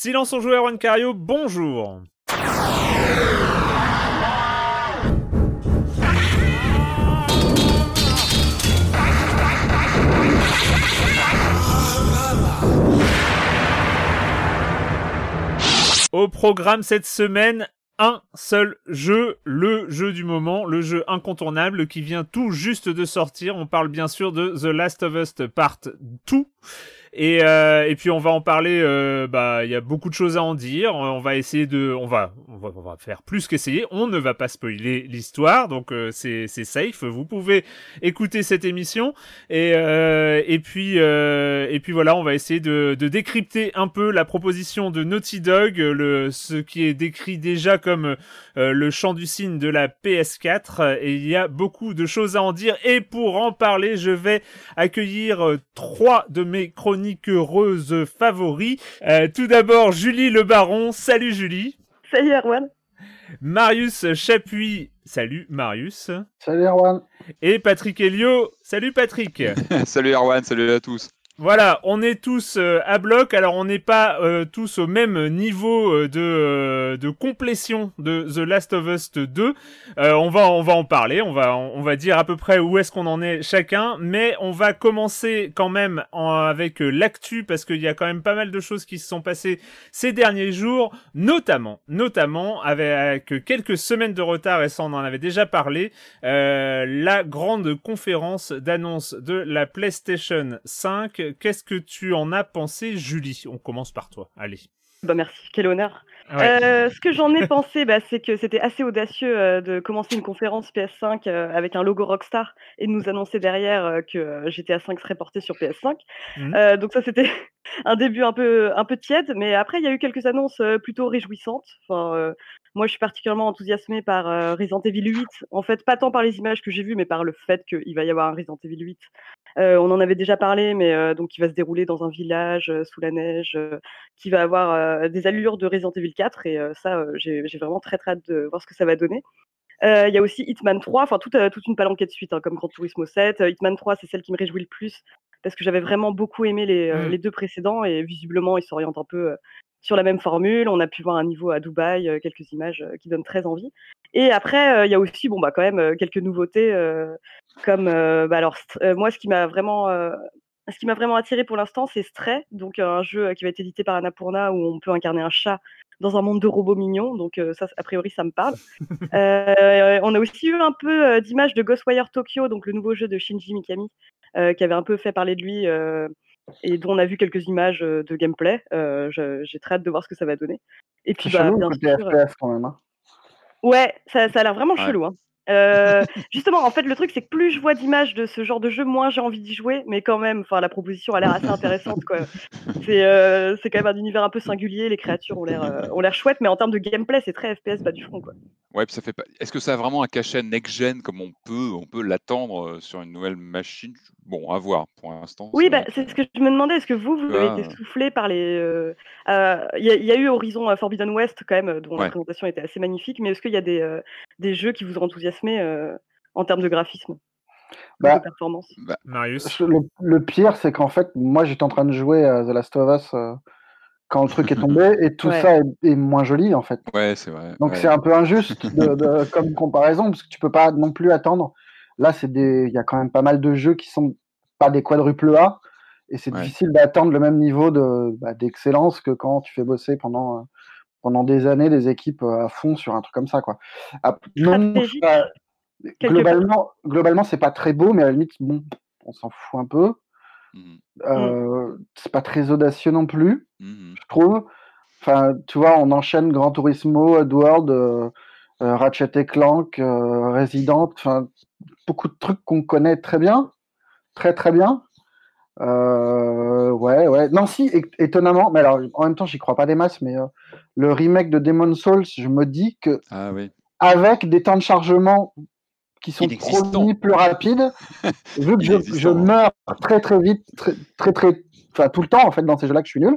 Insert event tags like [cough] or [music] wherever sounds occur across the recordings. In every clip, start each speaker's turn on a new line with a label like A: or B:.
A: Silence on joue Erwan Cario, bonjour. Au programme cette semaine, un seul jeu, le jeu du moment, le jeu incontournable qui vient tout juste de sortir. On parle bien sûr de The Last of Us Part 2. Et, euh, et puis on va en parler. Euh, bah, il y a beaucoup de choses à en dire. On va essayer de, on va, on va, on va faire plus qu'essayer. On ne va pas spoiler l'histoire, donc euh, c'est safe. Vous pouvez écouter cette émission. Et euh, et puis euh, et puis voilà, on va essayer de, de décrypter un peu la proposition de Naughty Dog, le ce qui est décrit déjà comme euh, le chant du cygne de la PS4. Et il y a beaucoup de choses à en dire. Et pour en parler, je vais accueillir euh, trois de mes chroniques heureuse favori. Euh, tout d'abord, Julie Le Baron. Salut Julie.
B: Salut Erwan.
A: Marius Chapuis. Salut Marius.
C: Salut Erwan.
A: Et Patrick Helio. Salut Patrick. [laughs]
D: salut Erwan, salut à tous.
A: Voilà, on est tous euh, à bloc. Alors, on n'est pas euh, tous au même niveau euh, de, de complétion de The Last of Us 2. Euh, on va on va en parler. On va on va dire à peu près où est-ce qu'on en est chacun. Mais on va commencer quand même avec l'actu parce qu'il y a quand même pas mal de choses qui se sont passées ces derniers jours, notamment notamment avec quelques semaines de retard et ça on en avait déjà parlé. la grande conférence d'annonce de la PlayStation 5 qu'est-ce que tu en as pensé, Julie? On commence par toi. Allez.
B: Bah merci, quel honneur.
A: Ouais.
B: Euh, ce que j'en ai pensé, bah, c'est que c'était assez audacieux euh, de commencer une conférence PS5 euh, avec un logo Rockstar et de nous annoncer derrière que GTA 5 serait porté sur PS5.
A: Mhm.
B: Euh, donc ça c'était [laughs] un début un peu un peu tiède, mais après il y a eu quelques annonces plutôt réjouissantes. Enfin, moi je suis particulièrement enthousiasmée par Resident Evil 8. En fait, pas tant par les images que j'ai vues, mais par le fait qu'il va y avoir un Resident Evil 8. Euh, on en avait déjà parlé, mais euh, donc il va se dérouler dans un village euh, sous la neige, qui va avoir des allures de Resident Evil 4, et ça, j'ai vraiment très très hâte de voir ce que ça va donner. Euh, Il y a aussi Hitman 3, enfin toute, toute une palanquée de suite, hein, comme Gran Turismo 7. Euh, Hitman 3, c'est celle qui me réjouit le plus, parce que j'avais vraiment beaucoup aimé les, euh,
A: Mm.
B: les deux précédents, et visiblement, ils s'orientent un peu euh, sur la même formule. On a pu voir un niveau à Dubaï, quelques images qui donnent très envie. Et après, euh, il y a aussi, bon, bah, quand même, euh, quelques nouveautés, euh, comme, bah, alors, moi, ce qui m'a vraiment, ce qui m'a vraiment attiré pour l'instant, c'est Stray, donc un jeu qui va être édité par Annapurna où on peut incarner un chat dans un monde de robots mignons. Donc ça, a priori, ça me parle. [laughs] Euh, on a aussi eu un peu d'images de Ghostwire Tokyo, donc le nouveau jeu de Shinji Mikami, euh, qui avait un peu fait parler de lui euh, et dont on a vu quelques images de gameplay. J'ai très hâte de voir ce que ça va donner. Et puis, bah, bien sûr,
C: FPS quand même. hein.
B: Ouais, ça, ça a l'air vraiment
D: Ouais.
B: chelou. Hein. Euh, [laughs] justement, en fait, le truc, c'est que plus je vois d'images de ce genre de jeu, moins j'ai envie d'y jouer. Mais quand même, enfin, la proposition a l'air assez intéressante. quoi. C'est euh, c'est quand même un univers un peu singulier. Les créatures ont l'air euh, ont l'air chouettes, mais en termes de gameplay, c'est très FPS bas du front. Quoi.
D: Ouais, puis ça fait pas. Est-ce que ça a vraiment un cachet next-gen comme on peut, on peut l'attendre euh, sur une nouvelle machine? Bon, à voir pour l'instant.
B: Oui,
D: c'est
B: bah, c'est ce que je me demandais. Est-ce que vous, vous avez
D: Ah.
B: été soufflé par les. euh, euh, Il y, a- il y a eu Horizon euh, Forbidden West, quand même, dont la présentation était assez magnifique. Mais est-ce qu'il y a des, euh, des jeux qui vous ont enthousiasmé euh, en termes de graphisme
C: Bah,
B: de performance?
D: Bah,
A: Marius?
C: Le, le pire, c'est qu'en fait, moi, j'étais en train de jouer à The Last of Us euh, quand le truc est tombé, [laughs] et tout
B: Ouais.
C: ça est, est moins joli, en fait.
D: ouais, c'est vrai.
C: Donc,
D: ouais.
C: c'est un peu injuste de, de- comme comparaison, parce que tu peux pas non plus attendre. Là, c'est des, il y a quand même pas mal de jeux qui sont pas des quadruples A, et c'est
D: Ouais.
C: difficile d'attendre le même niveau de, bah, d'excellence que quand tu fais bosser pendant, euh, pendant des années des équipes euh, à fond sur un truc comme ça, quoi. Ah, non, globalement, globalement, c'est pas très beau, mais à la limite, bon, on s'en fout un peu.
D: Mhm,
C: Euh, C'est pas très audacieux non plus,
D: mhm.
C: je trouve. Enfin, tu vois, on enchaîne Gran Turismo, Oddworld, euh, euh, Ratchet et Clank, euh, Resident, enfin, beaucoup de trucs qu'on connaît très bien, très très bien. Euh, ouais, ouais. Non, si, étonnamment, mais alors en même temps, j'y crois pas des masses, mais euh, le remake de Demon's Souls, je me dis que
D: Ah oui.
C: avec des temps de chargement qui sont promis plus rapides, [laughs] vu que je, meurs très très vite, très très, très enfin tout le temps en fait dans ces jeux-là que je suis nul,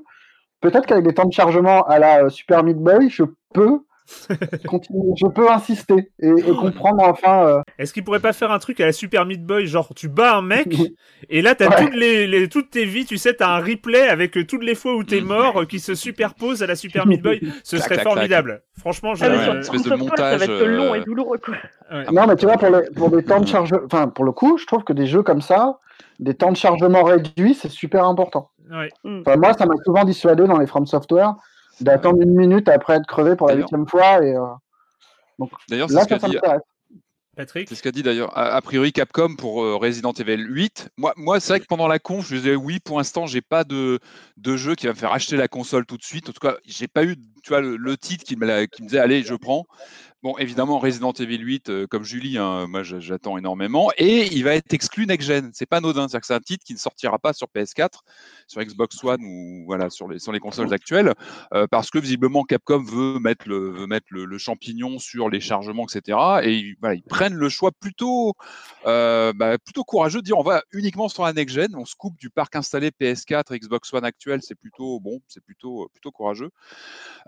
C: peut-être qu'avec des temps de chargement à la euh, Super Meat Boy, je peux [laughs] Continue. Je peux insister et, et comprendre enfin. euh,
A: Est-ce qu'il pourrait pas faire un truc à la Super Meat Boy, genre tu bats un mec [laughs] et là t'as
C: Ouais.
A: toutes les, les- toutes tes vies, tu sais, t'as un replay avec euh, toutes les fois où t'es mort euh, qui se superpose à la Super Meat Boy. [laughs] Ce
D: Clac,
A: serait
D: clac,
A: formidable. Franchement, je.
B: Ah,
D: Ouais, une
A: euh,
D: espèce de
B: Persia, ça va être
D: montage,
B: long
D: euh,
B: et douloureux, quoi.
A: ouais.
C: Non, mais tu vois, pour les, pour des temps de charge, enfin, pour le coup, je trouve que des jeux comme ça, des temps de chargement réduits, c'est super important.
A: Ouais.
C: Enfin, moi, ça m'a souvent dissuadé dans les From Software d'attendre une minute après être crevé pour la
D: D'ailleurs.
C: huitième fois. Et euh,
D: D'ailleurs, c'est
C: là,
D: ce qu'a
C: ça, ça
D: dit,
C: m'intéresse.
A: Patrick.
D: c'est ce qu'a dit d'ailleurs a, a priori Capcom pour euh, Resident Evil 8. Moi, moi c'est vrai que pendant la conf, je disais oui, pour l'instant, j'ai pas de, de jeu qui va me faire acheter la console tout de suite. En tout cas, j'ai pas eu tu vois, le, titre qui me, disait allez, je prends. Bon, évidemment, Resident Evil 8, euh, comme Julie, hein, moi j'attends énormément. Et il va être exclu next-gen. C'est pas anodin. C'est un titre qui ne sortira pas sur PS4, sur Xbox One ou voilà, sur les, consoles actuelles. euh, parce que visiblement Capcom veut mettre le, champignon sur les chargements, etc. Et ils- prennent le choix plutôt, euh, bah, plutôt courageux de dire on va uniquement sur la next-gen. On se coupe du parc installé PS4, Xbox One actuel. C'est plutôt bon, c'est plutôt, plutôt courageux.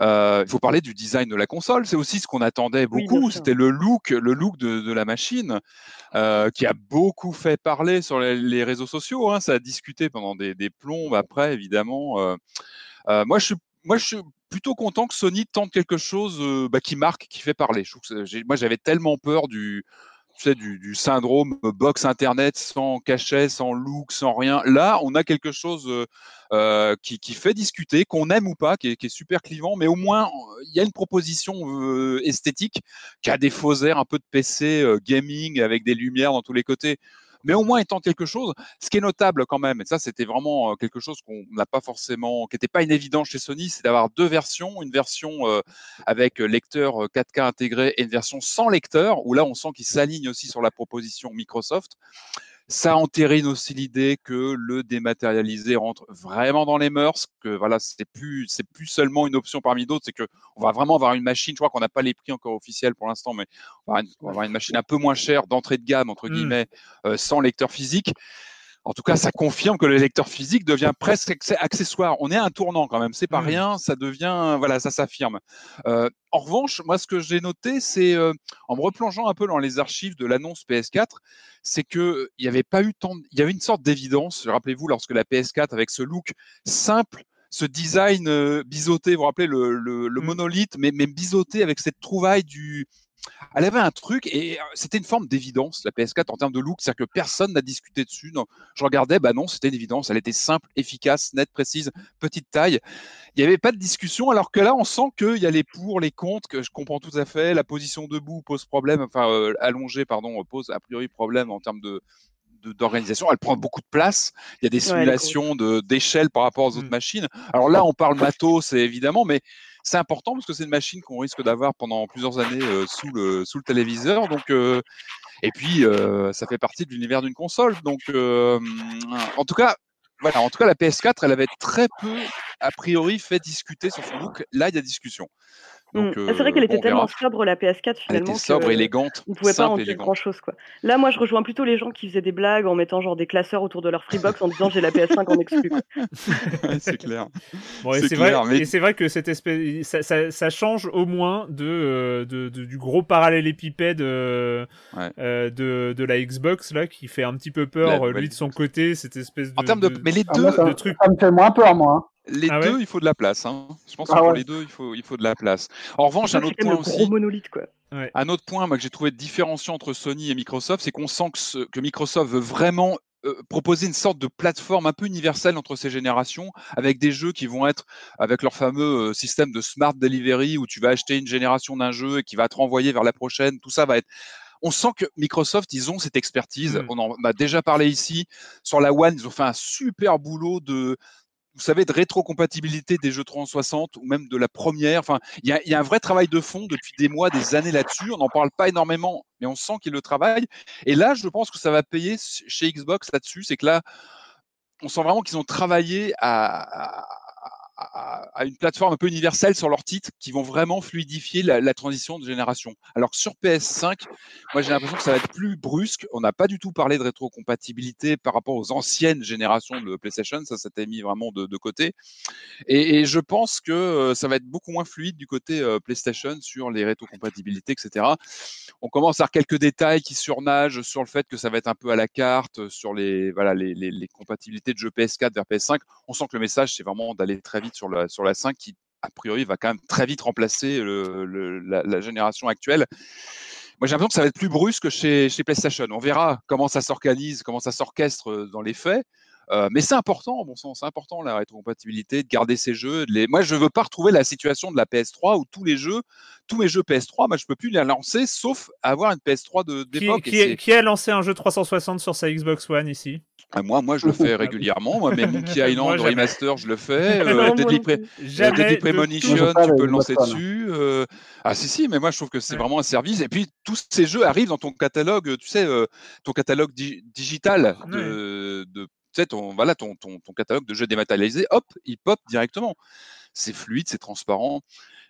D: Euh, il faut parler du design de la console. C'est aussi ce qu'on attendait beaucoup. C'était le look, le look de, de la machine euh, qui a beaucoup fait parler sur les, les réseaux sociaux. hein. Ça a discuté pendant des, des plombes après, évidemment. Euh, moi, je suis, moi, je suis plutôt content que Sony tente quelque chose euh, bah, qui marque, qui fait parler. Je trouve que c'est- j'ai- moi, j'avais tellement peur du, du, syndrome box internet sans cachet, sans look, sans rien. Là, on a quelque chose euh, euh, qui, fait discuter, qu'on aime ou pas, qui est, super clivant, mais au moins euh, il y a une proposition esthétique qui a des faux airs un peu de PC gaming avec des lumières dans tous les côtés. Mais au moins étant quelque chose, ce qui est notable quand même, et ça c'était vraiment quelque chose qu'on n'a pas forcément, qui n'était pas une évidence chez Sony, c'est d'avoir deux versions, une version euh, avec lecteur euh, 4K intégré et une version sans lecteur, où là on sent qu'ils s'alignent aussi sur la proposition Microsoft. Ça entérine aussi l'idée que le dématérialisé rentre vraiment dans les mœurs, que voilà, c'est plus, c'est plus seulement une option parmi d'autres, c'est que on va vraiment avoir une machine. Je crois qu'on n'a pas les prix encore officiels pour l'instant, mais on va, avoir une, on va avoir une machine un peu moins chère d'entrée de gamme entre
A: Mm.
D: guillemets, euh, sans lecteur physique. En tout cas, ça confirme que le lecteur physique devient presque accessoire. On est à un tournant quand même. C'est pas
A: Mm.
D: rien. Ça devient, voilà, ça s'affirme. Euh, en revanche, moi, ce que j'ai noté, c'est euh, en me replongeant un peu dans les archives de l'annonce PS4, c'est que il y avait pas eu tant, de- il y avait une sorte d'évidence. Rappelez-vous, lorsque la PS4 avec ce look simple, ce design euh, biseauté, vous vous rappelez le, le, le
A: Mm.
D: monolithe, mais, mais biseauté avec cette trouvaille du elle avait un truc et euh, c'était une forme d'évidence, la PS4 en termes de look, c'est-à-dire que personne n'a discuté dessus. Je regardais, bah non, c'était une évidence. Elle était simple, efficace, nette, précise, petite taille. Il n'y avait pas de discussion, alors que là, on sent qu'il y a les pour, les contre, que je comprends tout à fait. La position debout pose problème, enfin, euh, allongée, pardon, pose a priori problème en termes de- d'organisation, elle prend beaucoup de place. Il y a des
B: Ouais,
D: simulations de d'échelle par rapport aux autres
A: Mm.
D: machines. Alors là, on parle matos, évidemment, mais c'est important parce que c'est une machine qu'on risque d'avoir pendant plusieurs années euh, sous le sous le téléviseur. Donc euh, et puis euh, ça fait partie de l'univers d'une console. Donc en tout cas, voilà, en tout cas la PS4, elle avait très peu a priori fait discuter sur son look. Là, il y a discussion. Donc,
B: Mm. Ah, c'est vrai qu'elle
D: euh,
B: était tellement
D: verra.
B: sobre la PS4
D: Elle
B: finalement.
D: était sobre,
B: que
D: élégante,
B: On pouvait pas en dire grand chose quoi. Là, moi, je rejoins plutôt les gens qui faisaient des blagues en mettant genre des classeurs autour de leur Freebox en disant j'ai la PS5 en exclu. [laughs]
D: Ouais, c'est clair.
A: Bon, et
D: C'est
A: vrai,
D: mais-
A: et c'est vrai que cette espèce, ça, ça, ça change au moins de, euh, de, de- du gros parallélépipède euh,
D: Ouais.
A: euh, de, de la Xbox là, qui fait un petit peu peur
D: La
A: euh, lui de son côté, cette espèce de.
D: En termes de, mais les
C: Ah,
D: deux,
C: moi, ça,
A: de trucs.
C: ça me fait moins peur, moi. hein.
D: Les
A: Ah ouais
D: deux, il faut de la place. Hein. Je pense
C: Ah
D: que pour
C: ouais.
D: les deux, il faut, il faut de la place. En revanche, un autre point aussi,
B: gros monolithe quoi.
D: un autre point moi, que j'ai trouvé différenciant entre Sony et Microsoft, c'est qu'on sent que, ce- que Microsoft veut vraiment euh, proposer une sorte de plateforme un peu universelle entre ces générations, avec des jeux qui vont être avec leur fameux euh, système de smart delivery où tu vas acheter une génération d'un jeu et qui va te renvoyer vers la prochaine. Tout ça va être on sent que Microsoft, ils ont cette expertise. On en a déjà parlé ici. Sur la One, ils ont fait un super boulot de, vous savez, de rétrocompatibilité des jeux 360 ou même de la première. Enfin, il y a, y a un vrai travail de fond depuis des mois, des années là-dessus. On n'en parle pas énormément, mais on sent qu'ils le travaillent. Et là, je pense que ça va payer chez Xbox là-dessus. C'est que là, on sent vraiment qu'ils ont travaillé à- à, une plateforme un peu universelle sur leurs titres qui vont vraiment fluidifier la, transition de génération. Alors que sur PS5, moi j'ai l'impression que ça va être plus brusque. On n'a pas du tout parlé de rétrocompatibilité par rapport aux anciennes générations de PlayStation, ça s'était mis vraiment de, côté. Et, je pense que euh, ça va être beaucoup moins fluide du côté euh, PlayStation sur les rétrocompatibilités, etc. On commence à avoir quelques détails qui surnagent sur le fait que ça va être un peu à la carte, sur les, voilà, les, les compatibilités de jeux PS4 vers PS5. On sent que le message, c'est vraiment d'aller très vite sur la, sur la 5 qui, a priori, va quand même très vite remplacer le, la, génération actuelle. Moi, j'ai l'impression que ça va être plus brusque chez, chez PlayStation. On verra comment ça s'organise, comment ça s'orchestre euh, dans les faits. Euh, mais c'est important, bon sens, c'est important la rétrocompatibilité, de garder ces jeux. les... Moi, je veux pas retrouver la situation de la PS3 où tous les jeux, tous mes jeux PS3, moi, je peux plus les lancer sauf avoir une PS3 d'époque.
A: Qui, qui, a lancé un jeu 360 sur sa Xbox One ici?
D: Ah, moi, moi, je le fais [laughs] régulièrement. Moi, mais Monkey [laughs] Island Remaster, je le fais. [laughs] Euh, Deadly, Premonition, tu peux le lancer dessus. Euh... Ah, si, si, mais moi, je trouve que c'est vraiment un service. Et puis, tous ces jeux arrivent dans ton catalogue, tu sais, euh, ton catalogue digital de, de tu sais, ton, catalogue de jeux dématérialisés, hop, il pop directement. C'est fluide, c'est transparent.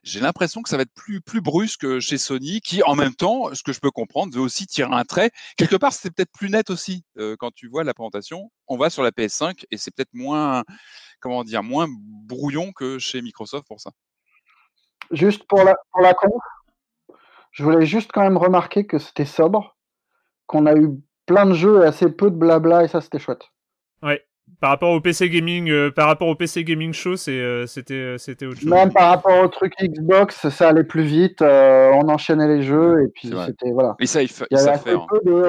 D: J'ai l'impression que ça va être plus, plus brusque chez Sony, qui en même temps, ce que je peux comprendre, veut aussi tirer un trait. Quelque part, c'est peut-être plus net aussi euh, quand tu vois la présentation. On va sur la PS5 et c'est peut-être moins, comment dire, moins brouillon que chez Microsoft pour ça.
C: Juste pour la, pour la conf, je voulais juste quand même remarquer que c'était sobre, qu'on a eu plein de jeux et assez peu de blabla et ça c'était chouette.
A: Ouais. Par rapport au PC gaming, euh, par rapport au PC gaming show, c'est, euh, c'était, euh, c'était autre chose.
C: Même par rapport au truc Xbox, ça allait plus vite. on enchaînait les jeux et puis c'était voilà.
D: Et ça, il, il y avait assez
C: peu de,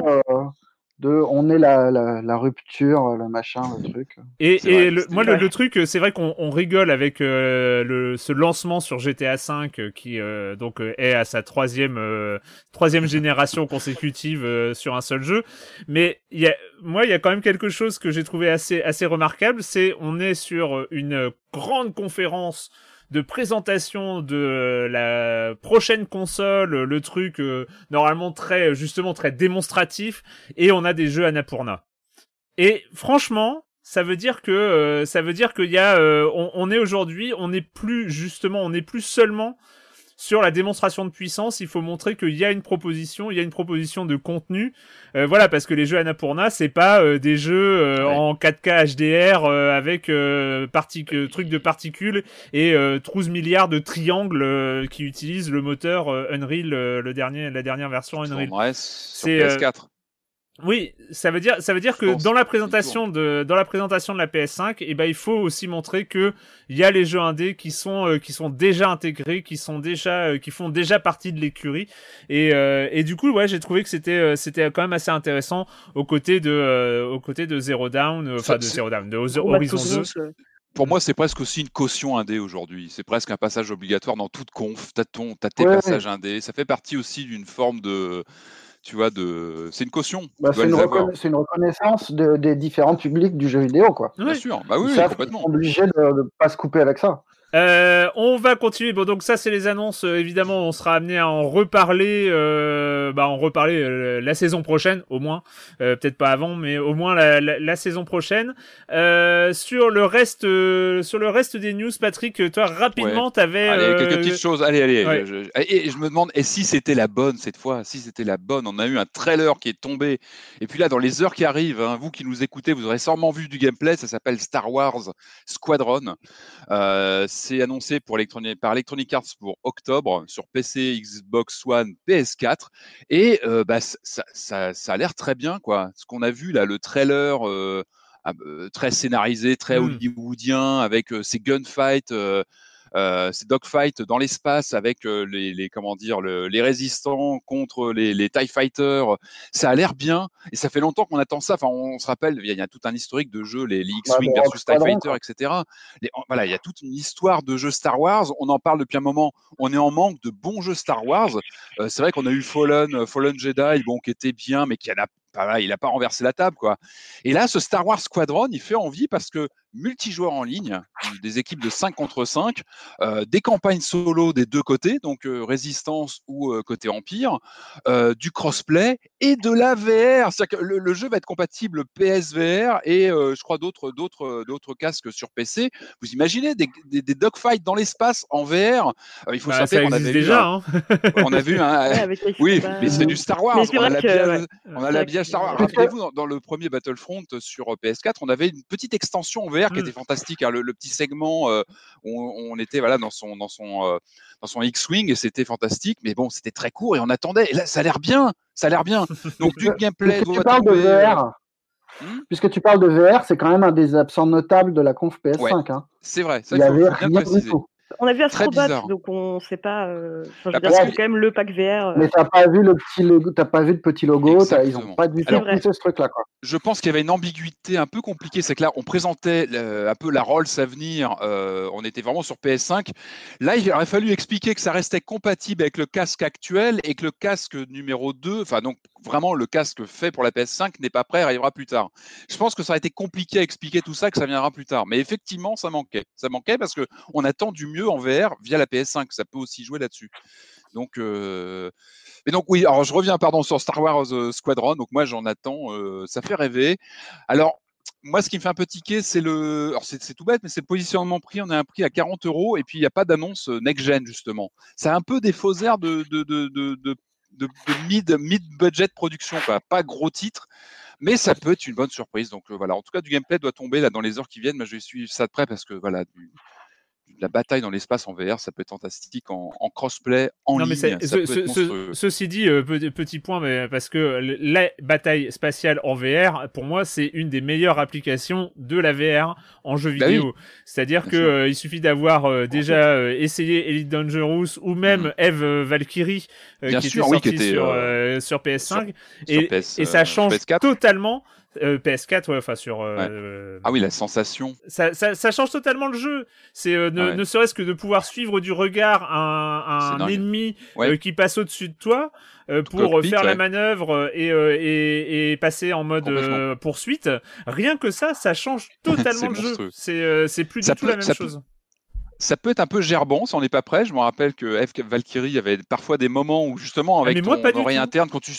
C: de on est la, la, rupture, le machin, le truc.
A: Et, et le, moi, le, truc, c'est vrai qu'on on rigole avec euh, le, ce lancement sur GTA V euh, qui euh, donc est à sa troisième troisième génération consécutive sur un seul jeu. Mais il y a, moi, il y a quand même quelque chose que j'ai trouvé assez assez remarquable, c'est on est sur une grande conférence de présentation de la prochaine console, le truc euh, normalement très justement très démonstratif, et on a des jeux Annapurna. Et franchement, ça veut dire que euh, ça veut dire qu'il y a, euh, on, on, est aujourd'hui, on n'est plus justement, on n'est plus seulement sur la démonstration de puissance, il faut montrer qu'il y a une proposition, il y a une proposition de contenu. Euh, voilà, parce que les jeux Annapurna, c'est pas euh, des jeux euh, en 4K HDR avec trucs de particules et 12 milliards de triangles qui utilisent le moteur Unreal, le dernier, la dernière version Unreal.
D: C'est PS4.
A: Oui, ça veut dire ça veut dire que dans la présentation de dans la présentation de la PS5, eh ben il faut aussi montrer que il y a les jeux indés qui sont euh, qui sont déjà intégrés, qui sont déjà euh, qui font déjà partie de l'écurie et euh, et du coup ouais, j'ai trouvé que c'était c'était quand même assez intéressant aux côtés de aux côtés de Zero Down, enfin de Zero Down, de Horizon 2
D: pour moi, c'est presque aussi une caution indé aujourd'hui. C'est presque un passage obligatoire dans toute conf. T'as ton, as tes passages indés. Ça fait partie aussi d'une forme de, tu vois, de. C'est une caution.
C: Bah, c'est, une, reconnaissance des différents publics du jeu vidéo, quoi.
D: Bien sûr, bah oui, complètement.
C: Ils sont obligés de ne pas se couper avec ça.
A: Euh, on va continuer. Bon, donc ça, c'est les annonces. Euh, évidemment, on sera amené à en reparler, euh, bah, en reparler euh, la saison prochaine, au moins. Peut-être pas avant, mais au moins la, la, la saison prochaine. sur le reste, sur le reste des news, Patrick, toi, rapidement, tu t'avais.
D: Allez, quelques petites choses. Allez, allez. Je, et je me demande, et si c'était la bonne cette fois Si c'était la bonne, on a eu un trailer qui est tombé. Et puis là, dans les heures qui arrivent, hein, vous qui nous écoutez, vous aurez sûrement vu du gameplay. Ça s'appelle Star Wars Squadron. Euh, c'est annoncé pour Electronic, par Electronic Arts pour octobre sur PC, Xbox One, PS4. Et euh, bah, ça, ça, ça, a l'air très bien, quoi. Ce qu'on a vu là, le trailer. Euh, ah, euh très scénarisé, très mmh. hollywoodien, avec ces gunfights euh, ces dogfights dans l'espace avec euh, les, les, comment dire le, les résistants contre les, les TIE Fighters, ça a l'air bien et ça fait longtemps qu'on attend ça. Enfin, on, se rappelle, il y, a tout un historique de jeux, les, X-Wing versus TIE Fighter, etc. voilà, il y a toute une histoire de jeux Star Wars. On en parle depuis un moment. On est en manque de bons jeux Star Wars. Euh, c'est vrai qu'on a eu Fallen, Fallen Jedi, bon, qui était bien, mais qui en a il n'a pas renversé la table, quoi. Et là, ce Star Wars Squadron, il fait envie parce que multijoueur en ligne, des équipes de 5 contre 5, euh, des campagnes solo des deux côtés, donc euh, résistance ou euh, côté empire, du crossplay et de la VR. C'est-à-dire que le, jeu va être compatible PSVR et je crois d'autres d'autres d'autres casques sur PC. Vous imaginez des, des, des dogfights dans l'espace en VR
A: Il faut bah, ça qu'on avait déjà. Hein.
D: on a vu un. oui, mais c'est du Star Wars. On a l'habillage Star Wars. Rappelez-vous, [laughs] dans, le premier Battlefront sur PS4, on avait une petite extension en VR qui était mmh. fantastique. Hein, le, petit segment où on, était voilà dans son dans son dans son X-wing et c'était fantastique. Mais bon, c'était très court et on attendait. Et là, ça a l'air bien. Ça a l'air bien. [laughs] Donc du gameplay.
C: Puisque tu parles de VR. Hmm Puisque tu parles de VR, c'est quand même un des absents notables de la conf PS5. Hein.
D: C'est vrai.
C: Ça, Il avait rien du tout.
B: On a vu Astrobot, donc on ne sait pas. Euh... Enfin, je c'est quand même le pack VR. Euh.
C: Mais t'as pas vu le petit logo, t'as pas vu le petit logo, ils n'ont pas du tout poussé ce truc-là.
D: Je pense qu'il y avait une ambiguïté un peu compliquée, c'est que là, on présentait un peu la Rolls à venir. Euh, on était vraiment sur PS5. Là, il aurait fallu expliquer que ça restait compatible avec le casque actuel et que le casque numéro 2, enfin donc vraiment le casque fait pour la PS5 n'est pas prêt, arrivera plus tard. Je pense que ça aurait été compliqué à expliquer tout ça, que ça viendra plus tard. Mais effectivement, ça manquait. Ça manquait parce que on attend du en VR via la PS5. Ça peut aussi jouer là-dessus. Donc, euh... et donc oui. Alors je reviens pardon sur Star Wars euh, Squadron. Donc moi j'en attends. Euh, ça fait rêver. Alors moi, ce qui me fait un peu tiquer, c'est le. C'est tout bête, mais c'est le positionnement prix. On a un prix à 40 euros et puis il n'y a pas d'annonce euh, next-gen, justement. C'est un peu des faux airs de, de, de, de, de mid, mid budget production, pas gros titre, mais ça peut être une bonne surprise. Donc voilà, en tout cas, du gameplay doit tomber là dans les heures qui viennent. Mais je vais suivre ça de près parce que voilà, la bataille dans l'espace en VR, ça peut être fantastique en, crossplay, en non, ligne.
A: Mais ceci dit, euh, petit point, mais parce que la bataille spatiale en VR, pour moi, c'est une des meilleures applications de la VR en jeu bah vidéo. C'est-à-dire qu'il euh, suffit d'avoir euh, déjà essayé Elite Dangerous ou même mmh. Eve Valkyrie qui était sorti sur, PS5 et, et, ça change totalement euh, PS4, ouais, enfin sur.
D: Euh, ah oui, la sensation.
A: Ça, ça, ça, change totalement le jeu. C'est euh, ne, ne serait-ce que de pouvoir suivre du regard un, un ennemi qui passe au-dessus de toi pour faire la manœuvre et, et, et, passer en mode poursuite. Rien que ça, ça change [laughs] totalement le jeu. C'est c'est plus du tout la même chose
D: ça peut être un peu gerbant si on n'est pas prêt. Je me rappelle que F Valkyrie, il y avait parfois des moments où justement avec ton oreille interne, quand tu,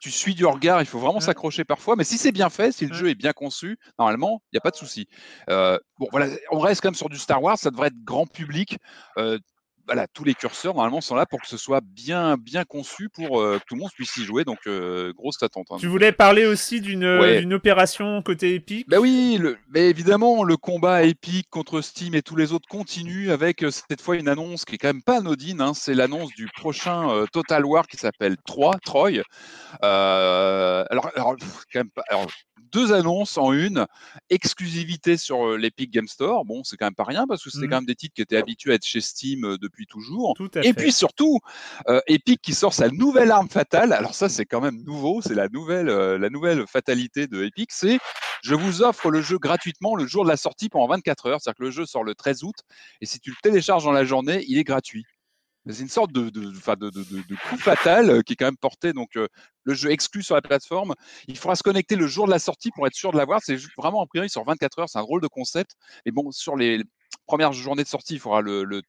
D: tu suis du regard, il faut vraiment s'accrocher parfois. Mais si c'est bien fait, si le jeu est bien conçu, normalement, il n'y a pas de souci. Euh, bon, voilà, on reste quand même sur du Star Wars. Ça devrait être grand public. Euh, voilà, tous les curseurs normalement sont là pour que ce soit bien bien conçu pour euh, que tout le monde puisse y jouer. Donc euh, grosse attente. Hein.
A: Tu voulais parler aussi d'une euh, opération côté Epic?
D: Bah oui, mais évidemment le combat Epic contre Steam et tous les autres continue avec cette fois une annonce qui est quand même pas anodine. Hein. c'est l'annonce du prochain Total War qui s'appelle 3 Troy. alors, alors, [laughs] quand même pas, alors deux annonces en une, exclusivité sur euh, l'Epic Game Store. Bon, c'est quand même pas rien parce que c'était mmh. quand même des titres qui étaient habitués à être chez Steam euh, depuis toujours. et puis surtout, euh, Epic qui sort sa nouvelle arme fatale. Alors ça, c'est quand même nouveau. C'est la nouvelle, la nouvelle fatalité de Epic. C'est je vous offre le jeu gratuitement le jour de la sortie pendant 24 heures. C'est-à-dire que le jeu sort le 13 août et si tu le télécharges dans la journée, il est gratuit. C'est une sorte de, de, de, coup fatal euh, qui est quand même porté. Donc, euh, le jeu exclu sur la plateforme. Il faudra se connecter le jour de la sortie pour être sûr de l'avoir. C'est vraiment en priori sur 24 heures. C'est un drôle de concept. Mais bon, sur les premières journées de sortie, il faudra le,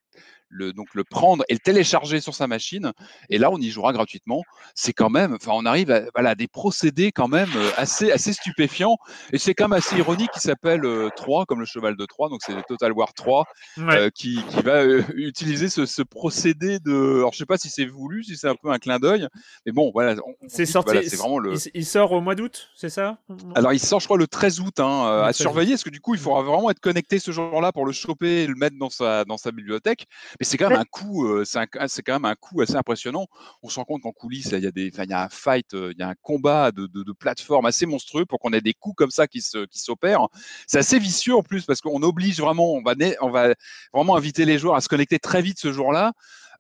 D: le, donc le prendre et le télécharger sur sa machine. Et là, on y jouera gratuitement. C'est quand même, enfin, on arrive à voilà, des procédés quand même euh, assez, assez stupéfiants. Et c'est quand même assez ironique qu'il s'appelle 3, euh, comme le cheval de 3. Donc, c'est Total War 3 euh, qui, qui, va utiliser ce, ce, procédé de. Alors, je sais pas si c'est voulu, si c'est un peu un clin d'œil. Mais bon, voilà.
A: C'est sorti. c'est vraiment le... il, sort au mois d'août, c'est ça?
D: Alors, il sort, je crois, le 13 août hein, à surveiller. Parce que du coup, il faudra vraiment être connecté ce jour-là pour le choper et le mettre dans sa, dans sa bibliothèque c'est quand même un coup, c'est quand même un coup assez impressionnant. On se rend compte qu'en coulisses, il y a des, il y a un fight, il y a un combat de, de, plateforme assez monstrueux pour qu'on ait des coups comme ça qui se, qui s'opèrent. C'est assez vicieux en plus parce qu'on oblige vraiment, on va, on va vraiment inviter les joueurs à se connecter très vite ce jour-là.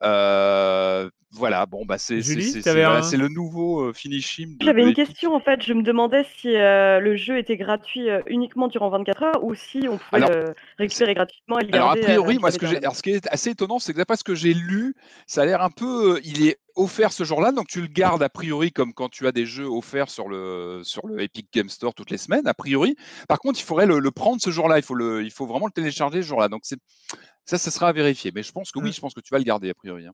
D: Euh, voilà, bon, bah c'est c'est le nouveau euh, finishing.
B: J'avais une question en fait. Je me demandais si euh, le jeu était gratuit uniquement durant 24 heures ou si on pouvait le récupérer gratuitement et le
D: Alors a priori, moi, ce que ce qui est assez étonnant, c'est que d'après ce que j'ai lu, ça a l'air un peu, il est offert ce jour-là, donc tu le gardes a priori comme quand tu as des jeux offerts sur le sur le Epic Game Store toutes les semaines, a priori. Par contre, il faudrait le, le prendre ce jour-là. Il faut le, il faut vraiment le télécharger ce jour-là. Donc c'est ça, ça sera à vérifier. Mais je pense que oui, je pense que tu vas le garder a priori. Hein.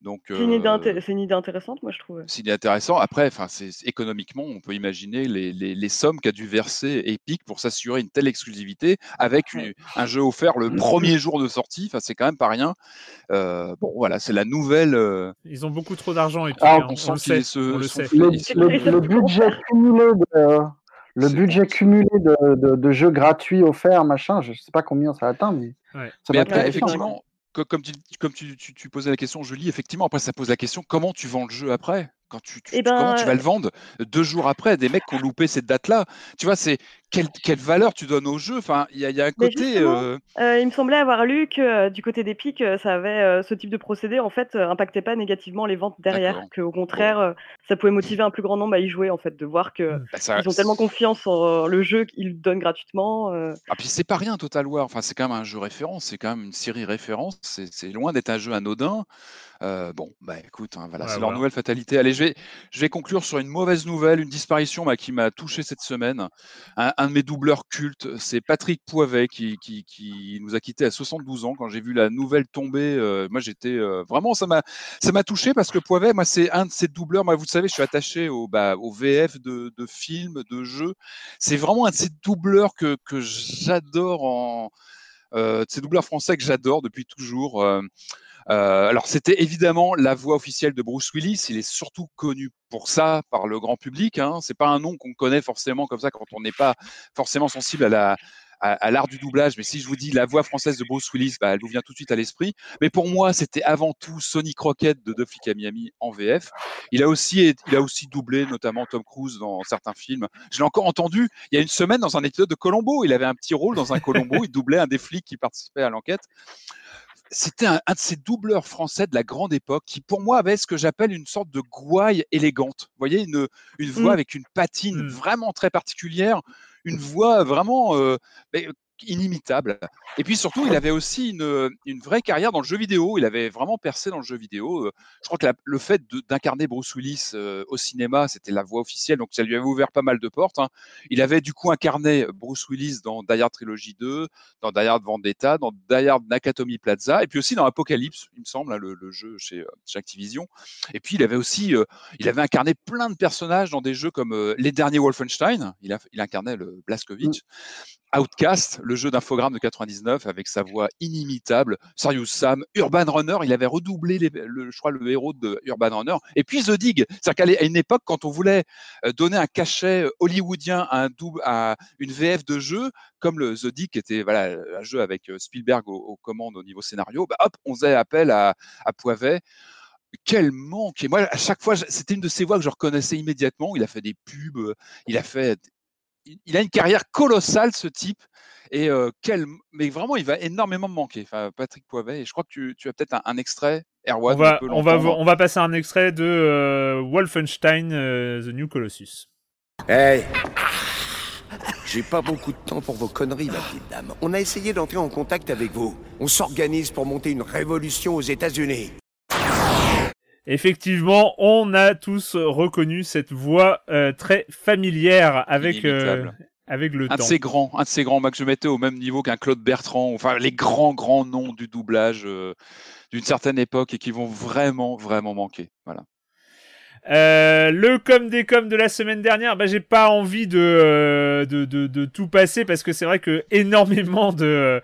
D: Donc,
B: C'est une, idée
D: euh,
B: c'est une idée intéressante, moi, je trouve.
D: c'est intéressant. Après, enfin, c'est économiquement, on peut imaginer les, les, les sommes qu'a dû verser Epic pour s'assurer une telle exclusivité avec une- un jeu offert le premier [clears throat] jour de sortie. Enfin, c'est quand même pas rien. Euh, bon, voilà, c'est la nouvelle. euh,
A: Ils ont beaucoup trop d'argent et puis
C: Ah,
A: hein,
D: on
A: on,
D: sent
A: le
D: qu'ils se
A: le
D: sont fait- ils
C: budget cumulé de, le budget cumulé de, de, de jeux gratuits offerts, machin, je sais pas combien ça atteint, mais
A: Ouais.
C: ça
D: Mais
C: doit
D: après,
C: être
B: Ouais,
D: effectivement, co- comme, tu, comme tu, tu- tu posais la question, Julie, effectivement, après, ça pose la question comment tu vends le jeu après? Quand tu, tu-
B: Eh
D: tu- Comment tu vas
B: ben,
D: le vendre? Deux jours après Des mecs qui ont loupé cette date-là. Tu vois, c'est quelle, quelle valeur tu donnes au jeu? Enfin, il y, a- il y a un
B: Mais
D: côté. euh,
B: Euh, il me semblait avoir lu que euh, du côté d'Epic, euh, ça avait euh, ce type de procédé en fait euh, impactait pas négativement les ventes derrière, que au contraire euh, ça pouvait motiver un plus grand nombre à y jouer en fait, de voir que
A: Mm.
D: bah, ça-
B: ils ont tellement confiance en euh, le jeu qu'ils le donnent gratuitement. euh.
D: Ah, puis c'est pas rien Total War, enfin c'est quand même un jeu référence, c'est quand même une série référence, c'est loin d'être un jeu anodin. Euh, bon, bah écoute, hein, voilà,
A: Ouais,
D: c'est leur nouvelle fatalité. Allez, je vais, conclure sur une mauvaise nouvelle, une disparition qui m'a touché cette semaine. Un, de mes doubleurs cultes, c'est Patrick Poivet qui, nous a quittés à 72 ans. Quand j'ai vu la nouvelle tomber, euh, moi j'étais euh, vraiment, ça m'a, touché parce que Poivet, moi c'est un de ces doubleurs. Moi, vous le savez, je suis attaché au, bah, VF de, films, de jeux. C'est vraiment un de ces doubleurs que, j'adore euh, de ces doubleurs français que j'adore depuis toujours. Euh, alors c'était évidemment la voix officielle de Bruce Willis. Il est surtout connu pour ça par le grand public. Hein. C'est pas un nom qu'on connaît forcément comme ça quand on n'est pas forcément sensible à la à, à l'art du doublage. Mais si je vous dis la voix française de Bruce Willis, bah, elle vous vient tout de suite à l'esprit. Mais pour moi, c'était avant tout Sonny Crockett de Deux à Miami en VF. Il a aussi il a aussi doublé notamment Tom Cruise dans certains films. Je l'ai encore entendu il y a une semaine dans un épisode de Colombo. Il avait un petit rôle dans un Colombo. Il doublait un des flics qui participait à l'enquête c'était un, un de ces doubleurs français de la grande époque qui, pour moi, avait ce que j'appelle une sorte de gouaille élégante. Vous voyez, une, une voix
B: Mm.
D: avec une patine
A: Mm.
D: vraiment très particulière, une voix vraiment euh, mais, inimitable. Et puis surtout, il avait aussi une, une vraie carrière dans le jeu vidéo. Il avait vraiment percé dans le jeu vidéo. Euh, Je crois que le fait d'incarner Bruce Willis euh, au cinéma, c'était la voix officielle, donc ça lui avait ouvert pas mal de portes. hein. Il avait du coup incarné Bruce Willis dans Die Hard Trilogy 2, dans Die Hard Vendetta, dans Die Hard Nakatomi Plaza, et puis aussi dans Apocalypse, il me semble, hein, le, jeu chez, euh, Activision. Et puis il avait aussi, euh, il avait incarné plein de personnages dans des jeux comme euh, les derniers Wolfenstein. Il, il incarnait le Blazkowicz. Outcast, le jeu d'infogramme de 99 avec sa voix inimitable, Serious Sam, Urban Runner, il avait redoublé le, je crois le héros de Urban Runner, et puis The Dig, c'est-à-dire qu'à une époque quand on voulait euh, donner un cachet euh, hollywoodien à, un double, à une VF de jeu, comme le The Dig qui était voilà, un jeu avec euh, Spielberg aux, commandes au niveau scénario, bah, hop, on faisait appel à, à Poivet. Quel manque Et moi, à chaque fois, c'était une de ces voix que je reconnaissais immédiatement. Il a fait des pubs, il a fait il- a une carrière colossale, ce type. Et euh, quel, mais vraiment, il va énormément me manquer. Enfin, Patrick Poivet. Et je crois que tu, tu as peut-être un, un extrait, Erwan.
A: on, va, on, va, on va passer un extrait de euh, Wolfenstein euh, The New Colossus.
E: Hey J'ai pas beaucoup de temps pour vos conneries, ma petite dame. On a essayé d'entrer en contact avec vous. On s'organise pour monter une révolution aux États-Unis.
A: Effectivement, on a tous reconnu cette voix euh, très familière avec, euh, avec le
D: Un de ces grands, un de ces grands, moi, que je mettais au même niveau qu'un Claude Bertrand, enfin les grands, grands noms du doublage euh, d'une certaine époque et qui vont vraiment, vraiment manquer. Voilà.
A: Euh, le com des com de la semaine dernière, bah, j'ai pas envie de, euh, de, de, de tout passer parce que c'est vrai que [laughs] énormément de,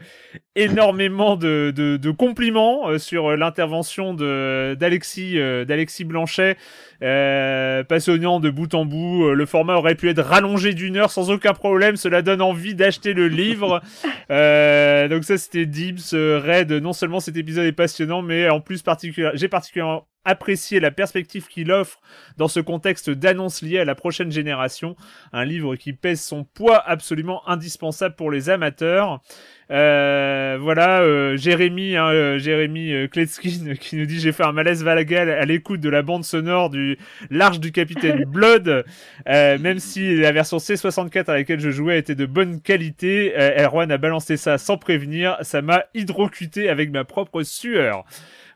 A: énormément de, de, de compliments euh, sur l'intervention de d'Alexis euh, d'Alexis Blanchet, euh, passionnant de bout en bout. Euh, Le format aurait pu être rallongé d'une heure sans aucun problème. Cela donne envie d'acheter le livre. [laughs] Euh, donc ça c'était Dibs, euh, Red. Non seulement cet épisode est passionnant, mais en plus particulier, j'ai particulièrement apprécié la perspective qu'il offre dans ce contexte d'annonce liée à la prochaine génération. Un livre qui pèse son poids absolument indispensable pour les amateurs. Euh, voilà, euh, Jérémy, hein, euh, Jérémy euh, Kletskin [laughs] qui nous dit j'ai fait un malaise vagal à l'écoute de la bande sonore du L'Arche du Capitaine [laughs] Blood, euh, même si la version C64 à laquelle je jouais était de bonne qualité. Euh, Erwan a balancé ça sans prévenir, ça m'a hydrocuté avec ma propre sueur.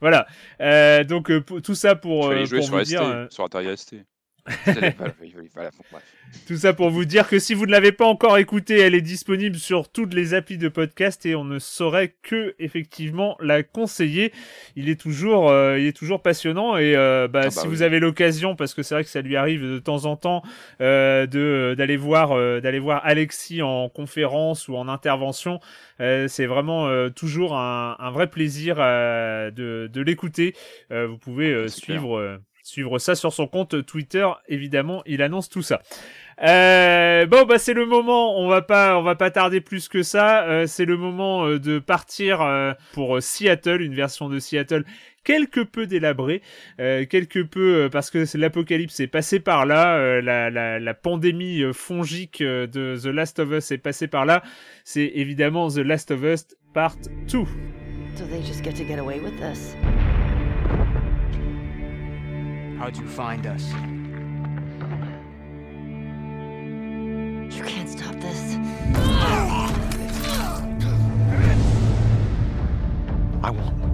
A: Voilà, euh, donc euh, tout ça pour, euh, pour
D: sur
A: vous
D: ST,
A: dire.
D: sur Atari ST.
A: Tout ça pour vous dire que si vous ne l'avez pas encore écouté, elle est disponible sur toutes les applis de podcast et on ne saurait que effectivement la conseiller. Il est toujours, euh, il est toujours passionnant et euh, bah, ah bah si vous avez l'occasion, parce que c'est vrai que ça lui arrive de temps en temps euh, de d'aller voir, d'aller voir Alexis en conférence ou en intervention, c'est vraiment toujours un, un, vrai plaisir de, de l'écouter. vous pouvez suivre suivre ça sur son compte Twitter. Évidemment, il annonce tout ça. Euh, bon bah c'est le moment, on va pas va pas tarder plus que ça, euh, c'est le moment euh, de partir pour Seattle, une version de Seattle quelque peu délabrée, quelque peu parce que l'apocalypse est passé par là, la, pandémie fongique de The Last of Us est passée par là, c'est évidemment The Last of Us Part 2. How'd you find us? You can't stop this. I want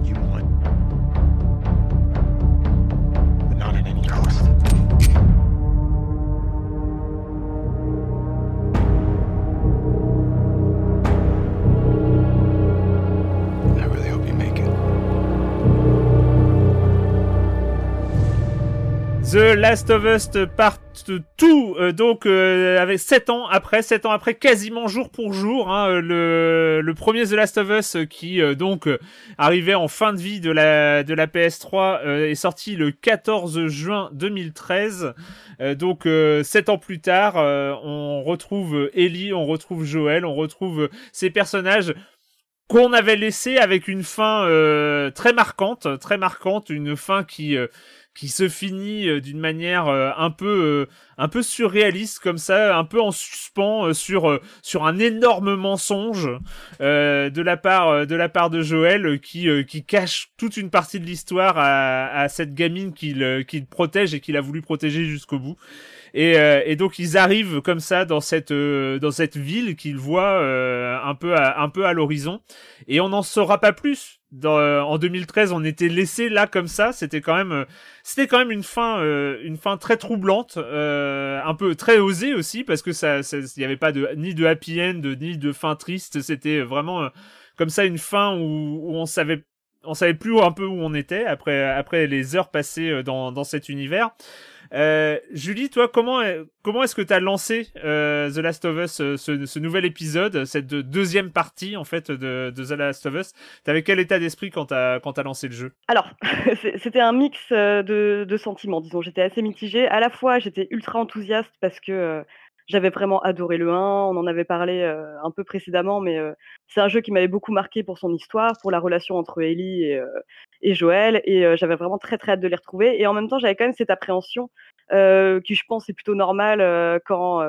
A: The Last of Us Part 2, euh, donc euh, avec 7 ans après, 7 ans après, quasiment jour pour jour, hein, le, le premier The Last of Us qui euh, donc arrivait en fin de vie de la, de la PS3 est sorti le 14 juin 2013. donc 7 ans plus tard, on retrouve Ellie, on retrouve Joël, on retrouve ces personnages qu'on avait laissés avec une fin très marquante, très marquante, une fin qui qui se finit euh, d'une manière euh, un peu euh, un peu surréaliste comme ça, un peu en suspens sur sur un énorme mensonge de la part de la part de Joël qui qui cache toute une partie de l'histoire à, à cette gamine qu'il qu'il protège et qu'il a voulu protéger jusqu'au bout. Et, et, donc ils arrivent comme ça dans cette dans cette ville qu'ils voient un peu à, un peu à l'horizon et on n'en saura pas plus dans, en 2013, on était laissé là comme ça. C'était quand même, euh, c'était quand même une fin, euh, une fin très troublante, euh, un peu très osée aussi parce que ça, il n'y avait pas de ni de happy end ni de fin triste. C'était vraiment comme ça une fin où, où, on savait, on savait plus un peu où on était après après les heures passées dans dans cet univers. Euh, Julie, toi, comment, comment est-ce que tu as lancé euh, The Last of Us, euh, ce, nouvel épisode, cette deuxième partie en fait de, The Last of Us? T'avais quel état d'esprit quand t'as quand as lancé le jeu?
B: Alors, [laughs] c'était un mix de, de sentiments, disons. J'étais assez mitigée. À la fois, j'étais ultra enthousiaste parce que j'avais vraiment adoré le 1, on en avait parlé un peu précédemment, mais c'est un jeu qui m'avait beaucoup marqué pour son histoire, pour la relation entre Ellie et, et Joël, et j'avais vraiment très très hâte de les retrouver. Et en même temps, j'avais quand même cette appréhension qui, je pense, est plutôt normale quand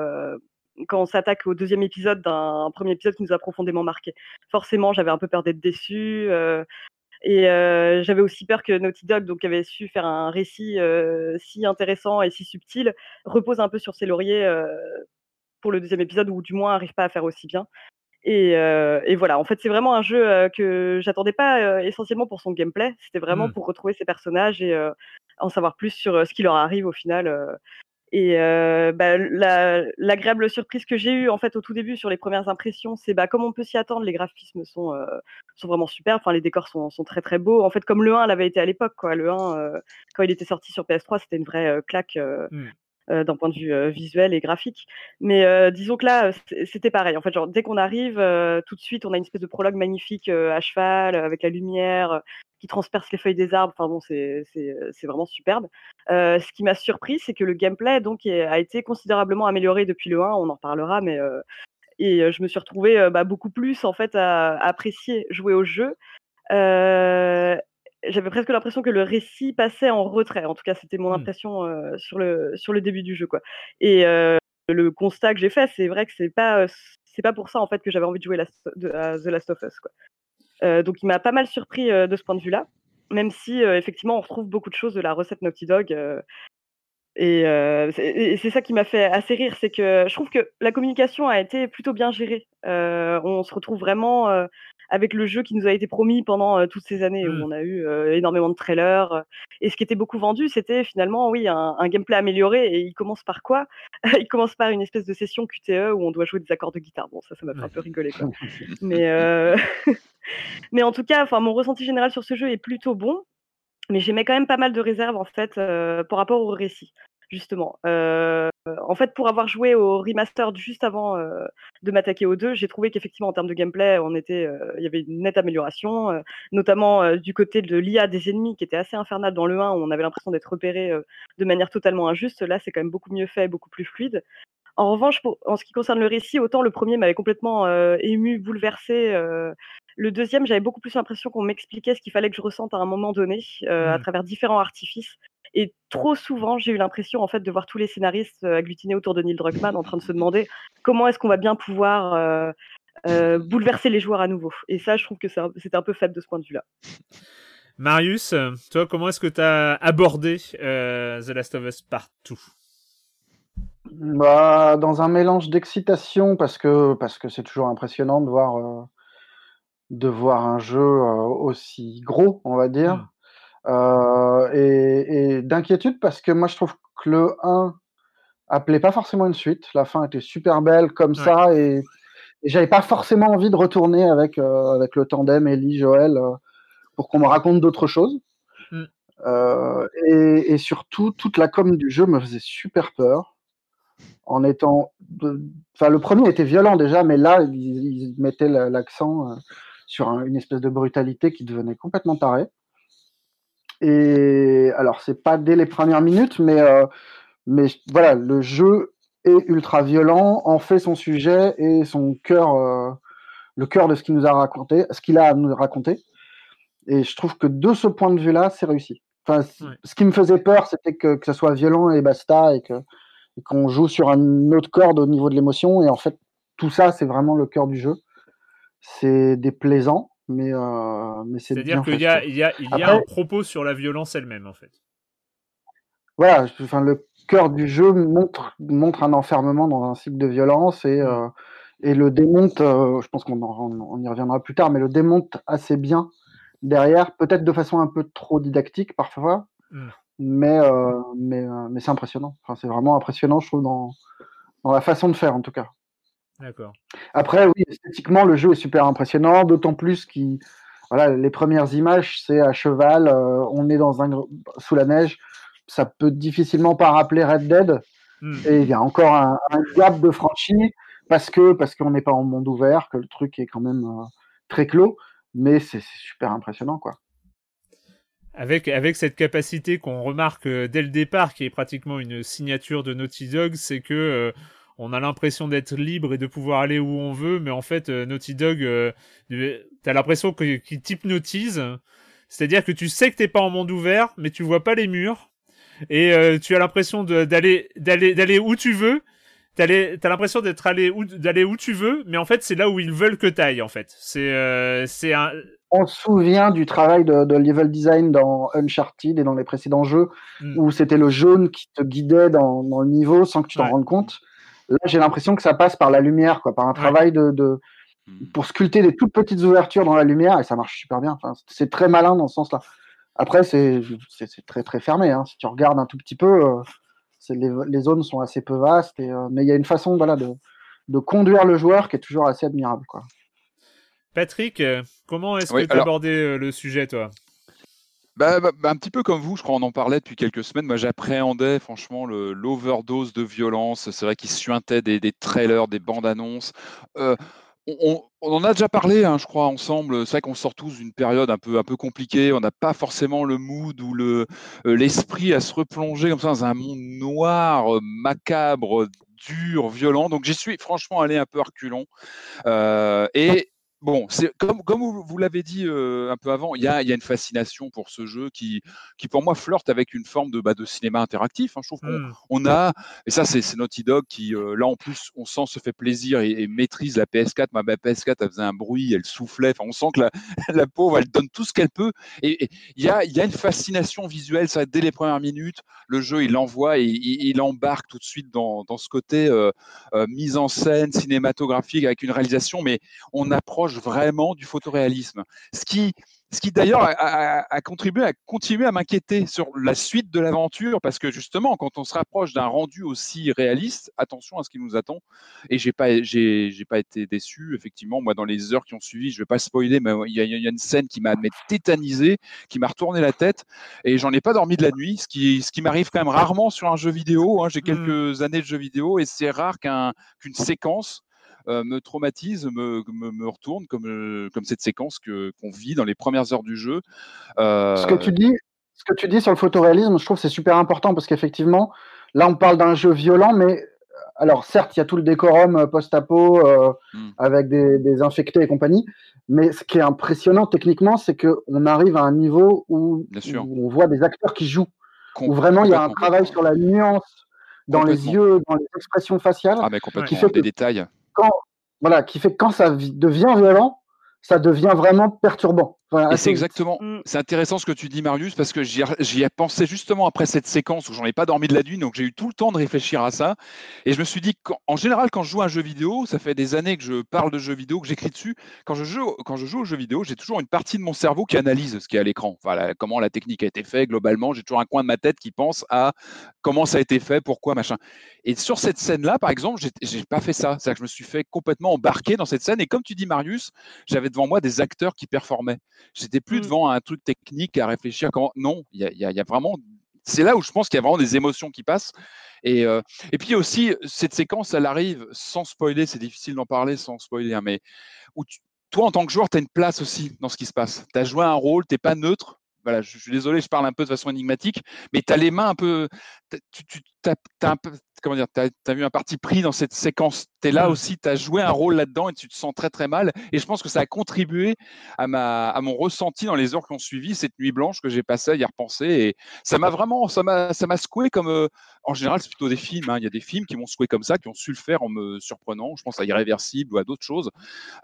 B: quand on s'attaque au deuxième épisode d'un premier épisode qui nous a profondément marqué. Forcément, j'avais un peu peur d'être déçue. Et j'avais aussi peur que Naughty Dog, donc, avait su faire un récit si intéressant et si subtil, repose un peu sur ses lauriers pour le deuxième épisode, ou du moins n'arrive pas à faire aussi bien. Et, et voilà, en fait, c'est vraiment un jeu que j'attendais pas essentiellement pour son gameplay, c'était vraiment mmh. pour retrouver ses personnages et en savoir plus sur ce qui leur arrive au final. Et bah, l'agréable surprise que j'ai eue en fait au tout début sur les premières impressions, c'est bah, comme on peut s'y attendre, les graphismes sont, sont vraiment super. Enfin, les décors sont, sont, très très beaux. En fait, comme le 1 l'avait été à l'époque, quoi. Le 1, quand il était sorti sur PS3, c'était une vraie claque. Mmh. d'un point de vue visuel et graphique. Mais disons que là, c'était pareil. En fait, genre, dès qu'on arrive, tout de suite, on a une espèce de prologue magnifique à cheval, avec la lumière, qui transperce les feuilles des arbres. Enfin bon, c'est vraiment superbe. Euh, ce qui m'a surpris, c'est que le gameplay donc a été considérablement amélioré depuis le 1. On en parlera, mais euh, et euh, je me suis retrouvée bah, beaucoup plus en fait à, apprécier jouer au jeu. J'avais presque l'impression que le récit passait en retrait. En tout cas, c'était mon mmh. impression sur le sur le début du jeu, quoi. Et le constat que j'ai fait, c'est vrai que c'est pas c'est pas pour ça en fait que j'avais envie de jouer à The Last of Us, quoi. Euh, donc il m'a pas mal surpris euh, de ce point de vue-là, même si euh, effectivement on retrouve beaucoup de choses de la recette Naughty Dog. et, c'est ça qui m'a fait assez rire, c'est que je trouve que la communication a été plutôt bien gérée. on se retrouve vraiment avec le jeu qui nous a été promis pendant euh, toutes ces années où
A: Mm.
B: on a eu euh, énormément de trailers. euh, Et ce qui était beaucoup vendu, c'était finalement, oui, un, un gameplay amélioré. Et il commence par quoi? [laughs] Il commence par une espèce de session QTE où on doit jouer des accords de guitare. Bon, ça, ça m'a fait un peu rigoler. Quoi. [laughs] Mais, [laughs] mais en tout cas, enfin, mon ressenti général sur ce jeu est plutôt bon. Mais j'émets quand même pas mal de réserves en fait euh, par rapport au récit, justement. Euh, en fait, pour avoir joué au remastered juste avant euh, de m'attaquer aux deux, j'ai trouvé qu'effectivement en termes de gameplay, on était, euh, il y avait une nette amélioration, notamment du côté de l'IA des ennemis qui était assez infernal dans le 1, où on avait l'impression d'être repéré de manière totalement injuste. Là, c'est quand même beaucoup mieux fait, beaucoup plus fluide. En revanche, pour- en ce qui concerne le récit, autant le premier m'avait complètement ému, bouleversé. le deuxième, j'avais beaucoup plus l'impression qu'on m'expliquait ce qu'il fallait que je ressente à un moment donné, à
A: Mm.
B: travers différents artifices. Et trop souvent, j'ai eu l'impression en fait de voir tous les scénaristes euh, agglutinés autour de Neil Druckmann en train de se demander comment est-ce qu'on va bien pouvoir euh, euh, bouleverser les joueurs à nouveau. Et ça, je trouve que c'est un- c'était un peu faible de ce point de vue-là. [laughs]
A: Marius, toi, comment est-ce que tu as abordé euh, The Last of Us Part 2
C: Bah, dans un mélange d'excitation parce que parce que c'est toujours impressionnant de voir euh, de voir un jeu euh, aussi gros, on va dire,
A: Mm.
C: Euh, et, et d'inquiétude parce que moi je trouve que le 1 appelait pas forcément une suite. La fin était super belle comme
A: Ouais.
C: ça et, et j'avais pas forcément envie de retourner avec euh, avec le tandem Ellie Joël euh, pour qu'on me raconte d'autres choses.
A: Mm.
C: Et, et surtout, toute la com du jeu me faisait super peur. En étant. Enfin, le premier était violent déjà, mais là, ils il mettaient la- l'accent sur un- une espèce de brutalité qui devenait complètement tarée. Et alors, c'est pas dès les premières minutes, mais, euh, mais voilà, le jeu est ultra violent, en fait son sujet et son cœur, euh, le cœur de ce qu'il nous a raconté, ce qu'il a à nous raconter. Et je trouve que de ce point de vue-là, c'est réussi. Enfin,
A: Ouais.
C: ce qui me faisait peur, c'était que, que ça soit violent et basta, et que et qu'on joue sur une autre corde au niveau de l'émotion. Et en fait, tout ça, c'est vraiment le cœur du jeu. C'est déplaisant, mais, euh, mais c'est
A: C'est-à-dire
C: bien
A: qu'il y a, il y a, il y a
C: Après-
A: un propos sur la violence elle-même, en fait.
C: voilà, enfin, le cœur du jeu montre, montre un enfermement dans un cycle de violence et,
A: Mm.
C: euh, et le démonte, euh, je pense qu'on on, on y reviendra plus tard, mais le démonte assez bien derrière, peut-être de façon un peu trop didactique parfois,
A: Mm.
C: mais, euh, mais, mais c'est impressionnant. Enfin, c'est vraiment impressionnant, je trouve, dans, dans la façon de faire en tout cas.
A: D'accord.
C: Après, oui, esthétiquement, le jeu est super impressionnant, d'autant plus qu'il, voilà, les premières images, c'est à cheval, euh, on est dans un sous la neige, ça peut difficilement pas rappeler Red Dead,
A: Mm.
C: et il y a encore un, un gap de franchi parce que parce qu'on n'est pas en monde ouvert, que le truc est quand même euh, très clos, mais c'est super impressionnant, quoi.
A: Avec, avec cette capacité qu'on remarque euh, dès le départ, qui est pratiquement une signature de Naughty Dog, c'est que euh, on a l'impression d'être libre et de pouvoir aller où on veut, mais en fait, euh, Naughty Dog, euh, t'as l'impression que- qu'il t'hypnotise. C'est-à-dire que tu sais que t'es pas en monde ouvert, mais tu vois pas les murs, et euh, tu as l'impression d'aller d'aller d'aller où tu veux. T'as l'impression d'être allé où d'aller où tu veux, mais en fait c'est là où ils veulent que t'ailles en fait. C'est euh, c'est un
C: On se souvient du travail de, de level design dans Uncharted et dans les précédents jeux,
A: Mm.
C: où c'était le jaune qui te guidait dans, dans le niveau sans que tu t'en
A: Ouais.
C: rendes compte. Là, j'ai l'impression que ça passe par la lumière, quoi, par un travail de, de,
D: Hmm.
C: pour sculpter des toutes petites ouvertures dans la lumière, et ça marche super bien. Enfin, c'est très malin dans ce sens-là. Après, c'est très très fermé. Hein. Si tu regardes un tout petit peu, euh, c'est- les, les zones sont assez peu vastes, et, euh, mais il y a une façon voilà, de, de conduire le joueur qui est toujours assez admirable. Quoi.
A: Patrick, euh, comment est-ce
D: Oui,
A: que tu as
D: alors-
A: abordé le sujet, toi?
D: Bah, bah, bah, un petit peu comme vous, je crois, on en parlait depuis quelques semaines. Moi, j'appréhendais franchement l'overdose de violence. C'est vrai qu'il suintait des, des trailers, des bandes annonces. Euh, on, on- en a déjà parlé, hein, je crois, ensemble. C'est vrai qu'on sort tous d'une période un peu, un peu compliquée. On n'a pas forcément le mood ou le, euh, l'esprit à se replonger comme ça dans un monde noir, euh, macabre, dur, violent. Donc, j'y suis franchement allé un peu à reculons. Euh, et bon, comme, comme vous, vous l'avez dit euh, un peu avant, il y a, il y a une fascination pour ce jeu qui, qui pour moi flirte avec une forme de, bah, de cinéma interactif. hein. Je trouve qu'on on a, et ça c'est Naughty Dog qui euh, là en plus on sent se fait plaisir et, et maîtrise la PS4. Ma, ma PS4 elle faisait un bruit, elle soufflait. Enfin, on sent que la, [laughs] la pauvre elle donne tout ce qu'elle peut. Et il y a, il y a une fascination visuelle. Ça dès les premières minutes, le jeu il l'envoie et il, il embarque tout de suite dans, dans ce côté euh, mise en scène cinématographique avec une réalisation, mais on approche vraiment du photoréalisme. Ce qui, ce qui d'ailleurs a, contribué à continuer à m'inquiéter sur la suite de l'aventure, parce que justement, quand on se rapproche d'un rendu aussi réaliste, attention à ce qui nous attend. Et j'ai pas, j'ai, pas été déçu. Effectivement, moi, dans les heures qui ont suivi, je vais pas spoiler, mais il y, a, une scène qui m'a tétanisé, qui m'a retourné la tête, et j'en ai pas dormi de la nuit, ce qui, ce qui m'arrive quand même rarement sur un jeu vidéo. Hein. J'ai mmh. quelques années de jeu vidéo, et c'est rare qu'un, qu'une séquence me traumatise, me, me, retourne, comme, euh, comme cette séquence que, qu'on vit dans les premières heures du jeu.
C: Ce que tu dis, ce que tu dis sur le photoréalisme, je trouve que c'est super important parce qu'effectivement, là, on parle d'un jeu violent, mais alors certes, il y a tout le décorum post-apo mmh. avec des, infectés et compagnie, mais ce qui est impressionnant techniquement, c'est qu'on arrive à un niveau où, on voit des acteurs qui jouent, où vraiment il y a un travail sur la nuance dans les yeux, dans les expressions faciales,
D: ah, mais qui fait des détails
C: voilà, qui fait que quand ça devient violent, ça devient vraiment perturbant.
D: Et c'est exactement, mm. c'est intéressant ce que tu dis, Marius, parce que j'y ai pensé justement après cette séquence où j'en ai pas dormi de la nuit, donc j'ai eu tout le temps de réfléchir à ça. Et je me suis dit qu'en général, quand je joue à un jeu vidéo, ça fait des années que je parle de jeux vidéo, que j'écris dessus. Quand je joue, quand je joue aux jeux vidéo, j'ai toujours une partie de mon cerveau qui analyse ce qui est à l'écran. Voilà, comment la technique a été faite globalement. J'ai toujours un coin de ma tête qui pense à comment ça a été fait, pourquoi, machin. Et sur cette scène-là, par exemple, j'ai pas fait ça. C'est-à-dire que je me suis fait complètement embarquer dans cette scène. Et comme tu dis, Marius, j'avais devant moi des acteurs qui performaient. J'étais plus mmh. devant un truc technique à réfléchir comment. Non, il y a, vraiment. C'est là où je pense qu'il y a vraiment des émotions qui passent. Et, euh, et puis aussi, cette séquence, elle arrive sans spoiler, c'est difficile d'en parler sans spoiler, hein, mais où toi, en tant que joueur, tu as une place aussi dans ce qui se passe. Tu as joué un rôle, tu n'es pas neutre. Voilà, je, suis désolé, je parle un peu de façon énigmatique, mais tu as les mains un peu. Tu, tu as, un peu comment dire, tu as, vu un parti pris dans cette séquence. Tu es là aussi, tu as joué un rôle là-dedans et tu te sens très très mal. Et je pense que ça a contribué à, ma, à mon ressenti dans les heures qui ont suivi cette nuit blanche que j'ai passée à y repenser. Et ça m'a vraiment, ça m'a, ça m'a secoué comme. Euh, en général, c'est plutôt des films. Hein. Il y a des films qui m'ont secoué comme ça, qui ont su le faire en me surprenant. Je pense à Irréversible ou à d'autres choses.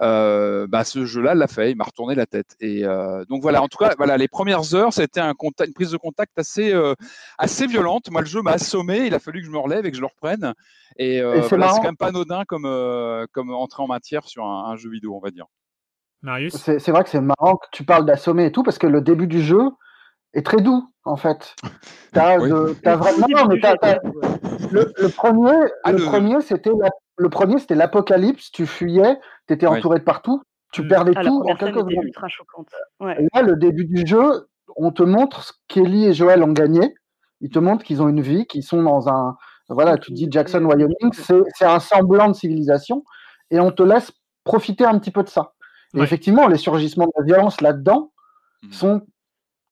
D: Euh, bah, ce jeu-là l'a fait, il m'a retourné la tête. Et euh, donc voilà, en tout cas, voilà, les premières heures, c'était un contact, une prise de contact assez, assez violente. Moi, le jeu m'a assommé. Il a fallu que je me relève et que je le reprenne. Et, euh, c'est quand même pas anodin comme, euh, comme entrée en matière sur un, jeu vidéo, on va dire.
A: Marius?
C: C'est vrai que c'est marrant que tu parles d'assommer et tout, parce que le début du jeu est très doux, en fait. [laughs] T'as vraiment. mais le, premier, ah, le, premier c'était le premier, c'était l'apocalypse. Tu fuyais, tu étais entouré de partout, tu mm. perdais tout en quelques secondes.
B: Ultra choquante.
C: Là, le début du jeu, on te montre ce qu'Ellie et Joël ont gagné. Ils te montrent qu'ils ont une vie, qu'ils sont dans un, voilà, tu dis Jackson, Wyoming, c'est un semblant de civilisation et on te laisse profiter un petit peu de ça. Et effectivement, les surgissements de la violence là-dedans hmm. sont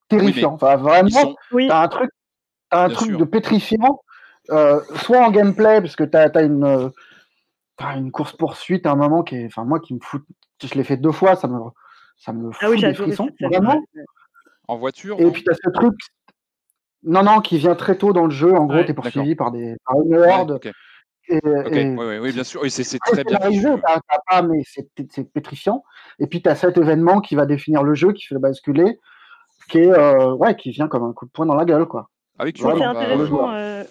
C: terrifiants. enfin, vraiment, tu as un truc, as un truc de pétrifiant, euh, soit en gameplay, parce que tu as, une, une course-poursuite à un moment qui est, enfin, moi qui me fout, je l'ai fait deux fois, ça me, ça me
B: ah fout des frissons, vraiment.
D: En voiture
C: Et puis tu as ce truc, non, non, qui vient très tôt dans le jeu. En gros, tu es poursuivi par, des, par une horde.
D: oui, bien sûr, oui, c'est très bien.
C: pas, mais c'est pétrifiant. Et puis, tu as cet événement qui va définir le jeu, qui fait le basculer, qui, est, euh, ouais, qui vient comme un coup de poing dans la gueule. Quoi.
B: Ah oui, c'est intéressant, euh,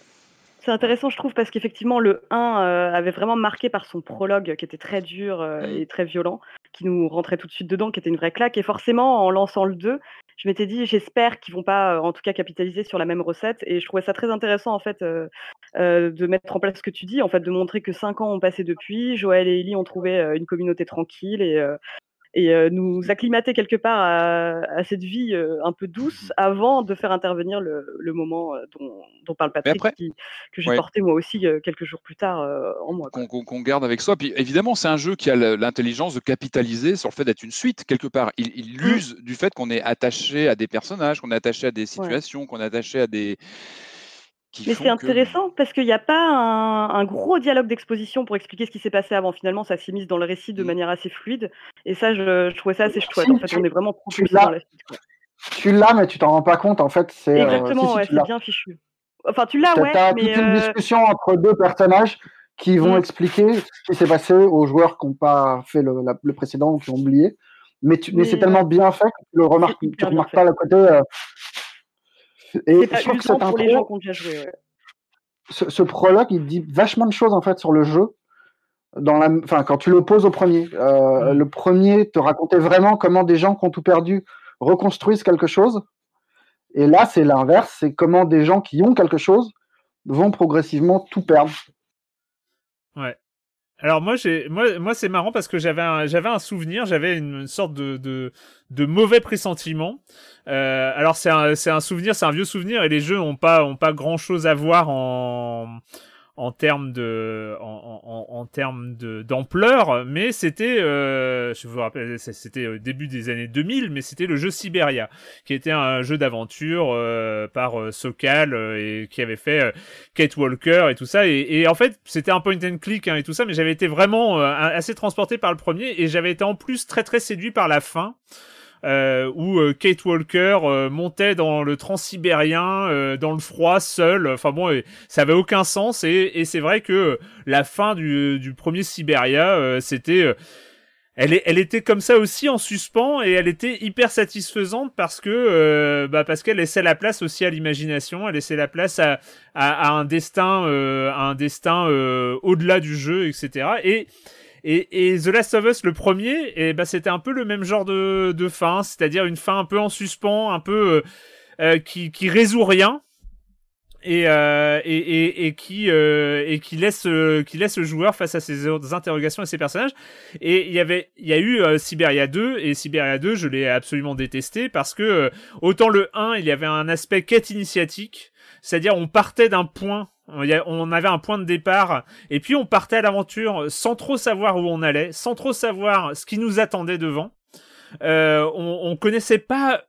B: c'est intéressant, je trouve, parce qu'effectivement, le 1 euh, avait vraiment marqué par son prologue qui était très dur mmh. et très violent, qui nous rentrait tout de suite dedans, qui était une vraie claque. Et forcément, en lançant le 2, je m'étais dit, j'espère qu'ils vont pas, euh, en tout cas, capitaliser sur la même recette. Et je trouvais ça très intéressant, en fait, euh, euh, de mettre en place ce que tu dis, en fait, de montrer que cinq ans ont passé depuis. Joël et Ellie ont trouvé une communauté tranquille et, et euh, nous acclimater quelque part à, cette vie euh, un peu douce mmh avant de faire intervenir le, moment euh, dont, parle Patrick, que j'ai porté moi aussi quelques jours plus tard en moi.
D: Qu'on garde avec soi. Puis évidemment, c'est un jeu qui a l'intelligence de capitaliser sur le fait d'être une suite quelque part. Il, il mmh. use du fait qu'on est attaché à des personnages, qu'on est attaché à des situations, qu'on est attaché à des
B: mais c'est intéressant parce qu'il n'y a pas un, gros dialogue d'exposition pour expliquer ce qui s'est passé avant. Finalement, ça s'est mis dans le récit de mmh. manière assez fluide. Et ça, je, trouvais ça assez chouette. en fait, on est vraiment propulsé dans la suite.
C: Tu l'as, mais tu t'en rends pas compte. En fait, c'est
B: euh, exactement. ouais, c'est bien fichu. Enfin, tu l'as, ouais.
C: As mais toute une euh, discussion entre deux personnages qui vont mmh. expliquer ce qui s'est passé aux joueurs qui n'ont pas fait le, précédent ou qui ont oublié. Mais, mais, c'est tellement bien fait que tu ne remarques, tu remarques pas le côté. Euh,
B: et je trouve que cette pour les gens qui ont déjà joué.
C: Ce, prologue, il dit vachement de choses en fait sur le jeu. dans la, enfin, quand tu l'opposes au premier. Euh. Le premier te racontait vraiment comment des gens qui ont tout perdu reconstruisent quelque chose. Et là, c'est l'inverse, c'est comment des gens qui ont quelque chose vont progressivement tout perdre.
A: Alors moi j'ai moi moi c'est marrant parce que j'avais un j'avais un souvenir, j'avais une, sorte de, de mauvais pressentiment. Euh, alors c'est un c'est un souvenir, c'est un vieux souvenir et les jeux ont pas ont pas grand chose à voir en en termes de en, en, en termes de d'ampleur, mais c'était euh, je vous rappelle c'était au début des années 2000, mais c'était le jeu Siberia qui était un jeu d'aventure euh, par euh, Sokal euh, et qui avait fait euh, Kate Walker et tout ça. Et, et en fait, c'était un point and click hein, et tout ça, mais j'avais été vraiment euh, assez transporté par le premier et j'avais été en plus très très séduit par la fin. Euh, où euh, Kate Walker euh, montait dans le transsibérien, dans le froid, seul. Enfin bon, ça avait aucun sens. Et, et c'est vrai que la fin du, du premier Siberia, euh, c'était elle, elle était comme ça aussi en suspens et elle était hyper satisfaisante parce que euh, bah parce qu'elle laissait la place aussi à l'imagination, elle laissait la place à, à, à un destin, euh, à un destin euh, au-delà du jeu, etc. Et et, et The Last of Us, le premier, et bah, c'était un peu le même genre de, de fin, c'est-à-dire une fin un peu en suspens, un peu euh, euh, qui, qui résout rien. Et, euh, et, et, et qui euh, et qui laisse euh, qui laisse le joueur face à ses interrogations et ses personnages et il y avait il y a eu euh, Siberia 2 et Siberia 2 je l'ai absolument détesté parce que euh, autant le 1 il y avait un aspect quête initiatique c'est-à-dire on partait d'un point on avait un point de départ et puis on partait à l'aventure sans trop savoir où on allait sans trop savoir ce qui nous attendait devant euh, on, on connaissait pas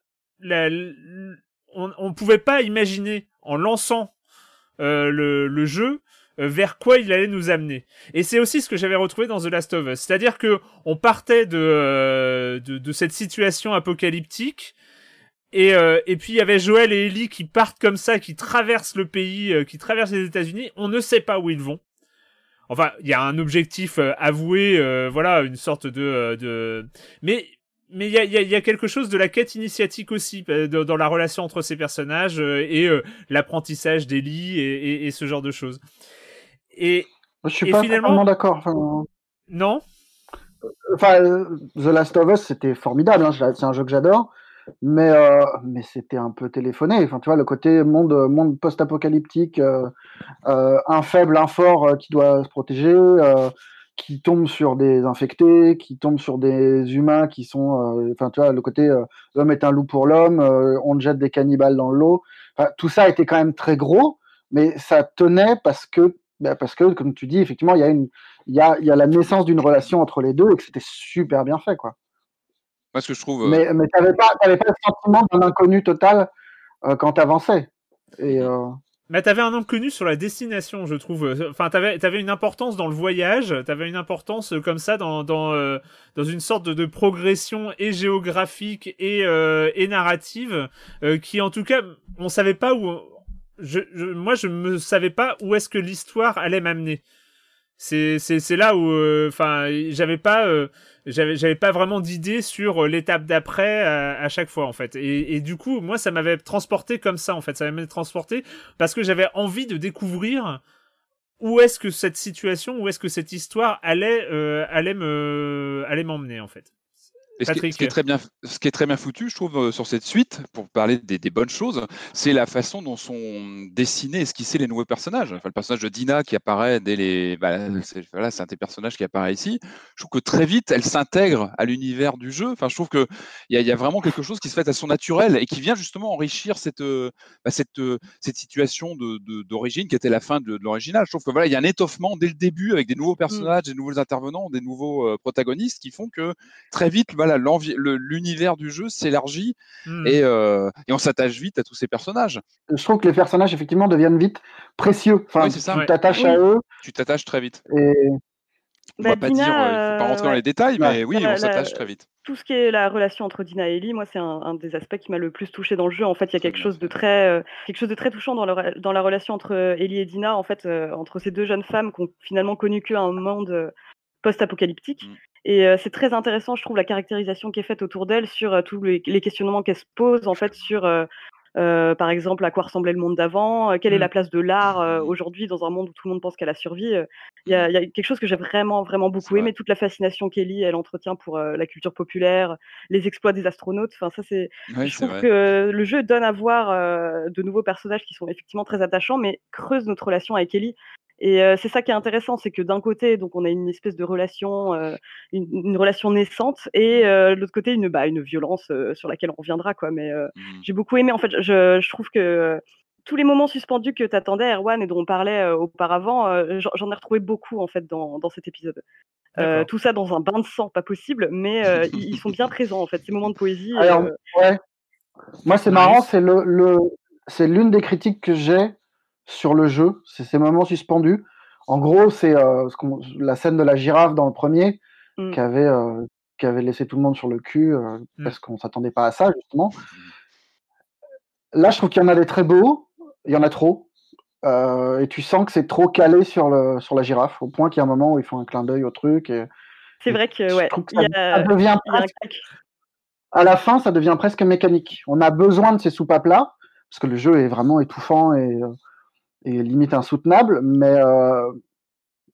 A: on, pouvait pas imaginer en lançant euh, le, jeu euh, vers quoi il allait nous amener. Et c'est aussi ce que j'avais retrouvé dans The Last of Us, c'est-à-dire que on partait de cette situation apocalyptique. Et, euh, et puis il y avait Joël et Ellie qui partent comme ça, qui traversent le pays, euh, qui traversent les États-Unis. On ne sait pas où ils vont. Enfin, il y a un objectif euh, avoué, voilà, une sorte de, de... mais mais il y a, il y, a, il y a quelque chose de la quête initiatique aussi dans la relation entre ces personnages et l'apprentissage d'Ellie et, et, et ce genre de choses. Et
C: Je suis
A: Et
C: pas
A: finalement-
C: d'accord. Enfin,
A: non,
C: enfin, The Last of Us, c'était formidable. hein, C'est un jeu que j'adore. Mais, euh, mais c'était un peu téléphoné. Enfin, tu vois, le côté monde, monde post-apocalyptique, euh, euh, un faible, un fort euh, qui doit se protéger, euh, qui tombe sur des infectés, qui tombe sur des humains qui sont. euh, Enfin, tu vois, le côté euh, l'homme est un loup pour l'homme, euh, on jette des cannibales dans l'eau. Tout ça était quand même très gros, mais ça tenait parce que, bah, parce que comme tu dis, effectivement, il y a une. Il y a, y a la naissance d'une relation entre les deux et que c'était super bien fait, quoi.
D: Moi, ce que je trouve. euh,
C: Mais, mais tu n'avais pas, t'avais pas le sentiment d'un inconnu total euh, quand tu avançais. Et, euh,
A: mais t'avais un inconnu sur la destination, je trouve. Enfin, t'avais t'avais une importance dans le voyage, t'avais une importance comme ça dans dans euh, dans une sorte de, de progression et géographique et euh, et narrative euh, qui, en tout cas, on savait pas où. Je, je moi, je me savais pas où est-ce que l'histoire allait m'amener. C'est là où, euh, enfin, j'avais pas. euh, j'avais pas vraiment d'idée sur euh, l'étape d'après euh, à, chaque fois en fait et, et du coup moi ça m'avait transporté comme ça en fait ça m'avait transporté parce que j'avais envie de découvrir où est-ce que cette situation où est-ce que cette histoire allait euh, allait me allait m'emmener en fait
D: Et ce, qui,
A: Patrick.
D: ce qui est très bien, ce qui est très bien foutu, je trouve, euh, sur cette suite, pour parler des, des bonnes choses, c'est la façon dont sont dessinés, esquissés les nouveaux personnages. Enfin, le personnage de Dina qui apparaît dès les, bah, c'est, voilà, c'est un des personnages qui apparaît ici. Je trouve que très vite, elle s'intègre à l'univers du jeu. Enfin, je trouve que il y, a- y a vraiment quelque chose qui se fait à son naturel et qui vient justement enrichir cette, euh, bah, cette, euh, cette situation de, de- d'origine qui était la fin de, de l'original. Je trouve que voilà, il y a un étoffement dès le début avec des nouveaux personnages, des nouveaux intervenants, des nouveaux protagonistes qui font que très vite, voilà, l'univers du jeu s'élargit
A: Hmm.
D: et, euh, et on s'attache vite à tous ces personnages.
C: je trouve que les personnages, effectivement, deviennent vite précieux. Enfin,
D: Oui, c'est ça.
C: tu
A: Ouais.
C: t'attaches
B: Oui.
C: à eux.
D: Tu t'attaches très vite.
C: Et
D: On
B: Bah,
D: va pas
B: Dina,
D: dire, euh, faut pas rentrer dans
B: euh,
D: les détails,
C: Ouais.
D: mais oui,
B: La-
D: on s'attache très vite.
B: tout ce qui est la relation entre Dina et Ellie, moi, c'est un, un des aspects qui m'a le plus touché dans le jeu. En fait, il y a quelque chose de très, euh, quelque chose de très touchant dans, le- dans la relation entre Ellie et Dina. En fait, euh, entre ces deux jeunes femmes qui ont finalement connu qu'un monde post-apocalyptique.
D: Mm.
B: Et euh, c'est très intéressant, je trouve, la caractérisation qui est faite autour d'elle sur euh, tous les, les questionnements qu'elle se pose, en fait, sur euh, Euh, par exemple, à quoi ressemblait le monde d'avant, euh, quelle est
A: Mm.
B: la place de l'art euh, aujourd'hui dans un monde où tout le monde pense qu'à la survie. euh, Il y, a, y a quelque chose que j'ai vraiment, vraiment beaucoup
D: vrai.
B: aimé, toute la fascination qu'Ellie, elle entretient pour euh, la culture populaire, les exploits des astronautes. Enfin, ça, c'est.
D: Oui,
B: je trouve
D: vrai.
B: que le jeu donne à voir euh, de nouveaux personnages qui sont effectivement très attachants, mais creuse notre relation avec Ellie. Et euh, c'est ça qui est intéressant, c'est que d'un côté, donc on a une espèce de relation, euh, une, une relation naissante, et euh, de l'autre côté, une, bah, une violence euh, sur laquelle on reviendra, quoi. Mais euh,
D: Mm.
B: j'ai beaucoup aimé. En fait, je, je trouve que tous les moments suspendus que t'attendais, Erwan, et dont on parlait euh, auparavant, euh, j'en ai retrouvé beaucoup en fait dans, dans cet épisode. Euh, tout ça dans un bain de sang, pas possible, mais euh, [laughs] ils, sont bien présents en fait. Ces moments de poésie.
C: Alors,
B: euh,
C: ouais. Moi, c'est marrant, c'est le, le c'est l'une des critiques que j'ai sur le jeu, c'est ces moments suspendus. En gros, c'est euh, ce la scène de la girafe dans le premier
B: Mm.
C: qui avait euh, qui avait laissé tout le monde sur le cul euh,
A: Mm.
C: parce qu'on s'attendait pas à ça justement. Là, je trouve qu'il y en a des très beaux, il y en a trop, et tu sens que c'est trop calé sur le sur la girafe au point qu'il y a un moment où ils font un clin d'œil au truc. Et,
B: c'est vrai que ouais,
C: que ça,
B: a,
C: ça devient presque à la fin, ça devient presque mécanique. On a besoin de ces soupapes-là, parce que le jeu est vraiment étouffant et, et limite insoutenable, mais euh,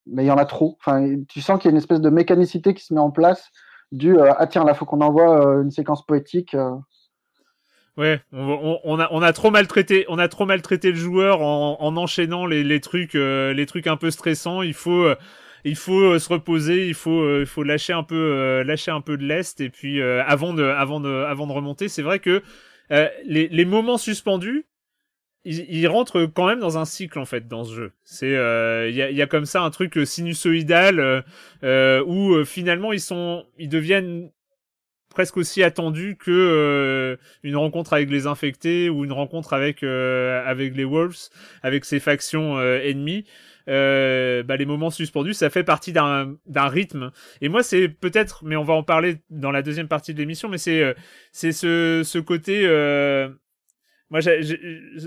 C: mais il y en a trop. Enfin, tu sens qu'il y a une espèce de mécanicité qui se met en place du euh, ah tiens là faut qu'on envoie euh, une séquence poétique. euh.
A: Ouais, on, on- a, on a trop maltraité, on a trop maltraité le joueur en, en enchaînant les, les trucs, euh, les trucs un peu stressants. Il faut, il faut se reposer, il faut, il faut lâcher un peu, lâcher un peu de lest et puis euh, avant de, avant de, avant de remonter, c'est vrai que les, les moments suspendus, ils, ils rentrent quand même dans un cycle en fait dans ce jeu. C'est, euh, il y a, il y a comme ça un truc sinusoïdal euh, euh, où euh, finalement ils sont, ils deviennent presque aussi attendus que une rencontre avec les infectés ou une rencontre avec avec les wolves, avec ces factions ennemies. Euh, bah, les moments suspendus, ça fait partie d'un rythme. Et moi, c'est peut-être, mais on va en parler dans la deuxième partie de l'émission, mais c'est c'est ce ce côté. Euh, moi, j'ai- j'ai-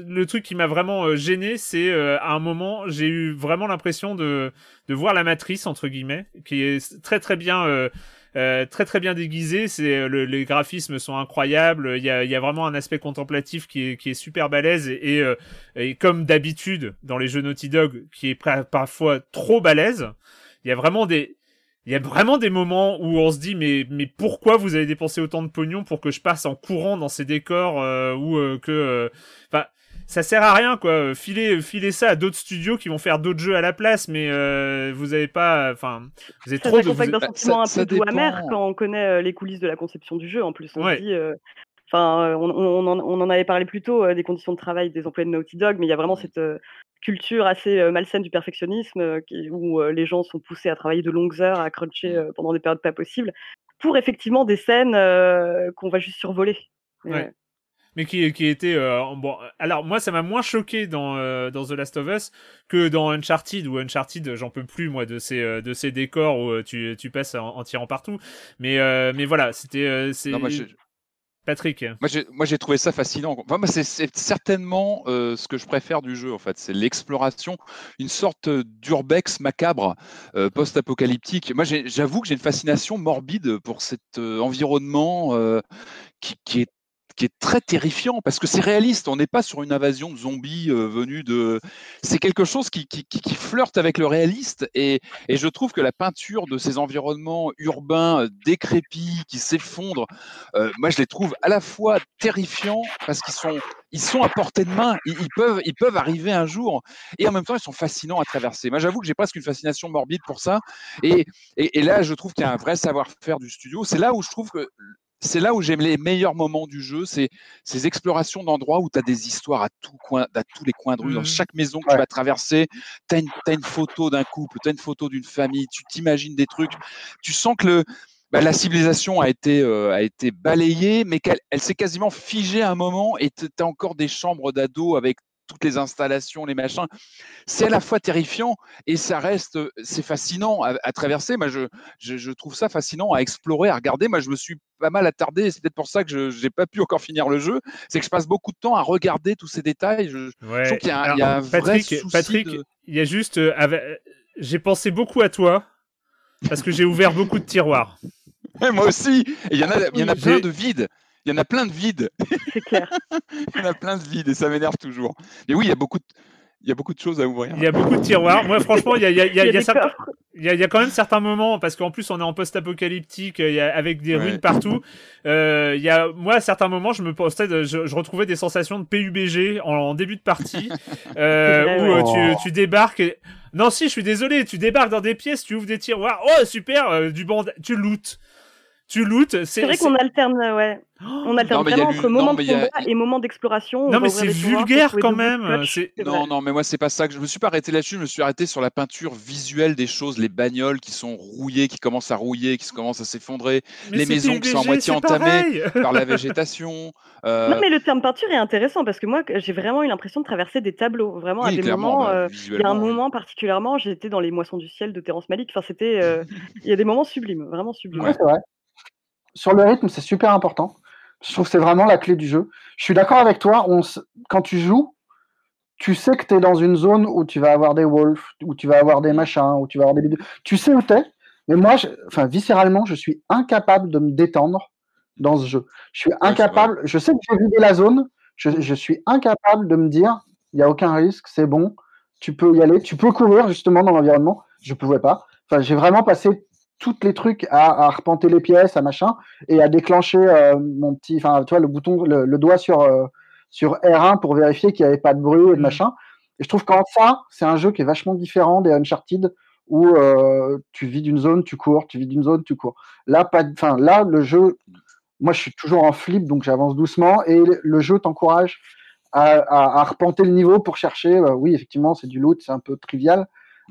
A: le truc qui m'a vraiment euh, gêné, c'est euh, à un moment, j'ai eu vraiment l'impression de de voir la matrice entre guillemets, qui est très très bien. Euh, euh, très très bien déguisé, c'est euh, le, les graphismes sont incroyables, il y a, y a vraiment un aspect contemplatif qui est, qui est super balèze et, et, euh, et comme d'habitude dans les jeux Naughty Dog qui est parfois trop balèze, il y a vraiment des il y a vraiment des moments où on se dit mais mais pourquoi vous avez dépensé autant de pognon pour que je passe en courant dans ces décors euh, ou euh, que euh, enfin ça sert à rien quoi filer filer ça à d'autres studios qui vont faire d'autres jeux à la place mais euh, vous avez pas enfin vous avez
B: Ça
A: trop de vous-
B: d'un
D: bah,
B: sentiment
D: ça-
B: un peu
D: ça
B: doux amer quand on connaît les coulisses de la conception du jeu. En plus, on
A: Ouais.
B: se dit, euh, enfin, on, on en, on en avait parlé plus tôt euh, des conditions de travail des employés de Naughty Dog, mais il y a vraiment cette euh, culture assez euh, malsaine du perfectionnisme euh, qui, où euh, les gens sont poussés à travailler de longues heures, à cruncher euh, pendant des périodes pas possibles, pour effectivement des scènes euh, qu'on va juste survoler. Mais,
A: Ouais. mais qui qui était euh, bon alors moi ça m'a moins choqué dans euh, dans The Last of Us que dans Uncharted où Uncharted j'en peux plus moi de ces euh, de ces décors où tu tu passes en, en tirant partout mais euh, mais voilà c'était euh, c'est
D: Non, moi, j'ai-
A: Patrick
D: Moi, j'ai, trouvé ça fascinant. Enfin, c'est, certainement euh, ce que je préfère du jeu, en fait. C'est l'exploration, une sorte d'urbex macabre, euh, post-apocalyptique. Moi, j'avoue que j'ai une fascination morbide pour cet euh, environnement qui est qui est très terrifiant parce que c'est réaliste. On n'est pas sur une invasion de zombies euh, venus de. C'est quelque chose qui, qui, flirte avec le réaliste et, et je trouve que la peinture de ces environnements urbains euh, décrépits qui s'effondrent, euh, moi je les trouve à la fois terrifiants parce qu'ils sont ils sont à portée de main, ils, peuvent ils peuvent arriver un jour et en même temps ils sont fascinants à traverser. Moi j'avoue que j'ai presque une fascination morbide pour ça et, et là je trouve qu'il y a un vrai savoir-faire du studio. C'est là où je trouve que c'est là où j'aime les meilleurs moments du jeu, c'est ces explorations d'endroits où tu as des histoires à, tout coin, à tous les coins de rue. Dans
A: Mhm.
D: chaque maison que
C: Ouais.
D: tu vas traverser, tu as, une photo d'un couple, tu as une photo d'une famille, tu t'imagines des trucs. Tu sens que le, bah, la civilisation a été, euh, a été balayée, mais qu'elle elle s'est quasiment figée à un moment et tu as encore des chambres d'ados avec toutes les installations, les machins. C'est à la fois terrifiant et ça reste, c'est fascinant à, à traverser. Moi, je, je, je trouve ça fascinant à explorer, à regarder. Moi, je me suis pas mal attardé. C'est peut-être pour ça que je n'ai pas pu encore finir le jeu. C'est que je passe beaucoup de temps à regarder tous ces détails. Je, trouve qu'il y a, un-
A: Alors,
D: il y a un vrai
A: Patrick
D: souci
A: Patrick
D: de-
A: il y a juste euh, avec- euh, j'ai pensé beaucoup à toi parce que j'ai ouvert beaucoup de tiroirs [laughs]
D: Moi aussi. Il y en a, il y en a plein de vides. Il y en a plein de vides.
B: C'est clair.
D: il y en a plein de vides et ça m'énerve toujours. Mais oui, il y a beaucoup de, il y a beaucoup de choses à ouvrir.
A: Il y a beaucoup de tiroirs. Moi, franchement, il y a, il y a, il y a,
B: Il y a des
A: certains-
B: coffres.
A: il y a- il y a quand même certains moments, parce qu'en plus, on est en post-apocalyptique, il y a- avec des
D: Ouais.
A: ruines partout. Euh, il y a, moi, à certains moments, je me postais, de- je, je retrouvais des sensations de PUBG en, en début de partie, euh, où euh, tu, tu débarques. Et... Non, si, je suis désolé, tu débarques dans des pièces, tu ouvres des tiroirs. Oh, super, euh, du band, tu lootes. Tu lootes.
B: C'est vrai qu'on alterne, ouais. On alterne
D: Non,
B: vraiment
D: lu-
B: entre
D: non,
B: moments de
D: a-
B: combat et moments d'exploration. On
A: Non, mais c'est
B: des
A: vulgaire quand même.
D: Non, non, mais moi, c'est pas ça que je me suis pas arrêté là-dessus. Je me suis arrêté sur la peinture visuelle des choses, les bagnoles qui sont rouillées, qui commencent à rouiller, qui commencent à s'effondrer,
A: Mais
D: les maisons qui sont à moitié entamées. [laughs] par la végétation. euh,
B: Non, mais le terme peinture est intéressant parce que moi, j'ai vraiment eu l'impression de traverser des tableaux. Vraiment, à
D: oui,
B: des
D: clairement,
B: moments.
D: bah,
B: euh, Il y a un moment particulièrement, j'étais dans les moissons du ciel de Terrence Malick. Enfin, c'était. euh, Il y a des moments sublimes, vraiment sublimes.
C: Ouais. Sur le rythme, c'est super important. Je trouve que c'est vraiment la clé du jeu. Je suis d'accord avec toi. On s- Quand tu joues, tu sais que tu es dans une zone où tu vas avoir des wolves, où tu vas avoir des machins, où tu vas avoir des. Tu sais où tu es. Mais moi, je- enfin, viscéralement, je suis incapable de me détendre dans ce jeu. Je suis incapable. Je sais que j'ai vidé la zone. Je, je suis incapable de me dire, il n'y a aucun risque, c'est bon, tu peux y aller, tu peux courir justement dans l'environnement. Je pouvais pas. Enfin, j'ai vraiment passé tous les trucs à, à arpenter les pièces, à machin, et à déclencher euh, mon petit, enfin, tu vois, le bouton, le, le doigt sur, euh, sur R1 pour vérifier qu'il n'y avait pas de bruit et de
A: Mm.
C: machin. Et je trouve qu'en ça, c'est un jeu qui est vachement différent des Uncharted où euh, tu vis d'une zone, tu cours, tu vis d'une zone, tu cours. Là, pas, enfin, là, le jeu, moi, je suis toujours en flip, donc j'avance doucement, et le, jeu t'encourage à, à, à arpenter le niveau pour chercher. oui, effectivement, c'est du loot, c'est un peu trivial.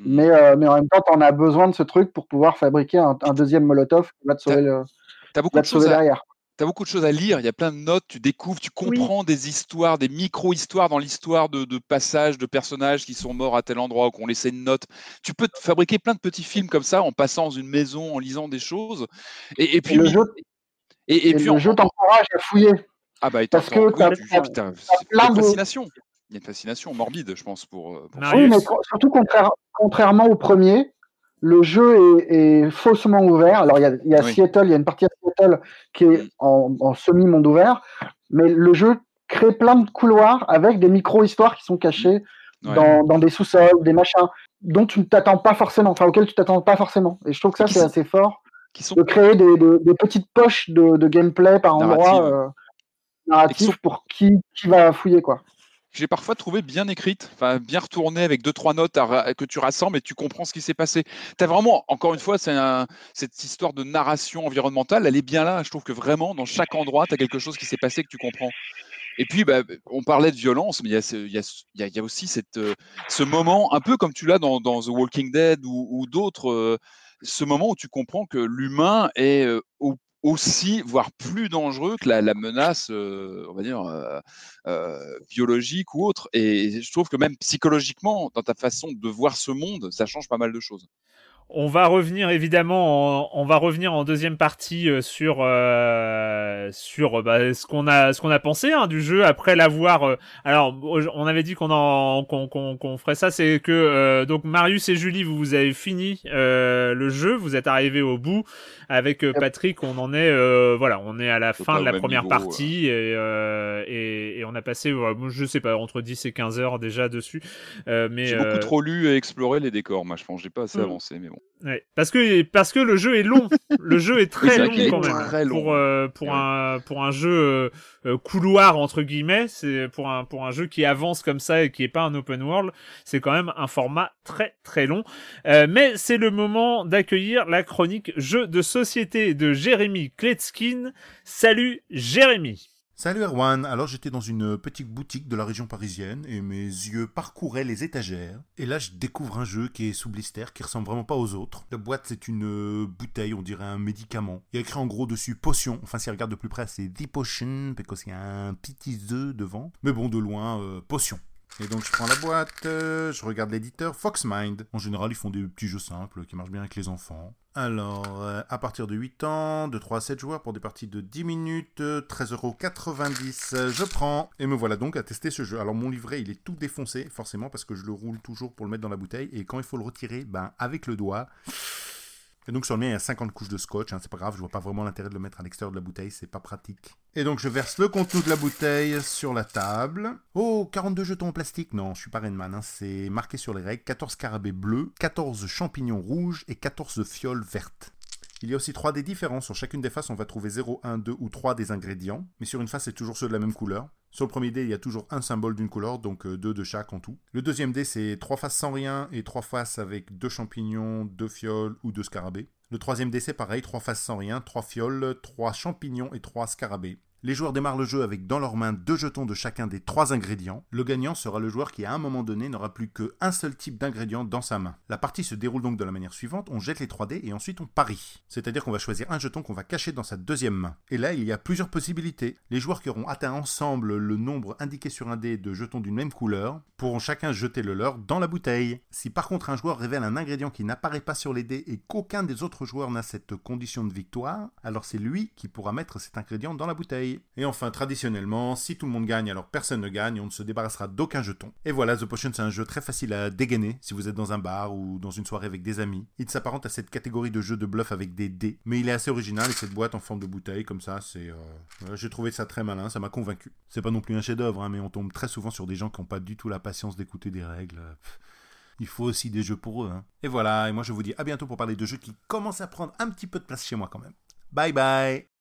C: Mais, euh, mais en même temps, tu en as besoin de ce truc pour pouvoir fabriquer un, un deuxième Molotov qui va te sauver, le,
D: beaucoup
C: va
D: de
C: sauver
D: à,
C: derrière.
D: T'as beaucoup de choses à lire, il y a plein de notes, tu découvres, tu
B: Oui.
D: comprends des histoires, des micro-histoires dans l'histoire de, de passages, de personnages qui sont morts à tel endroit ou qui ont laissé une note. Tu peux te fabriquer plein de petits films comme ça en passant dans une maison, en lisant des choses. Et, et puis,
C: le jeu,
D: et, et
C: et
D: puis
C: le
D: en-
C: jeu t'encourage à fouiller.
D: ah bah, et
C: parce que
D: tu-
C: t'as-
D: putain,
C: t'as
D: c'est- il y a
C: plein de-
D: fascination. Il y a une fascination morbide, je pense, pour. euh, pour.
C: Oui, mais surtout contraire- contrairement au premier, le jeu est, est faussement ouvert. Alors, il y a, il y a
D: Oui.
C: Seattle, il y a une partie à Seattle qui est
D: Mm.
C: en, en semi-monde ouvert, mais le jeu crée plein de couloirs avec des micro-histoires qui sont cachées
D: Ouais.
C: dans, dans des sous-sols, des machins, dont tu ne t'attends pas forcément, enfin, auxquels tu t'attends pas forcément. Et je trouve que ça, c'est assez fort,
D: Qui sont
C: de créer des, des- des petites poches de, de gameplay par endroit
D: Narratives.
C: euh, narratif
D: sont-
C: pour qui, qui va fouiller, quoi.
D: J'ai parfois trouvé bien écrite, bien retournée avec deux trois notes que tu rassembles et tu comprends ce qui s'est passé. Tu as vraiment, encore une fois, cette histoire de narration environnementale, elle est bien là. Je trouve que vraiment, dans chaque endroit, tu as quelque chose qui s'est passé que tu comprends. Et puis, bah, on parlait de violence, mais il y a, aussi ce moment, un peu comme tu l'as dans, dans The Walking Dead ou, ou d'autres, euh, ce moment où tu comprends que l'humain est euh, au- aussi, voire plus dangereux que la, la menace, euh, on va dire, euh, euh, biologique ou autre. Et je trouve que même psychologiquement, dans ta façon de voir ce monde, ça change pas mal de choses.
A: On va revenir évidemment, en, on va revenir en deuxième partie euh, sur euh, sur bah, ce qu'on a ce qu'on a pensé hein, du jeu après l'avoir. euh, alors on avait dit qu'on qu'on qu'on qu'on ferait ça, c'est que euh, donc Marius et Julie vous, vous avez fini euh, le jeu, vous êtes arrivés au bout avec euh, Patrick, on en est euh, voilà, on est à la fin de la première
D: niveau,
A: partie et, euh, et et on a passé euh, je sais pas entre 10 et 15 heures déjà dessus, euh, mais
D: J'ai
A: euh,
D: beaucoup trop lu et exploré les décors, moi je pense. J'ai pas assez
B: Mm.
D: avancé, mais bon.
A: Ouais, parce que parce que le jeu est long. le jeu est très long quand même.
D: très long.
A: Pour euh, pour
D: Ouais.
A: un pour un jeu euh, euh, couloir entre guillemets, c'est pour un pour un jeu qui avance comme ça et qui est pas un open world, c'est quand même un format très très long. Euh, mais c'est le moment d'accueillir la chronique jeu de société de Jérémy Kletskin. Salut Jérémy.
F: Salut Erwan, alors j'étais dans une petite boutique de la région parisienne et mes yeux parcouraient les étagères. Et là je découvre un jeu qui est sous blister, qui ressemble vraiment pas aux autres. La boîte c'est une euh, bouteille, on dirait un médicament. Il y a écrit en gros dessus potion, enfin si on regarde de plus près c'est The Potion, parce qu'il y a un petit œuf devant. Mais bon de loin, euh, potion. Et donc je prends la boîte, euh, je regarde l'éditeur Foxmind. En général, ils font des petits jeux simples qui marchent bien avec les enfants. Alors, euh, à partir de 8 ans, de 3 à 7 joueurs pour des parties de 10 minutes, euh, 13,90€, euh, je prends. Et me voilà donc à tester ce jeu. Alors mon livret, il est tout défoncé, forcément, parce que je le roule toujours pour le mettre dans la bouteille. Et quand il faut le retirer, ben avec le doigt... Et donc sur le mien, il y a 50 couches de scotch. Hein, c'est pas grave, je vois pas vraiment l'intérêt de le mettre à l'extérieur de la bouteille, c'est pas pratique. Et donc je verse le contenu de la bouteille sur la table. Oh, 42 jetons en plastique Non, je suis pas Rainman, hein, c'est marqué sur les règles. 14 scarabées bleus, 14 champignons rouges et 14 fioles vertes. Il y a aussi 3 des différents. Sur chacune des faces, on va trouver 0, 1, 2 ou 3 des ingrédients. Mais sur une face, c'est toujours ceux de la même couleur. Sur le premier dé, il y a toujours un symbole d'une couleur, donc euh, deux de chaque en tout. Le deuxième dé, c'est 3 faces sans rien et 3 faces avec 2 champignons, 2 fioles ou 2 scarabées. Le troisième dé, c'est pareil, 3 faces sans rien, 3 fioles, 3 champignons et 3 scarabées. Les joueurs démarrent le jeu avec dans leurs mains deux jetons de chacun des trois ingrédients. Le gagnant sera le joueur qui à un moment donné n'aura plus qu'un seul type d'ingrédient dans sa main. La partie se déroule donc de la manière suivante, on jette les 3 dés et ensuite on parie. C'est-à-dire qu'on va choisir un jeton qu'on va cacher dans sa deuxième main. Et là, il y a plusieurs possibilités. Les joueurs qui auront atteint ensemble le nombre indiqué sur un dé de jetons d'une même couleur pourront chacun jeter le leur dans la bouteille. Si par contre un joueur révèle un ingrédient qui n'apparaît pas sur les dés et qu'aucun des autres joueurs n'a cette condition de victoire, alors c'est lui qui pourra mettre cet ingrédient dans la bouteille. Et enfin, traditionnellement, si tout le monde gagne, alors personne ne gagne, on ne se débarrassera d'aucun jeton. Et voilà, The Potion, c'est un jeu très facile à dégainer si vous êtes dans un bar ou dans une soirée avec des amis. Il s'apparente à cette catégorie de jeu de bluff avec des dés, mais il est assez original et cette boîte en forme de bouteille, comme ça, c'est. Euh... J'ai trouvé ça très malin, ça m'a convaincu. C'est pas non plus un chef-d'œuvre, hein, mais on tombe très souvent sur des gens qui n'ont pas du tout la patience d'écouter des règles. il faut aussi des jeux pour eux. Hein. Et voilà, et moi je vous dis à bientôt pour parler de jeux qui commencent à prendre un petit peu de place chez moi quand même. Bye bye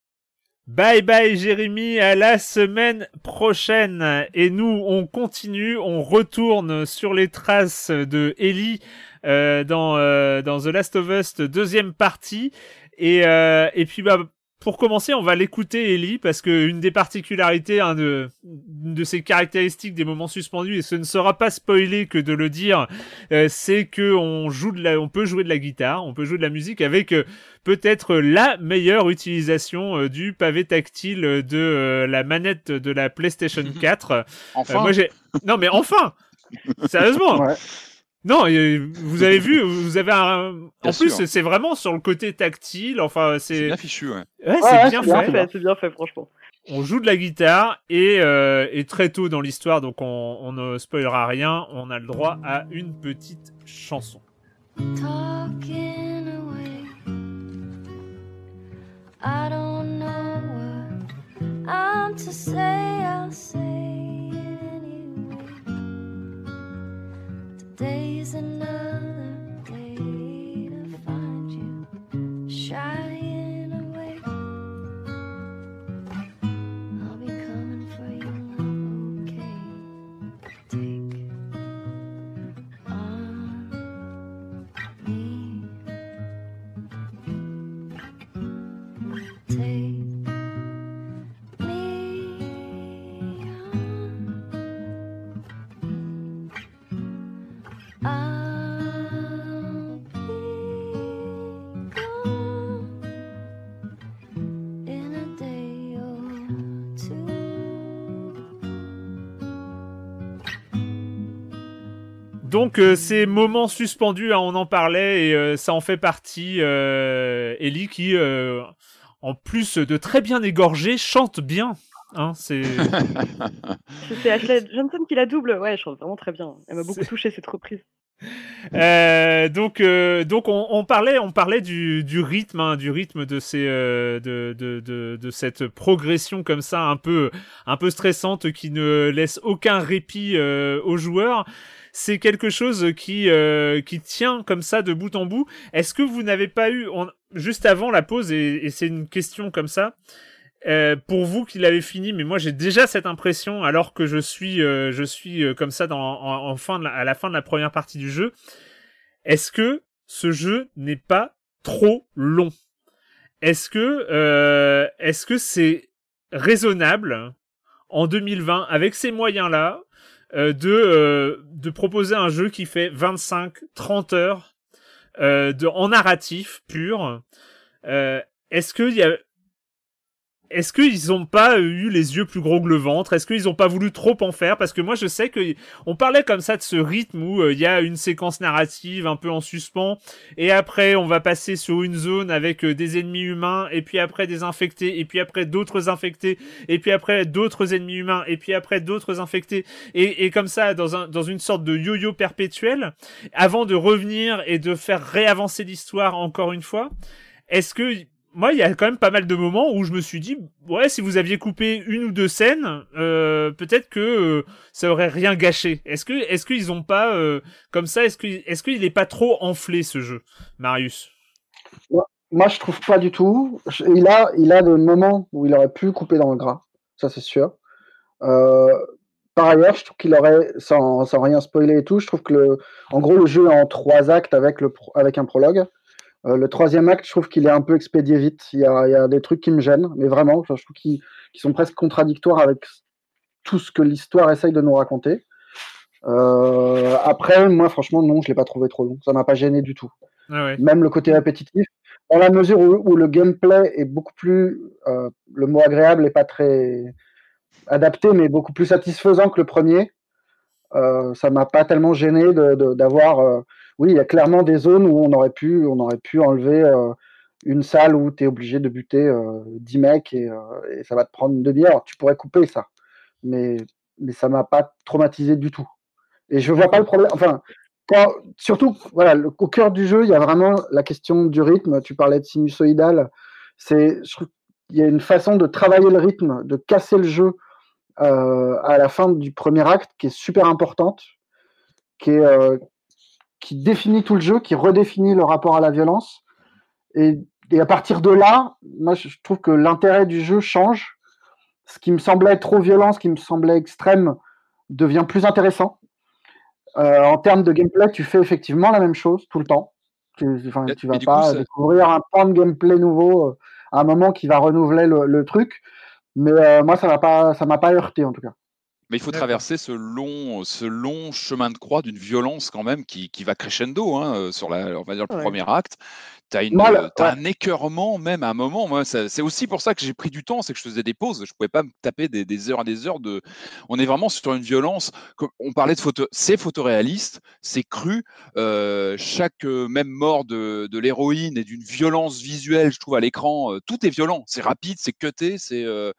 A: Bye bye Jérémy, à la semaine prochaine. Et nous, on continue, on retourne sur les traces de Ellie euh, dans, euh, dans The Last of Us deuxième partie. Et, euh, et puis bah pour commencer, on va l'écouter Ellie parce que une des particularités, hein, de, une de ses caractéristiques des moments suspendus, et ce ne sera pas spoilé que de le dire, euh, c'est que on joue de la, on peut jouer de la guitare, on peut jouer de la musique avec euh, peut-être la meilleure utilisation euh, du pavé tactile de euh, la manette de la PlayStation [laughs] 4.
D: Enfin.
A: moi j'ai, non mais enfin, [laughs] sérieusement.
C: Ouais.
A: Non, vous avez vu, vous avez un. [laughs] En
D: Bien
A: plus,
D: sûr.
A: c'est vraiment sur le côté tactile. Enfin,
D: C'est
A: c'est.
D: bien fichu, ouais.
A: Ouais,
C: Ouais,
A: c'est
C: ouais,
A: bien
C: c'est bien
A: fait.
B: C'est bien fait, franchement.
A: On joue de la guitare et, euh, et très tôt dans l'histoire, donc on, on ne spoilera rien, on a le droit à une petite chanson.
G: talking away. I don't know what I'm to say
A: Donc euh, ces moments suspendus, hein, on en parlait et euh, ça en fait partie. Euh, Ellie qui, euh, en plus de très bien égorger, chante bien. Hein, [laughs] c'est
B: Ashley Johnson qui la double. Ouais, elle chante vraiment très bien. Elle m'a beaucoup touché cette reprise.
A: Euh, donc euh, donc on, on parlait on parlait du, du rythme hein, du rythme de ces euh, de, de, de, de cette progression comme ça un peu un peu stressante qui ne laisse aucun répit aux joueurs c'est quelque chose qui euh, qui tient comme ça de bout en bout est-ce que vous n'avez pas eu juste avant la pause et, c'est une question comme ça euh, pour vous qui l'avez fini, mais moi j'ai déjà cette impression alors que je suis, euh, je suis comme ça en, fin à la fin de la première partie du jeu. Est-ce que ce jeu n'est pas trop long? Est-ce que, est-ce que c'est raisonnable en 2020 avec ces moyens-là euh, de euh, de proposer un jeu qui fait 25-30 heures euh, de en narratif pur. Euh, Est-ce qu'il y a est-ce qu'ils ont pas eu les yeux plus gros que le ventre? Est-ce qu'ils ont pas voulu trop en faire? Parce que moi, je sais que on parlait comme ça de ce rythme où euh, il y a une séquence narrative un peu en suspens, et après on va passer sur une zone avec euh, des ennemis humains, et puis après des infectés, et puis après d'autres infectés, et puis après d'autres ennemis humains, et puis après d'autres infectés, et, comme ça dans dans une sorte de yo-yo perpétuel, avant de revenir et de faire réavancer l'histoire encore une fois. Est-ce que moi, il y a quand même pas mal de moments où je me suis dit, ouais, si vous aviez coupé une ou deux scènes, euh, peut-être que euh, ça aurait rien gâché. Est-ce que, est-ce qu'ils ont pas, euh, comme ça, est-ce que, est-ce qu'il est pas trop enflé ce jeu, Marius?
C: Moi, je trouve pas du tout. Il a, il a des moments où il aurait pu couper dans le gras, ça c'est sûr. Par ailleurs, je trouve qu'il aurait, sans, sans rien spoiler et tout, je trouve que le, en gros, le jeu est en trois actes avec, le, avec un prologue. Euh, le troisième acte, je trouve qu'il est un peu expédié vite. Il y a, il y a des trucs qui me gênent, mais vraiment, je trouve qu'ils sont presque contradictoires avec tout ce que l'histoire essaye de nous raconter. Euh, après, moi, franchement, non, je l'ai pas trouvé trop long. Ça m'a pas gêné du tout.
A: Ah ouais.
C: Même le côté répétitif, dans la mesure où, où le gameplay est beaucoup plus, euh, le mot agréable n'est pas très adapté, mais beaucoup plus satisfaisant que le premier. Ça m'a pas tellement gêné d'avoir. Euh, oui, il y a clairement des zones où on aurait pu, enlever euh, une salle où tu es obligé de buter euh, 10 mecs et, euh, et ça va te prendre une demi-heure. Tu pourrais couper ça, mais, mais ça m'a pas traumatisé du tout. Et je vois pas le problème. Enfin, surtout, voilà, au cœur du jeu, il y a vraiment la question du rythme. Tu parlais de sinusoïdal. C'est, qu'il y a une façon de travailler le rythme, de casser le jeu euh, à la fin du premier acte qui est super importante, euh, qui définit tout le jeu, qui redéfinit le rapport à la violence. Et, et à partir de là, moi, je trouve que l'intérêt du jeu change. Ce qui me semblait trop violent, ce qui me semblait extrême, devient plus intéressant. Euh, en termes de gameplay, tu fais effectivement la même chose tout le temps. Tu, enfin, vas pas
D: coup, ça-
C: découvrir un pan de gameplay nouveau euh, à un moment qui va renouveler le, le truc. Mais euh, moi, ça m'a pas, ça m'a pas heurté en tout cas.
D: Mais il faut traverser ce long, ce long chemin de croix d'une violence quand même qui, qui va crescendo hein, euh, sur la, on va dire le
B: Ouais.
D: premier acte. Tu as,
C: le- ouais.
D: un écœurement même à un moment. Moi, c'est aussi pour ça que j'ai pris du temps, c'est que je faisais des pauses. Je pouvais pas me taper des, des heures et des heures de. On est vraiment sur une violence. On parlait de photo, c'est photoréaliste, c'est cru. euh, chaque euh, même mort de, de l'héroïne et d'une violence visuelle, je trouve à l'écran, euh, tout est violent. C'est rapide, c'est cuté, c'est. euh,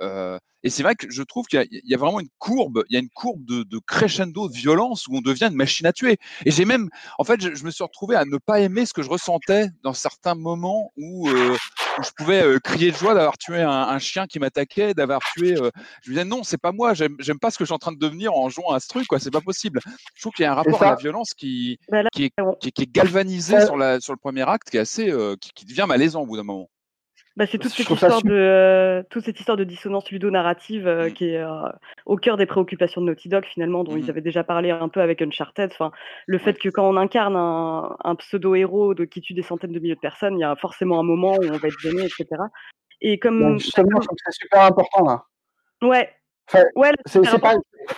D: euh, et c'est vrai que je trouve qu'il y, a- il y a vraiment une courbe, il y a une courbe de, de crescendo de violence où on devient une machine à tuer. Et j'ai même, en fait, je, je me suis retrouvé à ne pas aimer ce que je ressentais dans certains moments où, euh, où je pouvais euh, crier de joie d'avoir tué un, un chien qui m'attaquait, d'avoir tué. je me disais non, c'est pas moi, j'aime pas ce que je suis en train de devenir en jouant à ce truc, quoi. C'est pas possible. Je trouve qu'il y a un rapport à la violence qui,
B: Bah
D: qui, est,
B: on-
D: qui, est- qui est galvanisé
C: Ça-
D: sur, la, sur le premier acte, qui est assez, qui, qui devient malaisant au bout d'un moment.
B: Bah, c'est toute cette histoire de euh, toute cette histoire de dissonance ludonarrative euh,
D: Mm.
B: qui est euh, au cœur des préoccupations de Naughty Dog finalement dont ils avaient déjà parlé un peu avec Uncharted. Enfin, le fait que quand on incarne un, un pseudo-héros de qui tue des centaines de milliers de personnes, il y a forcément un moment où on va être gêné, etc. Et comme
C: Donc, justement, je trouve que c'est super important là.
B: ouais,
C: Enfin,
B: ouais,
C: c'est pas,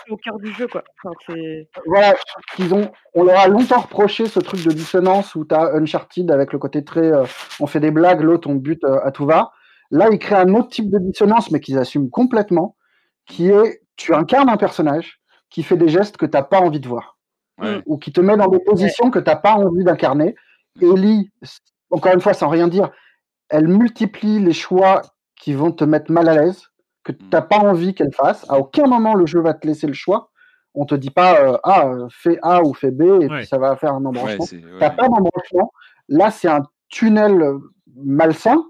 B: au cœur du jeu quoi. Enfin, c'est
C: voilà, ils ont, on leur a longtemps reproché ce truc de dissonance où tu as Uncharted avec le côté très euh, on fait des blagues, l'autre on bute euh, à tout va. Là, ils créent un autre type de dissonance, mais qu'ils assument complètement, qui est tu incarnes un personnage qui fait des gestes que tu n'as pas envie de voir,
D: Ouais.
C: ou qui te met dans des positions que tu n'as pas envie d'incarner. Ellie, encore une fois, sans rien dire, elle multiplie les choix qui vont te mettre mal à l'aise, que tu n'as pas envie qu'elle fasse. À aucun moment le jeu va te laisser le choix. On te dit pas euh, ah fais A ou fais B et
A: Ouais.
C: puis ça va faire un
D: Ouais,
C: embranchement.
D: c'est- ouais,
C: T'as
D: ouais.
C: pas d'embranchement. Là, c'est un tunnel euh, malsain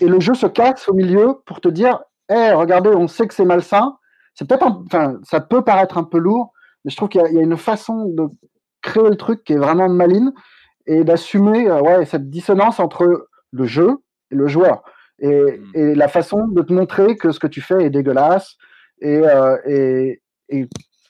C: et le jeu se casse au milieu pour te dire Eh, regardez, on sait que c'est malsain. C'est peut-être, un- enfin, ça peut paraître un peu lourd, mais je trouve qu'il y, y a une façon de créer le truc qui est vraiment maline et d'assumer euh, ouais, cette dissonance entre le jeu et le joueur et,
D: Mm.
C: et la façon de te montrer que ce que tu fais est dégueulasse et, euh, et, et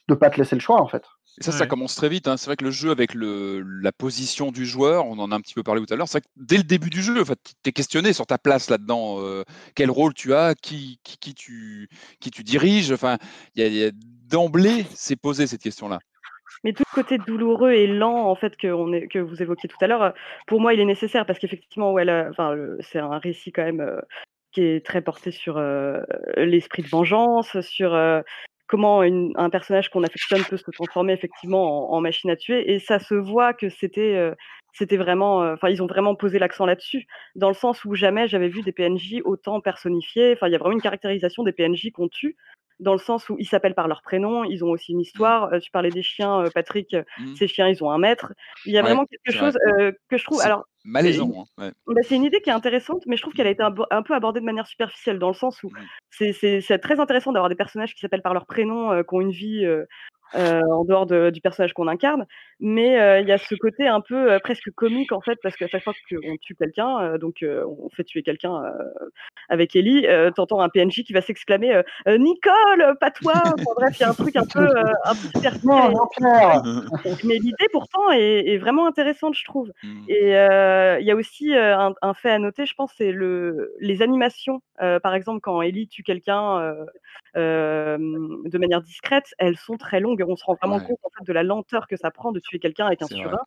C: de pas te laisser le choix en fait.
D: Et ça, ça commence très vite. hein. C'est vrai que le jeu, avec le, la position du joueur, on en a un petit peu parlé tout à l'heure, c'est vrai que dès le début du jeu, en fait, tu es questionné sur ta place là-dedans. euh, quel rôle tu as, qui, qui, qui tu, qui tu diriges. Enfin, il y a, il y a- d'emblée, c'est posé cette question-là.
B: Mais tout le côté douloureux et lent, en fait, que, vous évoquiez tout à l'heure, euh, pour moi, il est nécessaire parce qu'effectivement, ouais, c'est un récit quand même euh, qui est très porté sur euh, l'esprit de vengeance, sur comment un personnage qu'on affectionne peut se transformer effectivement en, machine à tuer. Et ça se voit que c'était c'était vraiment, enfin ils ont vraiment posé l'accent là-dessus, dans le sens où jamais j'avais vu des PNJ autant personnifiés. Enfin il y a vraiment une caractérisation des PNJ qu'on tue. Dans le sens où ils s'appellent par leur prénom, ils ont aussi une histoire. Euh, tu parlais des chiens, Patrick.
D: Mm.
B: Ces chiens, ils ont un maître. Il y a
D: Ouais,
B: vraiment quelque
D: vrai.
B: chose euh, que je trouve. Alors,
D: Malaisant. hein, ouais.
B: bah, c'est une idée qui est intéressante, mais je trouve qu'elle a été un, peu abordée de manière superficielle, dans le sens où c'est- très intéressant d'avoir des personnages qui s'appellent par leur prénom, euh, qui ont une vie euh, euh, en dehors de- du personnage qu'on incarne, mais euh, il y a ce côté un peu euh, presque comique en fait, parce qu'à chaque fois qu'on tue quelqu'un, euh, donc euh, on fait tuer quelqu'un euh, avec Ellie, euh, t'entends un PNJ qui va s'exclamer Nicole, pas toi Enfin, Bref, il y a un truc un peu, euh, un peu [laughs] Mais l'idée pourtant est, est vraiment intéressante, je trouve.
D: Mm.
B: Et euh, il y a aussi un, un fait à noter, je pense, c'est le, les animations. Euh, par exemple, quand Ellie tue quelqu'un euh, euh, de manière discrète, elles sont très longues. On se rend vraiment
D: Ouais.
B: compte en fait, de la lenteur que ça prend de tuer quelqu'un avec un surin.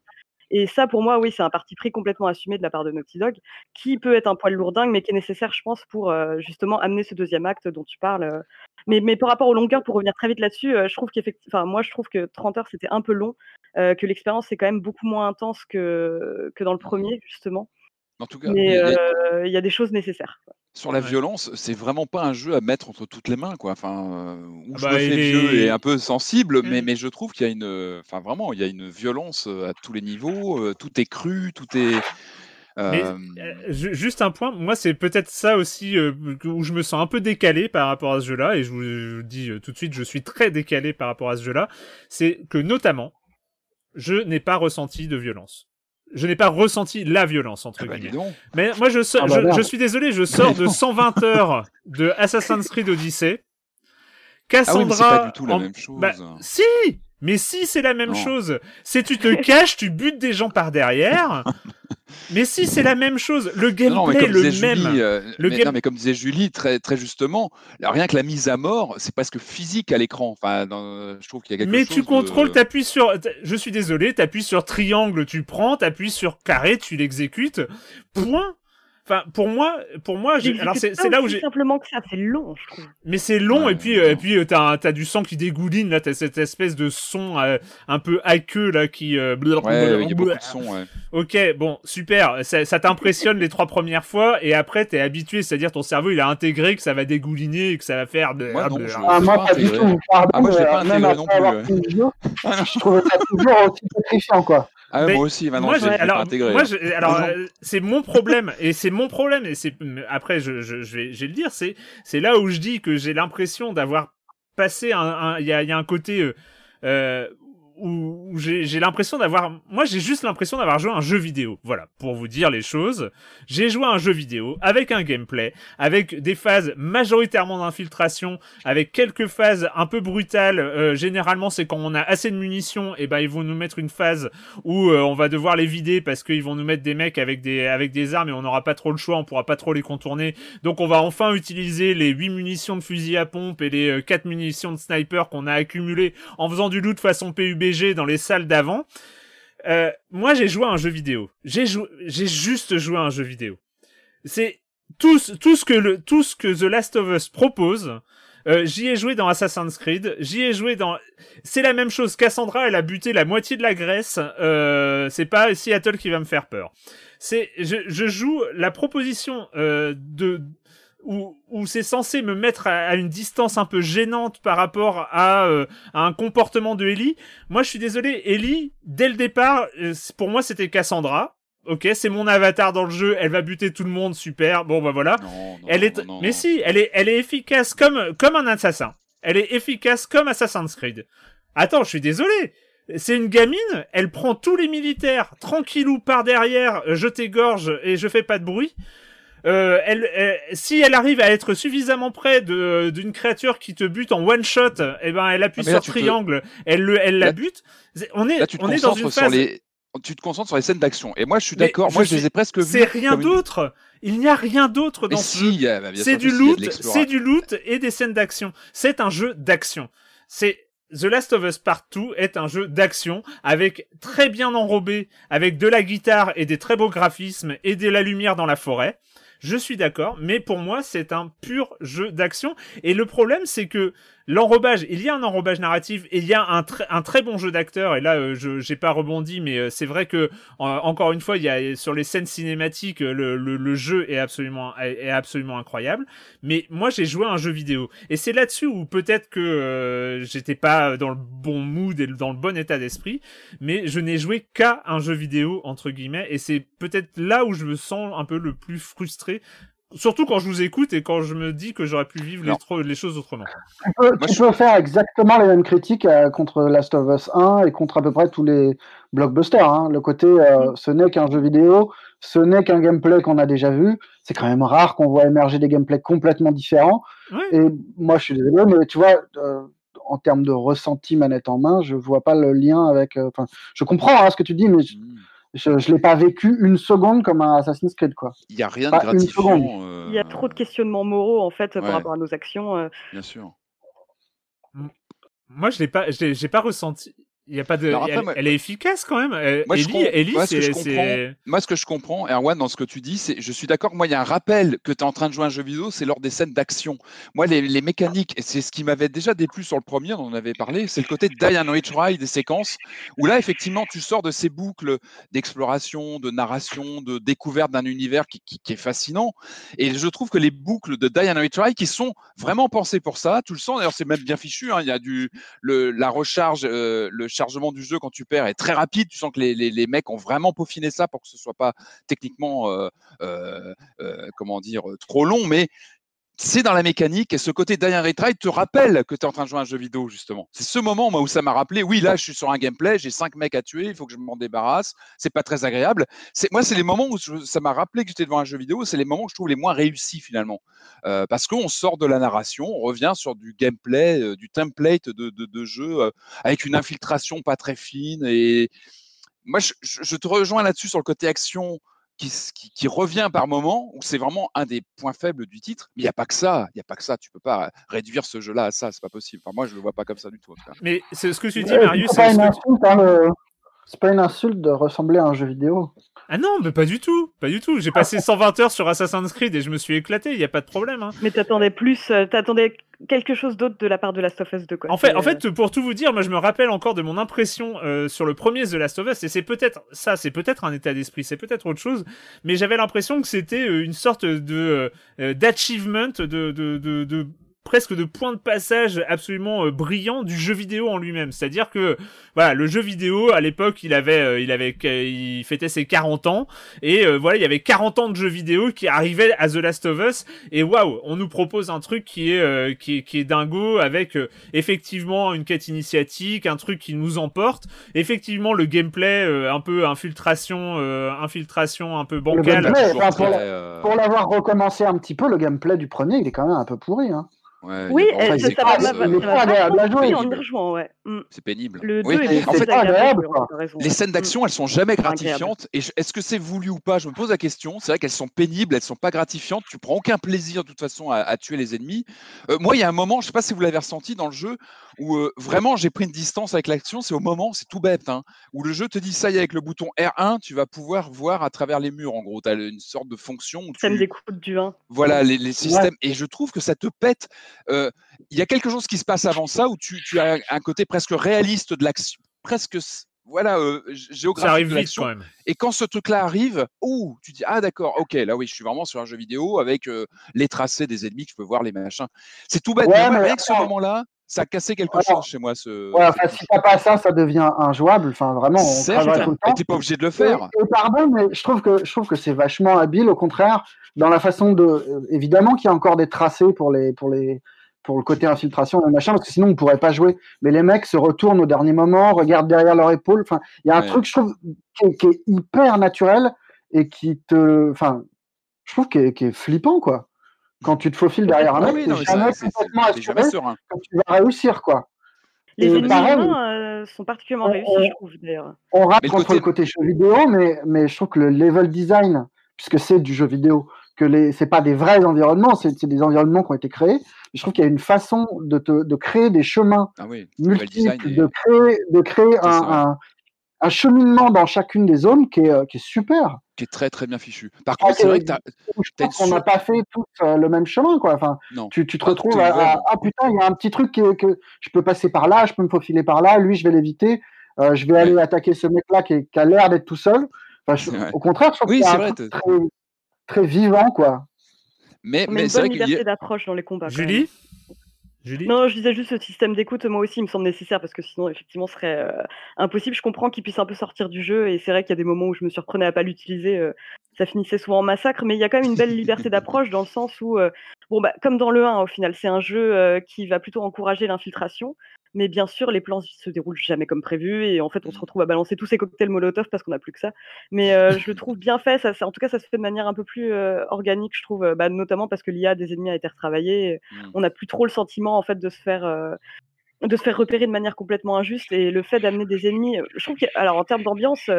B: Et ça, pour moi, oui, c'est un parti pris complètement assumé de la part de Naughty Dog, qui peut être un poil lourdingue, mais qui est nécessaire, je pense, pour euh, justement amener ce deuxième acte dont tu parles. euh. Mais, mais par rapport aux longueurs, pour revenir très vite là-dessus, euh, je trouve qu'effectivement, moi, je trouve que 30 heures, c'était un peu long, euh, que l'expérience est quand même beaucoup moins intense que, que dans le premier, justement.
D: En tout cas,
B: Mais
D: il y a-
B: il y a des choses nécessaires. quoi.
D: Sur la
A: Ouais.
D: violence, c'est vraiment pas un jeu à mettre entre toutes les mains, quoi. Enfin, euh, où
A: Ah
D: je
A: bah,
D: me fais vieux et un peu sensible, mais,
A: Mm.
D: mais je trouve qu'il y a une, enfin vraiment, il y a une violence euh, à tous les niveaux. euh, tout est cru, tout est. Euh,
A: juste un point, moi c'est peut-être ça aussi où je me sens un peu décalé par rapport à ce jeu-là, et je vous, je vous dis tout de suite, je suis très décalé par rapport à ce jeu-là, c'est que notamment, je n'ai pas ressenti de violence. Je n'ai pas ressenti la violence, entre
D: ah bah,
A: guillemets. Mais moi, je, so-
C: Ah bah
A: je, suis désolé, je sors de 120 [laughs] heures de Assassin's Creed Odyssey.
D: Ah oui,
A: Cassandra.
D: mais c'est pas du tout la
A: en-
D: même chose.
A: Bah, si Mais si, c'est la même
D: Non.
A: chose. C'est tu te [laughs] caches, tu butes des gens par derrière. mais si, c'est la même chose. Le gameplay est le même.
D: Julie, euh,
A: Le
D: mais,
A: game-
D: non, mais comme disait Julie très, très justement, rien que la mise à mort, c'est presque physique à l'écran. Enfin, dans- je trouve qu'il y a quelque
A: Mais
D: chose
A: tu
D: de-
A: contrôles, t'appuies sur. Je suis désolé, t'appuies sur triangle, tu prends, t'appuies sur carré, tu l'exécutes. Point. Enfin, pour moi, pour moi, j'ai- alors c'est là où j'ai.
B: simplement que ça, c'est long, je trouve.
A: Mais c'est long
D: Ouais,
A: et puis euh, et puis euh, t'as t'as du sang qui dégouline là, t'as cette espèce de son euh, un peu aqueux là qui. euh,
D: Ouais, il y a beaucoup de sons. Ouais.
A: Ok, bon, super. Ça, ça t'impressionne les trois premières fois et après t'es habitué, c'est-à-dire ton cerveau il a intégré que ça va dégouliner et que ça va faire.
D: Moi, non, je-
C: Ah, moi,
D: pas
C: pas du tout. Pardon,
D: Ah, moi, je l'ai pas
C: euh, même
D: intégré non plus,
C: jeu, [laughs] je trouvais ça toujours aussi pétrifiant, quoi.
D: Ah, ouais, moi aussi, maintenant,
A: moi,
D: je je
A: alors,
D: pas intégré.
A: moi, j'ai- alors, euh, c'est mon problème et c'est mon problème et c'est après je, je, je vais, je vais le dire, c'est c'est là où je dis que j'ai l'impression d'avoir passé un, il y a, y a un côté euh, euh, où, j'ai l'impression d'avoir, moi j'ai juste l'impression d'avoir joué à un jeu vidéo. Voilà, pour vous dire les choses, j'ai joué à un jeu vidéo avec un gameplay, avec des phases majoritairement d'infiltration, avec quelques phases un peu brutales. Euh, généralement, c'est quand on a assez de munitions, et ben ils vont nous mettre une phase où euh, on va devoir les vider parce qu'ils vont nous mettre des mecs avec des avec des armes et on n'aura pas trop le choix, on pourra pas trop les contourner. Donc on va enfin utiliser les 8 munitions de fusil à pompe et les euh, 4 munitions de sniper qu'on a accumulées en faisant du loot façon Dans les salles d'avant. Euh, moi j'ai joué à un jeu vidéo. J'ai joué j'ai juste joué à un jeu vidéo. C'est tout, tout ce que le tout ce que The Last of Us propose. euh, j'y ai joué dans Assassin's Creed, j'y ai joué dans c'est la même chose. Cassandra, elle a buté la moitié de la Grèce. Euh, c'est pas Seattle qui va me faire peur. C'est, je, joue la proposition de où, où c'est censé me mettre à, à une distance un peu gênante par rapport à, euh, à un comportement de Ellie. Moi, je suis désolé, Ellie, dès le départ, euh, pour moi, c'était Cassandra. Ok, c'est mon avatar dans le jeu. Elle va buter tout le monde, super. Bon, bah voilà.
D: Non, non,
A: Elle est,
D: non,
A: mais si, elle est, elle est efficace comme, comme un assassin. Elle est efficace comme Assassin's Creed. Attends, je suis désolé. C'est une gamine, elle prend tous les militaires tranquillou par derrière, euh, je t'égorge et je fais pas de bruit. Euh, elle, euh, si elle arrive à être suffisamment près de d'une créature qui te bute en one shot, eh ben elle appuie
D: Ah, mais là,
A: sur triangle, elle le, elle la bute. On est,
D: Là, tu te
A: on est dans
D: concentres
A: une
D: sur
A: phase.
D: les. Tu te concentres sur les scènes d'action. Et moi, je suis
A: Mais
D: d'accord. Moi, je
A: suis-
D: les ai presque vues.
A: C'est rien
D: une-
A: d'autre. Il n'y a rien d'autre
D: Mais
A: dans ce
D: si,
A: jeu.
D: bah,
A: C'est du loot, c'est du loot et des scènes d'action. C'est un jeu d'action. C'est The Last of Us Part 2 est un jeu d'action avec très bien enrobé, avec de la guitare et des très beaux graphismes et de la lumière dans la forêt. Je suis d'accord, mais pour moi, c'est un pur jeu d'action. Et le problème, c'est que l'enrobage, il y a un enrobage narratif, il y a un, tr- un très bon jeu d'acteur. Et là, euh, je j'ai pas rebondi, mais euh, c'est vrai que en- encore une fois, il y a sur les scènes cinématiques, euh, le, jeu est absolument est, absolument incroyable. Mais moi, j'ai joué à un jeu vidéo, et c'est là-dessus où peut-être que j'étais pas dans le bon mood et dans le bon état d'esprit, mais je n'ai joué qu'à un jeu vidéo entre guillemets, et c'est peut-être là où je me sens un peu le plus frustré. Surtout quand je vous écoute et quand je me dis que j'aurais pu vivre les,
D: Non.
A: tro- les choses autrement.
C: Tu peux,
D: Moi,
C: tu
D: je-
C: peux faire exactement les mêmes critiques euh, contre Last of Us 1 et contre à peu près tous les blockbusters. hein. Le côté, euh, ce n'est qu'un jeu vidéo, ce n'est qu'un gameplay qu'on a déjà vu. C'est quand même rare qu'on voit émerger des gameplays complètement différents.
A: Ouais.
C: Et moi, je suis désolé, mais tu vois, euh, en termes de ressenti manette en main, je vois pas le lien avec. euh, Enfin, je comprends hein, ce que tu dis, mais je,
D: Mm.
C: Je, je l'ai pas vécu une seconde comme un Assassin's Creed, quoi.
D: Il n'y a rien de
C: Pas
D: gratifiant. euh,
B: Il y a trop de questionnements moraux en fait
D: Ouais.
B: par rapport à nos actions. euh.
D: Bien sûr.
A: Moi, je l'ai pas, j'ai pas ressenti. Il y a pas de.
D: Alors après,
A: elle,
D: moi-
A: elle est efficace quand même. Elle-
D: Moi, je
A: Ellie,
D: comprends-
A: Ellie,
D: moi, ce que je comprends,
A: c'est-
D: Moi, ce que je comprends, Erwan, dans ce que tu dis, c'est, je suis d'accord. Moi, il y a un rappel que tu es en train de jouer à un jeu vidéo, c'est lors des scènes d'action. Moi, les, les mécaniques, et c'est ce qui m'avait déjà déplu sur le premier, on en avait parlé, c'est le côté die and retry des séquences, où là, effectivement, tu sors de ces boucles d'exploration, de narration, de découverte d'un univers qui, qui- qui est fascinant. Et je trouve que les boucles de die and retry, qui sont vraiment pensées pour ça, tu le sens, d'ailleurs, c'est même bien fichu, hein, il y a du, le, la recharge, euh, le chargement du jeu quand tu perds est très rapide. Tu sens que les, les, les mecs ont vraiment peaufiné ça pour que ce soit pas techniquement, euh, euh, euh, comment dire, trop long, mais c'est dans la mécanique et ce côté die and retry te rappelle que tu es en train de jouer à un jeu vidéo justement. C'est ce moment où ça m'a rappelé, oui là je suis sur un gameplay, j'ai cinq mecs à tuer, il faut que je m'en débarrasse, c'est pas très agréable. C'est moi c'est les moments où ça m'a rappelé que j'étais devant un jeu vidéo, c'est les moments que je trouve les moins réussis finalement. Euh, parce qu'on sort de la narration, on revient sur du gameplay, euh, du template de, jeu euh, avec une infiltration pas très fine et moi je te rejoins là-dessus sur le côté action qui, s- qui, qui revient par moment, où c'est vraiment un des points faibles du titre. Mais il n'y a pas que ça. Il n'y a pas que ça. Tu peux pas réduire ce jeu-là à ça. C'est pas possible. Enfin, moi, je le vois pas comme ça du tout. en tout cas.
A: Mais c'est ce que tu dis, Marius.
C: c'est
A: ce que tu-
C: hein, c'est pas une insulte de ressembler à un jeu vidéo.
A: Ah non, mais pas du tout, pas du tout. J'ai passé 120 heures sur Assassin's Creed et je me suis éclaté. Il y a pas de problème. Hein.
B: Mais t'attendais plus, euh, t'attendais quelque chose d'autre de la part de Last of Us 2 quoi.
A: En fait, en
B: euh,
A: fait, pour tout vous dire, moi je me rappelle encore de mon impression euh, sur le premier The Last of Us, et c'est peut-être ça, c'est peut-être un état d'esprit, c'est peut-être autre chose, mais j'avais l'impression que c'était une sorte de euh, d'achievement, de, de, de, de presque de point de passage absolument euh, brillant du jeu vidéo en lui-même. C'est-à-dire que voilà, le jeu vidéo à l'époque, il avait euh, il avait il fêtait ses 40 ans et euh, voilà, il y avait 40 ans de jeux vidéo qui arrivaient à The Last of Us et waouh, on nous propose un truc qui est euh, qui est qui est dingo avec euh, effectivement une quête initiatique, un truc qui nous emporte, effectivement le gameplay euh, un peu infiltration euh, infiltration un peu bancale.
C: gameplay,
D: Toujours
C: enfin, pour
D: très,
C: la-
D: euh,
C: Pour l'avoir recommencé un petit peu, le gameplay du premier, il est quand même un peu pourri. Hein.
D: Ouais,
B: Oui, euh, ça va, ça
D: euh,
B: ça
C: jouer,
B: y ouais. Mm.
D: c'est pénible.
B: Le 2
D: Oui,
B: est
D: en
B: beaucoup
D: fait,
B: plus
C: pas
B: agréable,
C: agréable,
B: ouais,
C: quoi.
B: t'as raison.
D: Les scènes
B: Mm.
D: d'action, elles sont jamais gratifiantes. Et est-ce que c'est voulu ou pas? Je me pose la question. C'est vrai qu'elles sont pénibles, elles sont pas gratifiantes. Tu prends aucun plaisir de toute façon à, à tuer les ennemis. Euh, moi, il y a un moment, je sais pas si vous l'avez ressenti dans le jeu, où euh, vraiment j'ai pris une distance avec l'action. C'est au moment, c'est tout bête, hein, où le jeu te dit ça y est, avec le bouton R1, tu vas pouvoir voir à travers les murs. En gros, tu as une sorte de fonction où
B: Système
D: tu,
B: d'écoute du 1.
D: voilà les, les systèmes et je trouve que ça te pète euh, il y a quelque chose qui se passe avant ça où tu, tu as un côté presque réaliste de l'action presque voilà euh, gé-
A: Ça
D: géographique
A: arrive
D: de
A: vite
D: l'action
A: quand même.
D: et quand ce truc là arrive oh tu dis ah d'accord ok là oui je suis vraiment sur un jeu vidéo avec euh, les tracés des ennemis que je peux voir les machins c'est tout bête
C: Ouais,
D: mais moi,
C: mais
D: rien que ce
C: attends.
D: Ça a cassé quelque
C: Alors,
D: chose chez moi ce, ce
C: enfin, si t'as pas ça, ça devient injouable. Enfin, vraiment, on travaille tout le
D: t'es pas obligé de le faire
C: et pardon, mais je trouve que je trouve que c'est vachement habile. Au contraire, dans la façon de, euh, évidemment qu'il y a encore des tracés pour les pour les pour le côté infiltration et machin, parce que sinon on pourrait pas jouer. Mais les mecs se retournent au dernier moment, regardent derrière leur épaule. Enfin, il y a un
D: Ouais.
C: truc, je trouve, qui est, qui est hyper naturel et qui te, enfin, je trouve qui est, qui est flippant quoi. Quand tu te faufiles derrière un
D: Ah
C: mec,
D: oui,
C: t'es
D: non, mais ça-
C: jamais
D: c'est- c'est-
C: complètement assuré que tu vas réussir quoi.
B: Les ennemis humains euh, sont particulièrement
C: on-
B: réussis,
C: on-
B: je trouve, d'ailleurs.
C: on rate contre le côté jeu vidéo, mais, mais je trouve que le level design, puisque c'est du jeu vidéo, que les c'est pas des vrais environnements, c'est des environnements qui ont été créés. Je trouve qu'il y a une façon de, te, de créer des chemins
D: ah oui
C: multiples, de créer, de créer un, un, un cheminement dans chacune des zones qui est, euh, qui est super.
D: Qui est très très bien fichu. Par
C: Ah,
D: contre, c'est
C: que-
D: vrai que une
C: qu'on n'a pas fait tous euh, le même chemin, quoi. Enfin,
D: non.
C: tu, tu te
D: Ah,
C: retrouves
D: tout
C: à, ah putain, il y a un petit truc que, que je peux passer par là, je peux me faufiler par là, lui, je vais l'éviter, euh, je vais aller attaquer ce mec-là qui, a l'air d'être tout seul. Enfin, je- au contraire, je trouve
D: Oui, c'est t'as-
C: très, très vivant, quoi.
D: Mais, mais
B: une
D: c'est
B: bonne
D: vrai qu'il y a-
B: liberté d'approche dans les combats. quand même.
A: Julie
B: Non, je disais juste ce système d'écoute, moi aussi, il me semble nécessaire parce que sinon, effectivement, ce serait euh, impossible. Je comprends qu'il puisse un peu sortir du jeu et c'est vrai qu'il y a des moments où je me surprenais à pas l'utiliser. euh, ça finissait souvent en massacre, mais il y a quand même une belle liberté d'approche dans le sens où, euh, bon, bah, comme dans le 1, au final, c'est un jeu qui va plutôt encourager l'infiltration. Mais bien sûr, les plans se déroulent jamais comme prévu et en fait, on se retrouve à balancer tous ces cocktails Molotov parce qu'on n'a plus que ça. Mais euh, je le [laughs] trouve bien fait. Ça, ça- en tout cas, ça se fait de manière un peu plus euh, organique, je trouve, bah, notamment parce que l'IA des ennemis a été retravaillée.
D: Mm.
B: On n'a plus trop le sentiment en fait de se faire euh, de se faire repérer de manière complètement injuste et le fait d'amener des ennemis. Je trouve que, alors en termes d'ambiance.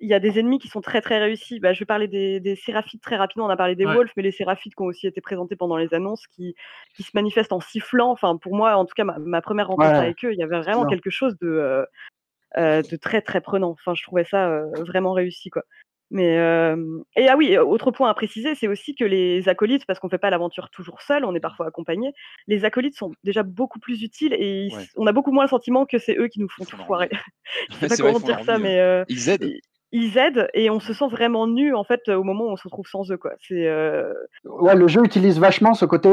B: Il y a des ennemis qui sont très très réussis. Bah, je vais parler des, des séraphites très rapidement. On a parlé des
A: Ouais.
B: wolves, mais les séraphites qui ont aussi été présentés pendant les annonces, qui, qui se manifestent en sifflant. Enfin, pour moi, en tout cas, ma, ma première rencontre
C: Ouais.
B: avec eux, il y avait vraiment quelque chose de, euh, euh, de très très prenant. Enfin, je trouvais ça euh, vraiment réussi, quoi. Mais euh, et ah oui, autre point à préciser, c'est aussi que les acolytes, parce qu'on fait pas l'aventure toujours seul, on est parfois accompagné. Les acolytes sont déjà beaucoup plus utiles et ils-
D: Ouais.
B: on a beaucoup moins le sentiment que c'est eux qui nous font tout foirer. [laughs] je sais [laughs] pas comment dire ça, mais euh,
D: Ils aident.
B: Ils- aident et on se sent vraiment nu en fait au moment où on se retrouve sans eux quoi. C'est euh,
C: Ouais, le jeu utilise vachement ce côté.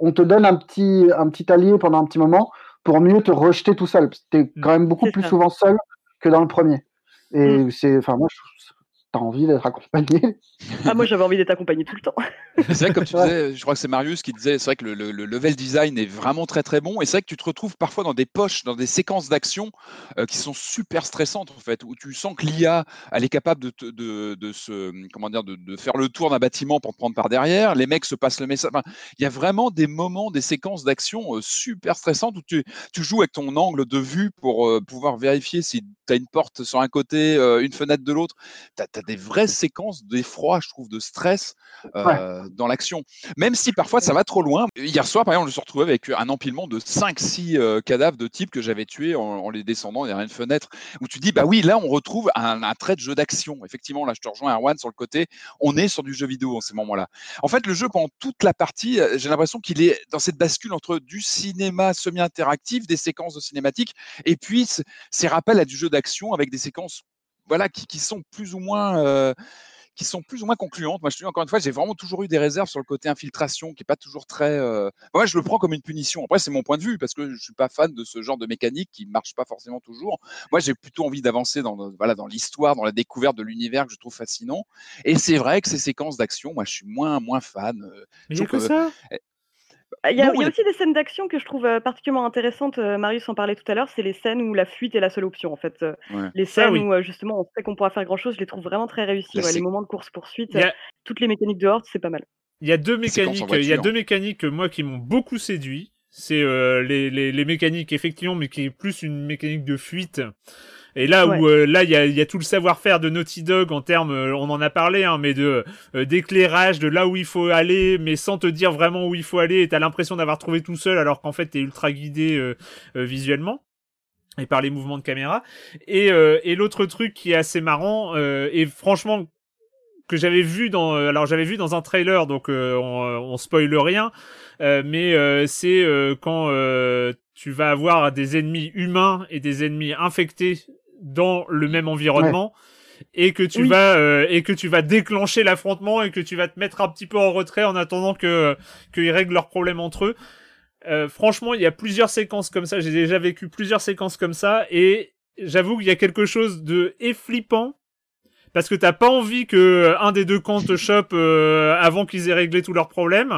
C: On te donne un petit, un petit allié pendant un petit moment pour mieux te rejeter tout seul. Tu es quand même beaucoup plus
B: ça.
C: souvent seul que dans le premier. Et
B: Mm.
C: c'est, enfin, moi, je t'as envie d'être accompagné.
B: ah moi j'avais envie d'être accompagné tout le temps.
D: C'est vrai, comme tu [laughs] disais, je crois que c'est Marius qui disait, c'est vrai que le, le- le level design est vraiment très très bon. Et c'est vrai que tu te retrouves parfois dans des poches, dans des séquences d'action euh, qui sont super stressantes en fait, où tu sens que l'IA, elle est capable de, te- de, de se, comment dire, de, de faire le tour d'un bâtiment pour te prendre par derrière. Les mecs se passent le message. Enfin, il y a vraiment des moments, des séquences d'action euh, super stressantes où tu, tu joues avec ton angle de vue pour euh, pouvoir vérifier si tu as une porte sur un côté, euh, une fenêtre de l'autre. Tu as, des vraies séquences d'effroi, je trouve, de stress euh, dans l'action. Même si parfois ça va trop loin. Hier soir, par exemple, je me suis retrouvé avec un empilement de 5-6 cadavres de types que j'avais tués en, en les descendant derrière une fenêtre. Où tu dis, bah oui, là on retrouve un, un trait de jeu d'action. Effectivement, là je te rejoins, Erwan, sur le côté. On est sur du jeu vidéo en ces moments-là. En fait, le jeu, pendant toute la partie, euh, j'ai l'impression qu'il est dans cette bascule entre du cinéma semi-interactif, des séquences de cinématique, et puis ces rappels à du jeu d'action avec des séquences voilà, qui, qui sont plus ou moins. euh, qui sont plus ou moins concluantes. Moi, je te dis encore une fois, j'ai vraiment toujours eu des réserves sur le côté infiltration, qui est pas toujours très. euh, Moi, je le prends comme une punition. Après, c'est mon point de vue parce que je suis pas fan de ce genre de mécanique qui marche pas forcément toujours. Moi, j'ai plutôt envie d'avancer dans le- voilà dans l'histoire, dans la découverte de l'univers que je trouve fascinant. Et c'est vrai que ces séquences d'action, moi, je suis moins moins fan. euh,
A: Mais il y a que ça
B: Il y a, il y aussi des scènes d'action que je trouve euh, particulièrement intéressantes. euh, Marius en parlait tout à l'heure, c'est les scènes où la fuite est la seule option en fait. Euh,
D: Ouais.
B: Les scènes
A: oui.
B: où justement on sait qu'on pourra faire grand chose, je les trouve vraiment très réussies. Ouais,
D: sé-
B: Les moments de course poursuite,
A: a-
B: toutes les mécaniques de horde, c'est pas mal.
A: Il y a deux mécaniques, il y a deux mécaniques moi qui m'ont beaucoup séduit. C'est euh, les, les, les mécaniques effectivement, mais qui est plus une mécanique de fuite. Et là où euh, là il y a, y a tout le savoir-faire de Naughty Dog en termes, euh, on en a parlé, hein, mais de euh, d'éclairage, de là où il faut aller, mais sans te dire vraiment où il faut aller. Et t'as l'impression d'avoir trouvé tout seul, alors qu'en fait t'es ultra guidé euh, euh, visuellement et par les mouvements de caméra. Et, euh, et l'autre truc qui est assez marrant, euh, et franchement que j'avais vu dans euh, alors j'avais vu dans un trailer donc euh, on, on spoile rien euh, mais euh, c'est euh, quand euh, tu vas avoir des ennemis humains et des ennemis infectés dans le même environnement et que tu
B: Oui.
A: vas euh, et que tu vas déclencher l'affrontement et que tu vas te mettre un petit peu en retrait en attendant que qu'ils règlent leurs problèmes entre eux. Euh, franchement, il y a plusieurs séquences comme ça. J'ai déjà vécu plusieurs séquences comme ça et j'avoue qu'il y a quelque chose de efflippant parce que t'as pas envie que euh, un des deux camps te chope euh, avant qu'ils aient réglé tous leurs problèmes.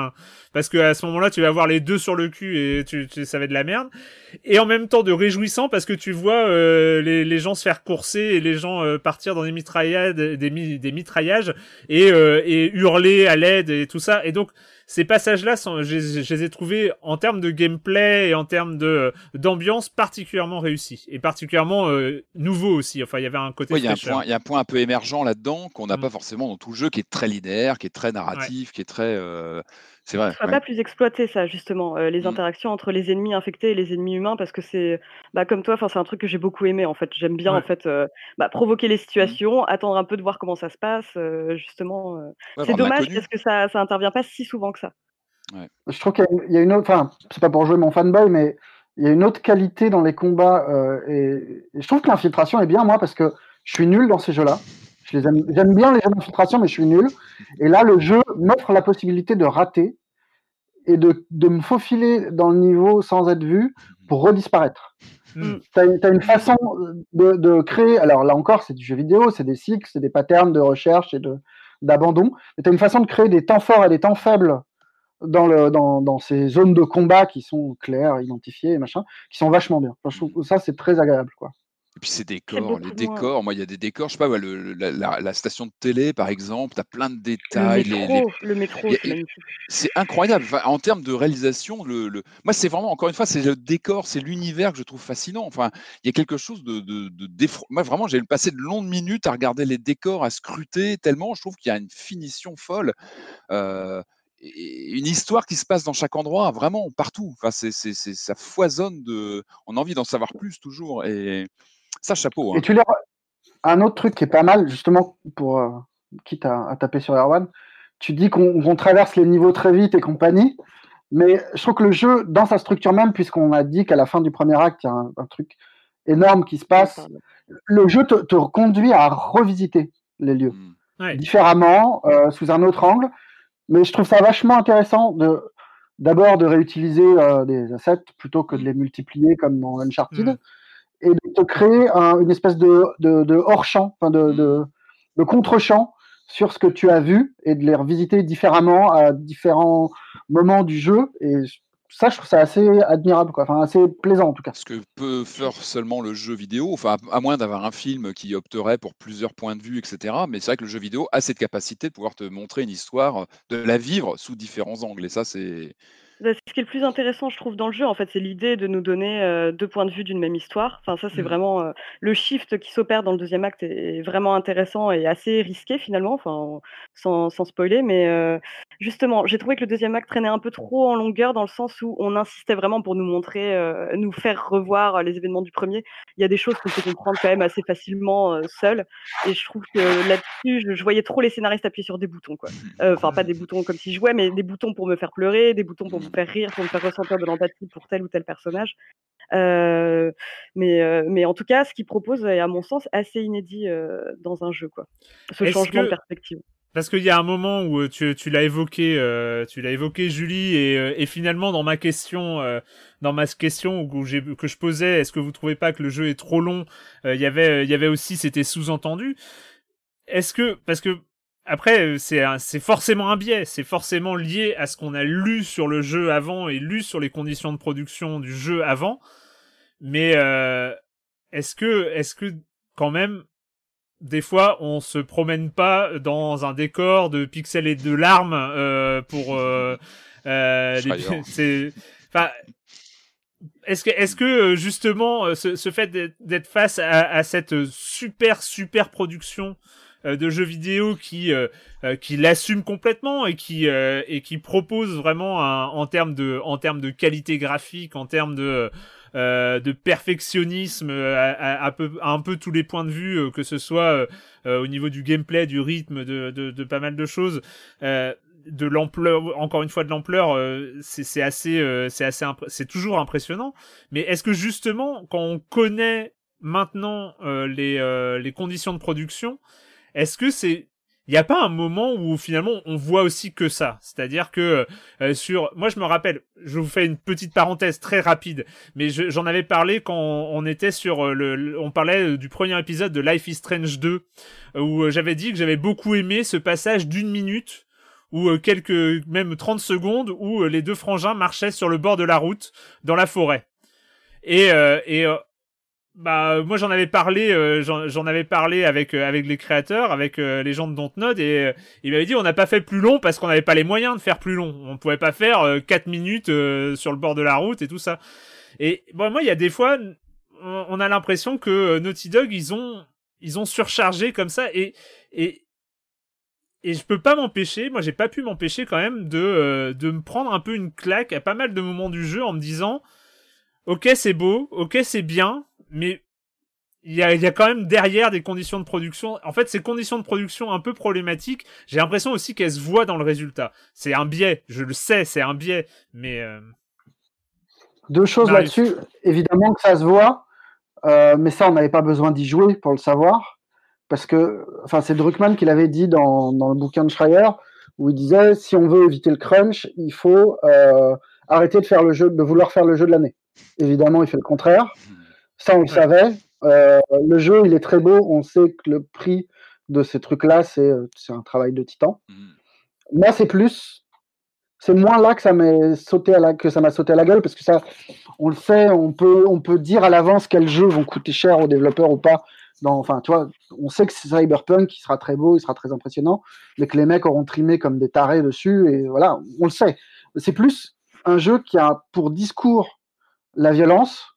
A: Parce que à ce moment-là tu vas avoir les deux sur le cul et tu, tu- ça va être de la merde. Et en même temps de réjouissant parce que tu vois euh, les, les gens se faire courser et les gens euh, partir dans des mitraillades des, des mitraillages et, euh, et hurler à l'aide et tout ça. Et donc ces passages-là, je, les ai trouvés en termes de gameplay et en termes de d'ambiance particulièrement réussis et particulièrement euh, nouveaux aussi. Enfin, il y avait un côté
D: il y, a un point, il y a un point un peu émergent là-dedans qu'on n'a
A: Mm.
D: pas forcément dans tout le jeu, qui est très linéaire, qui est très narratif, qui est très. euh, C'est vrai.
B: soit
D: ouais.
B: pas plus exploité ça justement euh, les
D: Mm.
B: interactions entre les ennemis infectés et les ennemis humains parce que c'est bah comme toi enfin c'est un truc que j'ai beaucoup aimé en fait j'aime bien
A: Ouais.
B: en fait euh, bah, provoquer les situations attendre un peu de voir comment ça se passe euh, justement euh.
D: Ouais,
B: c'est dommage parce que ça ça intervient pas si souvent que ça
C: Je trouve qu'il y a une- il y, a une autre, enfin, c'est pas pour jouer mon fanboy, mais il y a une autre qualité dans les combats. euh, et, et je trouve que l'infiltration est bien, moi, parce que je suis nul dans ces jeux-là. Je les aime, j'aime bien les jeux d'infiltration, mais je suis nul. Et là, le jeu m'offre la possibilité de rater et de, de me faufiler dans le niveau sans être vu pour redisparaître.
A: Mm.
C: Tu as, une façon de, de créer, alors là encore, c'est du jeu vidéo, c'est des cycles, c'est des patterns de recherche et de, d'abandon. Mais tu as une façon de créer des temps forts et des temps faibles dans, le, dans, dans ces zones de combat qui sont claires, identifiées, et machin, qui sont vachement bien. Enfin, je trouve que ça, c'est très agréable. Quoi.
D: Et puis ces décors, les
B: moins.
D: décors, moi il y a des décors, je sais pas, ouais, le- la, la- la station de télé par exemple, tu as plein de
B: le
D: détails, les- les-
B: métro le métro c'est
D: incroyable. Enfin, en termes de réalisation, le, le- moi c'est vraiment, encore une fois, c'est le décor, c'est l'univers que je trouve fascinant. Enfin, il y a quelque chose de, de, de Moi vraiment, j'ai passé de longues minutes à regarder les décors, à scruter, tellement je trouve qu'il y a une finition folle. Euh, une histoire qui se passe dans chaque endroit, vraiment partout. Enfin, c'est, c'est, c'est- ça foisonne de. On a envie d'en savoir plus toujours. Et ça, chapeau. hein.
C: Et tu les... Un autre truc qui est pas mal, justement, pour euh, quitte à, à taper sur Erwan, tu dis qu'on traverse les niveaux très vite et compagnie, mais je trouve que le jeu, dans sa structure même, puisqu'on a dit qu'à la fin du premier acte, il y a un, un truc énorme qui se passe, le jeu te, te conduit à revisiter les lieux
D: Mm.
A: Ouais.
C: différemment, euh, sous un autre angle. Mais je trouve ça vachement intéressant de d'abord de réutiliser euh, des assets plutôt que de les multiplier comme dans Uncharted
A: Mm.
C: Et de te créer un- une espèce de, de, hors-champ, de, de, de contre-champ sur ce que tu as vu et de les revisiter différemment à différents moments du jeu. Et ça, je trouve ça assez admirable, quoi. Enfin, assez plaisant en tout cas.
D: Ce que peut faire seulement le jeu vidéo, enfin, à moins d'avoir un film qui opterait pour plusieurs points de vue, etc. Mais c'est vrai que le jeu vidéo a cette capacité de pouvoir te montrer une histoire, de la vivre sous différents angles. Et ça, c'est.
B: Bah, ce qui est le plus intéressant, je trouve, dans le jeu, en fait, c'est l'idée de nous donner euh, deux points de vue d'une même histoire. Enfin, ça, c'est
A: Mm.
B: vraiment euh, le shift qui s'opère dans le deuxième acte est vraiment intéressant et assez risqué finalement, enfin, on- sans, sans spoiler. Mais euh, justement, j'ai trouvé que le deuxième acte traînait un peu trop en longueur dans le sens où on insistait vraiment pour nous montrer, nous faire revoir les événements du premier. Il y a des choses qu'on peut comprendre quand même assez facilement seul. Et je trouve que là-dessus, je, je voyais trop les scénaristes appuyer sur des boutons, quoi. Enfin, pas des boutons comme si je jouais, mais des boutons pour me faire pleurer, des boutons pour me faire rire, pour me faire ressentir de l'empathie pour tel ou tel personnage. Euh, mais, euh, mais en tout cas, ce qu'il propose est, à mon sens, assez inédit euh, dans un jeu, quoi. Ce changement de perspective.
A: Parce qu'il y a un moment où tu, tu l'as évoqué, tu l'as évoqué Julie, et, et finalement dans ma question, dans ma question où que je posais, est-ce que vous trouvez pas que le jeu est trop long? Il y avait, il y avait aussi, c'était sous-entendu. Est-ce que, parce que après, euh, c'est c'est forcément un biais, c'est forcément lié à ce qu'on a lu sur le jeu avant et lu sur les conditions de production du jeu avant. Mais euh, est-ce que, est-ce que quand même des fois, on se promène pas dans un décor de pixels et de larmes euh, pour. Euh, [laughs] euh, [laughs] c'est, enfin, est-ce que, est-ce que euh, justement, ce, ce fait d'être- d'être face à, à cette super super production de jeux vidéo qui euh, euh, qui l'assume complètement et qui euh, et qui propose vraiment un- en termes de en termes de qualité graphique, en termes de euh, de perfectionnisme euh, à, à- à peu, à un peu tous les points de vue, euh, que ce soit euh, euh, au niveau du gameplay, du rythme, de, de, de pas mal de choses, euh, de l'ampleur, encore une fois de l'ampleur, euh, c'est assez, euh, c'est assez, c'est toujours impressionnant. Mais est-ce que justement, quand on connaît maintenant euh, les, euh, les conditions de production, est-ce que c'est il n'y a pas un moment où finalement on voit aussi que ça, c'est-à-dire que euh, sur, moi je me rappelle, je vous fais une petite parenthèse très rapide, mais je- j'en avais parlé quand on était sur euh, le, on parlait euh, du premier épisode de Life is Strange 2, euh, où j'avais dit que j'avais beaucoup aimé ce passage d'une minute ou quelques même 30 secondes où les deux frangins marchaient sur le bord de la route dans la forêt. Et euh, et euh, bah moi j'en avais parlé euh, j'en avais parlé avec euh, avec les créateurs avec euh, les gens de Dontnod et euh, ils m'avaient dit on n'a pas fait plus long parce qu'on n'avait pas les moyens de faire plus long. On pouvait pas faire euh, 4 minutes euh, sur le bord de la route et tout ça. Et bon moi il y a des fois on on a l'impression que euh, Naughty Dog ils ont ils ont surchargé comme ça et et et je peux pas m'empêcher, moi j'ai pas pu m'empêcher quand même de, euh, de me prendre un peu une claque à pas mal de moments du jeu en me disant Ok, c'est beau, ok, c'est bien, mais il y a, il y a quand même derrière des conditions de production. En fait, ces conditions de production un peu problématiques, j'ai l'impression aussi qu'elles se voient dans le résultat. C'est un biais, je le sais, c'est un biais, mais. euh,
C: Deux choses là-dessus. Évidemment que ça se voit, euh, mais ça, on n'avait pas besoin d'y jouer pour le savoir. Parce que, enfin, c'est Druckmann qui l'avait dit dans, dans le bouquin de Schreier, où il disait si on veut éviter le crunch, il faut euh, arrêter de faire le jeu, de vouloir faire le jeu de l'année. Évidemment, il fait le contraire. Ça, on le
A: Ouais.
C: savait. Euh, le jeu, il est très beau. On sait que le prix de ces trucs-là, c'est euh, c'est un travail de titan.
D: Mhm.
C: Moi, c'est plus, c'est moins là que ça m'est sauté à la, que ça m'a sauté à la gueule parce que ça, on le sait, on peut, on peut dire à l'avance quels jeux vont coûter cher aux développeurs ou pas. Dans, enfin, tu vois, on sait que c'est Cyberpunk, qui sera très beau, il sera très impressionnant, mais que les mecs auront trimé comme des tarés dessus et voilà, on le sait. C'est plus un jeu qui a pour discours la violence,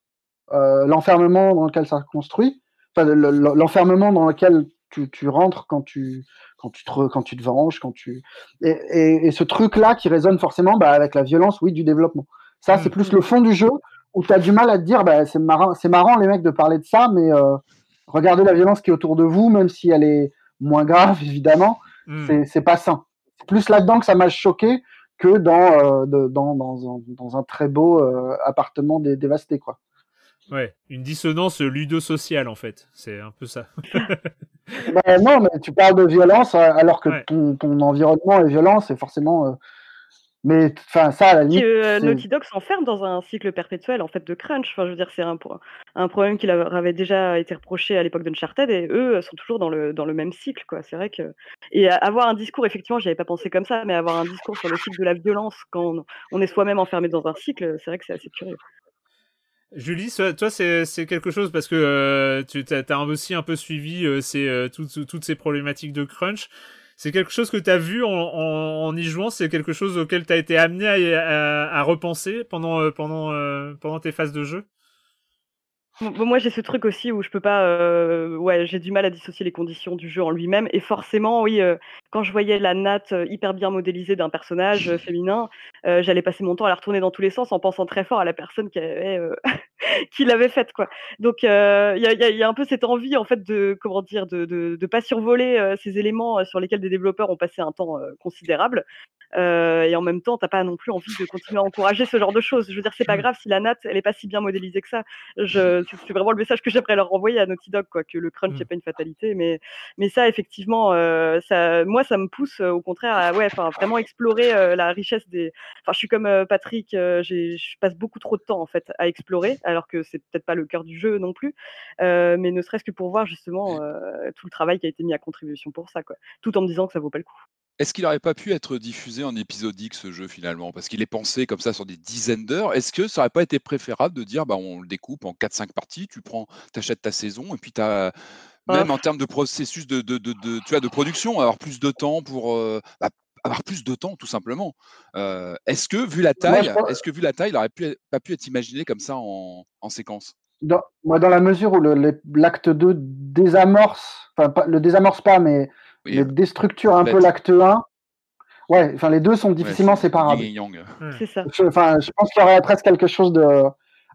C: l'enfermement dans lequel ça se construit, enfin, le- le- l'enfermement dans lequel tu, tu rentres quand tu, quand tu te, quand tu te venges, quand tu et, et, et ce truc-là qui résonne forcément bah, avec la violence, oui, du développement. Ça, c'est
A: Mm.
C: plus le fond du jeu où tu as du mal à te dire, bah, c'est marrant, c'est marrant les mecs de parler de ça, mais euh, regardez la violence qui est autour de vous, même si elle est moins grave, [laughs] évidemment,
A: hmm.
C: c'est pas sain. C'est plus là-dedans que ça m'a choqué que dans, euh, de- dans, dans, un, dans un très beau euh, appartement dé- dévasté, quoi.
A: Ouais, une dissonance ludo-sociale en fait, c'est un peu ça. [laughs]
C: Bah, non, mais tu parles de violence euh, alors que
A: Ouais.
C: ton, ton environnement est violent, c'est forcément. euh, Mais enfin, ça, à la limite.
B: Euh, Naughty Dog s'enferme dans un cycle perpétuel en fait de crunch. Enfin, je veux dire, c'est un, un problème qui leur avait déjà été reproché à l'époque d'Uncharted et eux sont toujours dans le, dans le même cycle. quoi. C'est vrai que et avoir un discours, effectivement, j'y avais pas pensé comme ça, mais avoir un discours sur le cycle de la violence quand on, on est soi-même enfermé dans un cycle, c'est vrai que c'est assez curieux.
A: Julie, toi, c'est quelque chose parce que euh, tu as, as aussi un peu suivi euh, euh, toutes, toutes ces problématiques de crunch. C'est quelque chose que tu as vu en, en, en y jouant? C'est quelque chose auquel tu as été amené à, à, à repenser pendant, euh, pendant, euh, pendant tes phases de jeu?
B: Moi, j'ai ce truc aussi où je peux pas. euh, ouais, j'ai du mal à dissocier les conditions du jeu en lui-même. Et forcément, oui, euh, quand je voyais la natte euh, hyper bien modélisée d'un personnage féminin, j'allais passer mon temps à la retourner dans tous les sens en pensant très fort à la personne qui avait, [laughs] qui l'avait faite, quoi. Donc, il y, a, un peu cette envie, en fait, de comment dire, de de, pas survoler ces éléments sur lesquels des développeurs ont passé un temps considérable. Euh, et en même temps, t'as pas non plus envie de continuer à encourager ce genre de choses. Je veux dire, c'est pas grave si la natte, elle est pas si bien modélisée que ça. Je, c'est vraiment le message que j'aimerais leur renvoyer à Naughty Dog, quoi, que le crunch
A: Mm.
B: n'est pas une fatalité, mais, mais ça, effectivement, euh, ça, moi, ça me pousse euh, au contraire à, ouais, enfin, vraiment explorer euh, la richesse des. Enfin, je suis comme Patrick, je passe beaucoup trop de temps en fait à explorer, alors que c'est peut-être pas le cœur du jeu non plus, mais ne serait-ce que pour voir justement tout le travail qui a été mis à contribution pour ça, quoi, tout en me disant que ça vaut pas le coup.
D: Est-ce qu'il n'aurait pas pu être diffusé en épisodique ce jeu finalement? Parce qu'il est pensé comme ça sur des dizaines d'heures. Est-ce que ça n'aurait pas été préférable de dire bah, on le découpe en 4-5 parties, tu prends, achètes ta saison et puis tu as. Même
B: Ah.
D: en termes de processus de, de, de, de- tu vois, de production, avoir plus de temps pour euh, bah, avoir plus de temps tout simplement. Euh, est-ce que vu la taille,
C: pense-
D: est-ce que vu la taille, il n'aurait pas pu être imaginé comme ça en, en séquence?
C: Dans, moi, dans la mesure où l'acte 2 désamorce, enfin, le désamorce pas, mais
D: Oui,
C: le déstructure un peu l'acte 1, ouais, enfin, les deux sont difficilement séparables.
D: yang.
B: C'est ça.
C: Je, enfin, je pense qu'il y aurait presque quelque chose de,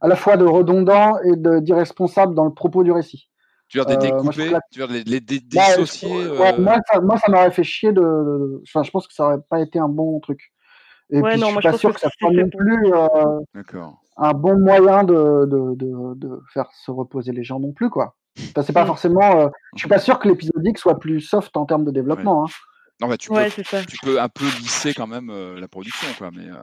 C: à la fois de redondant et de- d'irresponsable dans le propos du récit.
D: Tu veux dire des
C: Euh,
D: découper, tu veux les, les dé-
C: Bah,
D: dissocier
C: ouais,
D: euh,
C: moi, ça, moi, ça m'aurait fait chier de, Enfin, je pense que ça aurait pas été un bon truc. Et
B: Ouais,
C: puis,
B: non,
C: je suis pas sûr
B: que
C: que ça soit non plus euh, un bon moyen de, de, de, de faire se reposer les gens non plus, quoi. Enfin, c'est pas
B: Mm.
C: forcément. euh, je suis pas sûr que l'épisodique soit plus soft en termes de développement. hein.
D: Non, bah, tu,
B: Ouais,
D: peux, tu un peu lisser quand même euh, la production, quoi. Mais, euh,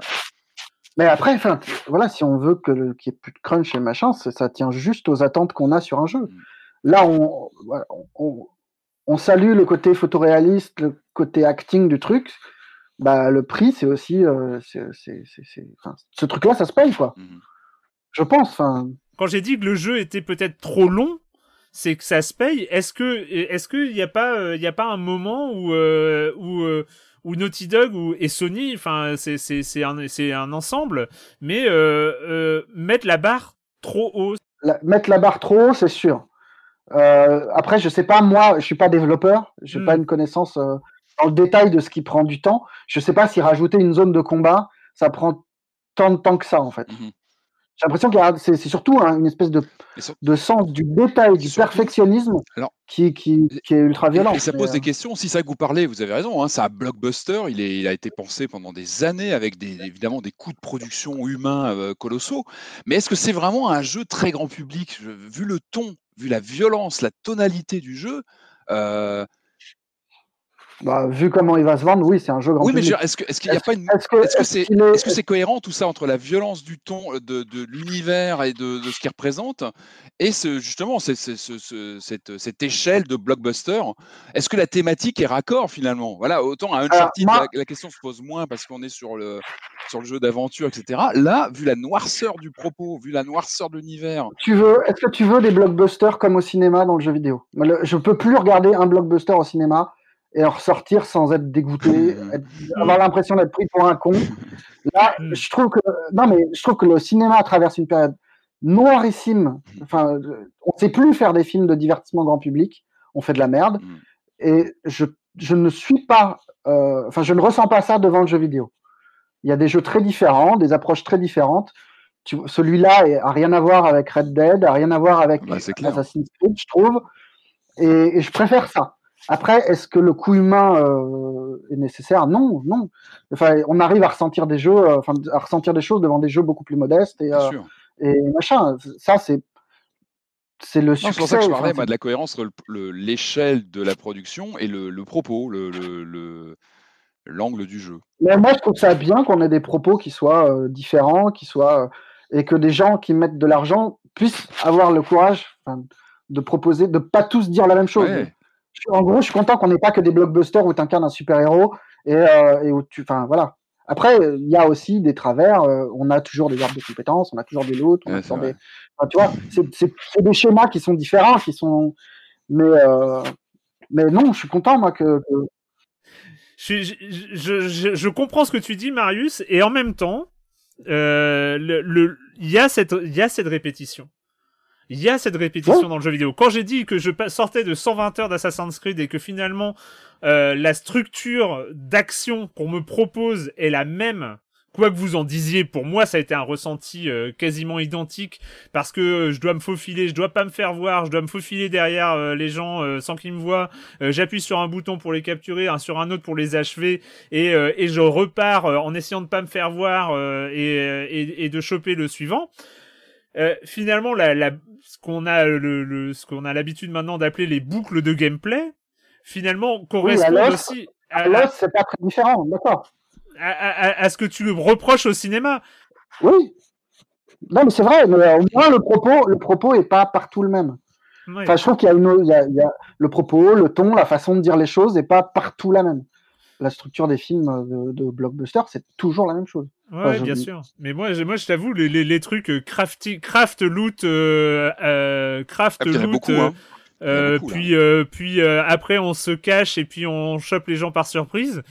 C: Mais après, enfin, voilà, si on veut que qu'il n'y ait plus de crunch et machin, ça, ça tient juste aux attentes qu'on a sur un jeu.
D: Mm.
C: Là, on, on, on- on salue le côté photoréaliste, le côté acting du truc. Bah, le prix, c'est aussi, c'est- c'est- c'est- c'est- enfin, ce truc-là, ça se paye, quoi.
D: mhm.
C: Je pense.
A: Quand j'ai dit que le jeu était peut-être trop long, c'est que ça se paye. Est-ce que est-ce qu'il n'y a pas euh, il y a pas un moment où euh, où euh, où Naughty Dog ou, et Sony, enfin c'est c'est c'est un c'est un ensemble, mais euh, euh, mettre la barre trop haut?
C: la- mettre la barre trop haut, c'est sûr. Euh, après, je sais pas, moi, je suis pas développeur, j'ai
A: Mm.
C: pas une connaissance euh, dans le détail de ce qui prend du temps. Je sais pas si rajouter une zone de combat, ça prend tant de temps que ça en fait.
D: Mhm.
C: J'ai l'impression qu'il y a c'est c'est surtout hein, une espèce de,
D: sur-
C: de sens du détail, du
D: surtout-
C: perfectionnisme
D: Alors-
C: qui, qui, qui est ultra violent.
D: Et ça pose des questions. Si ça que vous parlez, vous avez raison. Hein, c'est un blockbuster. Il, est, il a été pensé pendant des années avec des, évidemment des coûts de production humains euh, colossaux. Mais est-ce que c'est vraiment un jeu très grand public? Vu le ton, vu la violence, la tonalité du jeu. euh,
C: bah, vu comment il va se vendre, oui, c'est un jeu grand
D: oui, mais est-ce qu'il n'y a pas une
C: Est-ce que
D: c'est
C: est-
D: c'est cohérent tout ça entre la violence du ton, euh, de, de l'univers et de, de ce qu'il représente et ce, justement ce- ce- cette, cette échelle de blockbuster? Est-ce que la thématique est raccord finalement? Voilà, autant à Uncharted,
C: moi-
D: la, la question se pose moins parce qu'on est sur le, sur le jeu d'aventure, etc. Là, vu la noirceur du propos, vu la noirceur de l'univers,
C: est-ce que tu veux des blockbusters comme au cinéma dans le jeu vidéo? Je peux plus regarder un blockbuster au cinéma et en ressortir sans être dégoûté, être- avoir l'impression d'être pris pour un con. Là,
A: Mhm.
C: je trouve que non, mais je trouve que le cinéma traverse une période noirissime. Enfin, on ne sait plus faire des films de divertissement grand public. On fait de la merde.
D: Mhm.
C: Et je, je ne suis pas, euh, enfin, je ne ressens pas ça devant le jeu vidéo. Il y a des jeux très différents, des approches très différentes. Celui-là a rien à voir avec Red Dead, a rien à voir avec
D: Bah.
C: Assassin's Creed, je trouve. Et, et je préfère ça. Après, est-ce que le coup humain euh, est nécessaire? Non, non. Enfin, on arrive à ressentir des jeux, euh, enfin, à ressentir des choses devant des jeux beaucoup plus modestes et, euh, et machin. Ça, c'est c'est le succès.
D: C'est pour ça que je parlais moi, de la cohérence entre le- le- l'échelle de la production et le, le propos, le- le- le- l'angle du jeu.
C: Mais moi, je trouve ça bien qu'on ait des propos qui soient euh, différents, qui soient et que des gens qui mettent de l'argent puissent avoir le courage de proposer, de pas tous dire la même chose.
D: Ouais.
C: Je- En gros, je suis content qu'on n'ait pas que des blockbusters où tu incarnes un super héros et, euh, et où tu, enfin voilà. Après, il y a aussi des travers. euh, on a toujours des arbres de compétences, on a toujours des lots, on
D: Ouais,
C: toujours des, enfin, tu vois, c'est- des schémas qui sont différents, qui sont, mais euh, mais non, je suis content moi que, que-
A: Je, je, je, je- je comprends ce que tu dis, Marius, et en même temps, euh, le, le- il y a cette, il y a cette répétition. Il y a cette répétition
C: Ouais.
A: dans le jeu vidéo. Quand j'ai dit que je sortais de 120 heures d'Assassin's Creed et que finalement euh, la structure d'action qu'on me propose est la même, quoi que vous en disiez, pour moi ça a été un ressenti euh, quasiment identique parce que euh, je dois me faufiler, je dois pas me faire voir, je dois me faufiler derrière euh, les gens euh, sans qu'ils me voient. Euh, J'appuie sur un bouton pour les capturer, un sur un autre pour les achever et, euh, et je repars euh, en essayant de pas me faire voir et, et, et de choper le suivant. Euh, finalement, la, la, ce qu'on a le, le- ce qu'on a l'habitude maintenant d'appeler les boucles de gameplay, finalement correspondent aussi à,
C: c'est pas très différent, d'accord.
A: à- à- à ce que tu reproches au cinéma.
C: Oui. Non, mais c'est vrai, mais euh, au moins le propos, le propos est pas partout le même. Enfin, je trouve qu'il y a une, il y a, il y a le propos, le ton, la façon de dire les choses n'est pas partout la même. La structure des films de, de blockbuster, c'est toujours la même chose.
A: Ouais,
C: Enfin,
A: bien sûr. Mais moi, je- moi, je t'avoue, les, les, les trucs euh, crafty, craft loot, euh, euh, craft
D: Ah,
A: loot,
D: beaucoup,
A: euh,
D: hein. Il y en a
A: euh,
D: beaucoup,
A: puis, euh, puis euh, après on se cache et puis on chope les gens par surprise.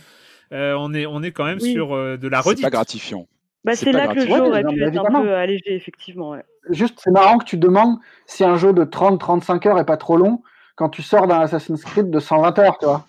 A: Euh, on est, on est quand même
B: Oui.
A: sur euh, de la
D: C'est
A: redite.
D: pas gratifiant.
B: Bah,
D: C'est
B: c'est là que le jeu
C: Ouais,
B: aurait pu être un peu allégé, effectivement. ouais.
C: Juste, c'est marrant que tu demandes si un jeu de 30-35 heures est pas trop long quand tu sors d'un Assassin's Creed de 120 heures, tu vois.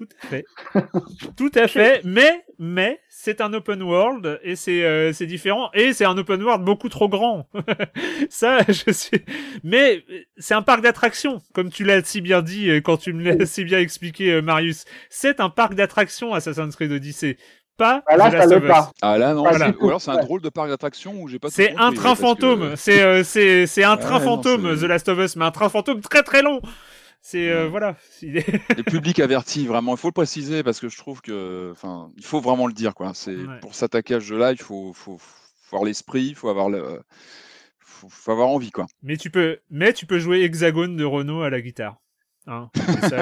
A: Tout à fait. [laughs] Tout à fait. Mais, mais, c'est un open world et c'est, euh, c'est différent. Et c'est un open world beaucoup trop grand. [laughs] Ça, [laughs] je sais. Mais euh, c'est un parc d'attractions, comme tu l'as si bien dit euh, quand tu me l'as si bien expliqué, euh, Marius. C'est un parc d'attractions, Assassin's Creed Odyssey. Pas
C: Ah, là,
A: The
C: ça
A: Last
C: l'est
A: of Us.
C: pas.
D: Ah là non,
C: Voilà.
D: c'est- ou alors c'est un drôle de parc d'attractions où j'ai pas.
A: C'est un train
D: parce que-
A: fantôme. C'est, euh, c'est, c'est un train
D: non,
A: fantôme, The Last of Us, mais un train fantôme très très long. C'est, euh, voilà. Il [laughs] est-
D: Le public averti, vraiment, il faut le préciser parce que je trouve que, enfin, il faut vraiment le dire, quoi. C'est
A: Ouais.
D: pour s'attaquer à ce jeu-là, il faut, faut, faut avoir l'esprit, il faut avoir le, faut, faut avoir envie, quoi.
A: Mais tu peux, mais tu peux jouer Hexagone de Renault à la guitare. Hein, ça,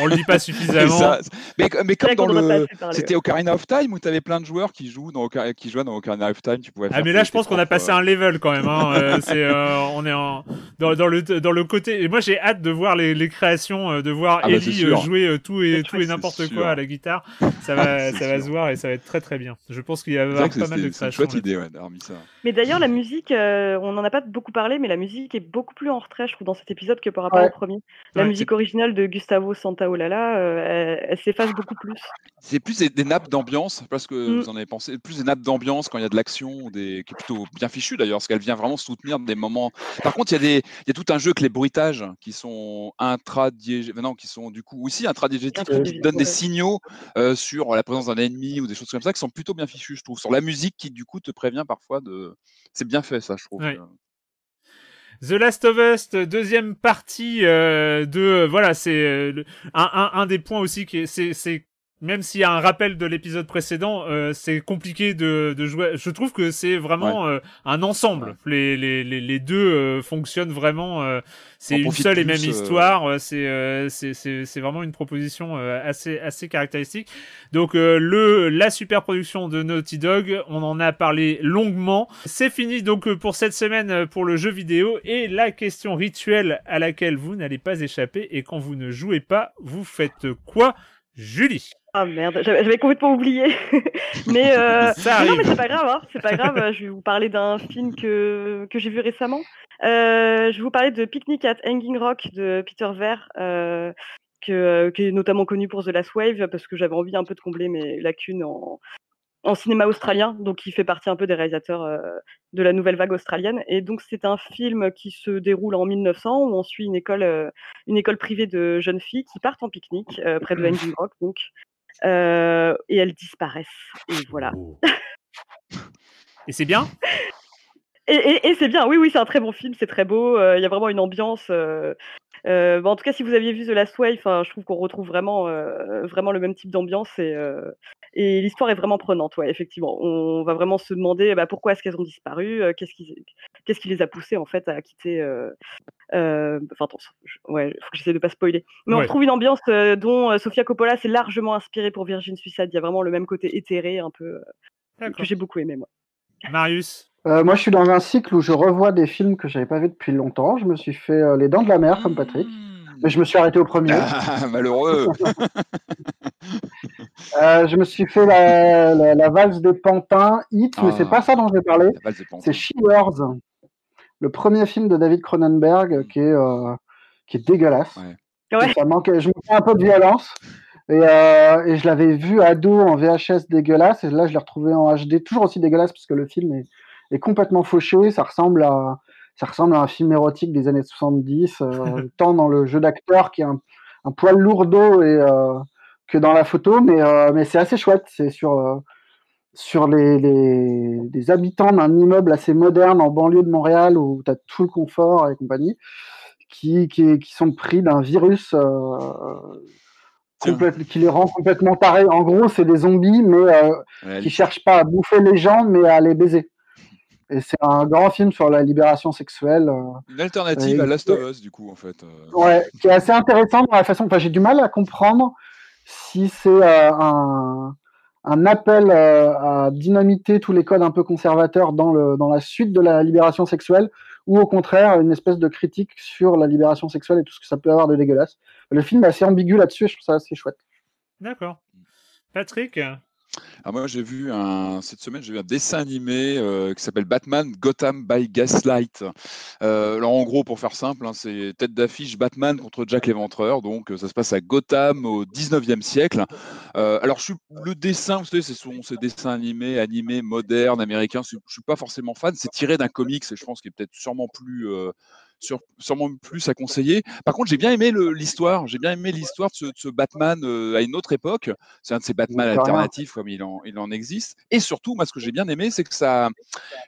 A: on le dit pas [laughs] suffisamment.
D: ça- mais, mais comme dans le, c'était Ocarina of Time où tu avais plein de joueurs qui jouent dans Ocar- qui jouaient dans Ocarina of Time, tu pouvais.
A: Ah mais là je pense qu'on a passé un level quand même. Hein. euh, c'est, euh, on est en, dans, dans le dans le côté. Et moi, j'ai hâte de voir les, les créations, euh, de voir
D: Ah bah,
A: Ellie euh, jouer euh, tout et tout et n'importe quoi
D: sûr.
A: à la guitare. Ça va [laughs] se voir et ça va être très très bien. Je pense qu'il y a pas mal de
D: c'est une
A: créations.
D: chouette idée, ouais, d'avoir mis ça.
B: Mais d'ailleurs, la musique, euh, on n'en a pas beaucoup parlé, mais la musique est beaucoup plus en retrait, je trouve, dans cet épisode que par rapport au premier. La
A: Ouais,
B: musique originale de Gustavo Santaolalla, euh, elle, elle s'efface beaucoup plus.
D: C'est plus des, des nappes d'ambiance, parce que
B: Mm.
D: vous en avez pensé, plus des nappes d'ambiance quand il y a de l'action, des, qui est plutôt bien fichu d'ailleurs, parce qu'elle vient vraiment soutenir des moments. Par contre, il y, a des, il y a tout un jeu avec les bruitages qui sont intradiégétiques, non, qui sont du coup aussi intradiégétiques, qui donnent des signaux euh, sur la présence d'un ennemi ou des choses comme ça qui sont plutôt bien fichues, je trouve. Sur la musique qui du coup te prévient parfois de. C'est bien fait, ça, je trouve.
A: Ouais. The Last of Us, deuxième partie euh, de voilà, c'est euh, un, un, un des points aussi qui est c'est c'est même s'il y a un rappel de l'épisode précédent, euh, c'est compliqué de, de jouer. Je trouve que c'est vraiment euh, un ensemble. Les, les, les, les deux euh, fonctionnent vraiment. euh, c'est une seule et même
D: euh,
A: histoire. euh, C'est euh, c'est vraiment une proposition euh, assez assez caractéristique. Donc euh, le la super production de Naughty Dog, on en a parlé longuement. C'est fini donc pour cette semaine pour le jeu vidéo et la question rituelle à laquelle vous n'allez pas échapper et quand vous ne jouez pas, vous faites quoi, Julie?
B: Ah merde, j'avais complètement oublié. [laughs] mais euh, mais non, mais c'est pas grave, hein, c'est pas grave. Je vais vous parler d'un film que, que j'ai vu récemment. Euh, je vais vous parler de Picnic at Hanging Rock de Peter Ver, euh, que, euh, qui est notamment connu pour The Last Wave, parce que j'avais envie un peu de combler mes lacunes en, en cinéma australien. Donc, il fait partie un peu des réalisateurs euh, de la nouvelle vague australienne. Et donc, c'est un film qui se déroule en 1900, où on suit une école, euh, une école privée de jeunes filles qui partent en pique-nique euh, près de Hanging Rock. Donc, euh, et elles disparaissent. Et voilà.
A: Et c'est bien? [laughs]
B: Et, et- et c'est bien, oui, oui, c'est un très bon film, c'est très beau, euh, il y a vraiment une ambiance. euh, en tout cas, si vous aviez vu The Last Wave, je trouve qu'on retrouve vraiment, vraiment le même type d'ambiance et, et l'histoire est vraiment prenante, ouais, effectivement. On va vraiment se demander bah, pourquoi est-ce qu'elles ont disparu, qu'est-ce qui, qui les a poussées en fait à quitter. Euh, euh, Enfin, attends, je- ouais, faut que j'essaie de pas spoiler. Mais on
A: Ouais.
B: retrouve une ambiance euh, dont euh, Sofia Coppola s'est largement inspirée pour Virgin Suicide. Il y a vraiment le même côté éthéré, un peu, euh, que j'ai beaucoup aimé, moi.
A: Marius?
C: Euh, moi, je suis dans un cycle où je revois des films que j'avais pas vus depuis longtemps. Je me suis fait euh, Les Dents de la Mer, comme Patrick.
D: Mmh.
C: Mais je me suis arrêté au premier.
D: Ah, [laughs] malheureux. [laughs]
C: Euh, je me suis fait la, la, la valse des pantins, Hit, mais
D: Ah.
C: c'est pas ça dont je vais parler. C'est She-Wars, le premier film de David Cronenberg qui est, euh, qui est dégueulasse.
D: Ouais.
B: Ouais.
C: Ça manque, je me fais un peu de violence. Et, euh, et je l'avais vu ado en VHS dégueulasse, et là je l'ai retrouvé en HD toujours aussi dégueulasse parce que le film est, est complètement fauché. Ça ressemble à, ça ressemble à un film érotique des années 70, euh, [laughs] tant dans le jeu d'acteur qui est un, un poil lourdeau et, euh, que dans la photo, mais, euh, mais c'est assez chouette. C'est sur, euh, sur les, les, les habitants d'un immeuble assez moderne en banlieue de Montréal où tu as tout le confort et compagnie, qui, qui, qui sont pris d'un virus euh, complète- qui les rend complètement tarés. En gros, c'est des zombies, mais euh,
D: Ouais,
C: qui cherchent pas à bouffer les gens, mais à les baiser. Et c'est un grand film sur la libération sexuelle. euh,
D: Une alternative à Last of Us, du coup, en fait. euh.
C: Ouais, qui est assez intéressant dans la façon. Enfin, j'ai du mal à comprendre si c'est euh, un, un appel euh, à dynamiter tous les codes un peu conservateurs dans, la suite de la libération sexuelle, ou au contraire une espèce de critique sur la libération sexuelle et tout ce que ça peut avoir de dégueulasse. Le film est assez ambigu là-dessus et je trouve ça assez chouette.
A: D'accord. Patrick?
D: Ah, moi, j'ai vu cette semaine, j'ai vu un dessin animé euh, qui s'appelle Batman Gotham by Gaslight. Euh, alors, en gros, pour faire simple, hein, c'est tête d'affiche Batman contre Jack l'Éventreur. Donc, euh, ça se passe à Gotham au 19e siècle. Alors, je suis, le dessin, vous savez, ce sont ces dessins animés, animés, modernes, américains. Je ne suis pas forcément fan. C'est tiré d'un comics et je pense qu'il est peut-être sûrement plus. Sur- sûrement plus à conseiller. Par contre, j'ai bien aimé l'histoire. J'ai bien aimé l'histoire de ce, de ce Batman euh, à une autre époque. C'est un de ces Batman alternatifs comme il en, il en existe. Et surtout, moi, ce que j'ai bien aimé, c'est que ça,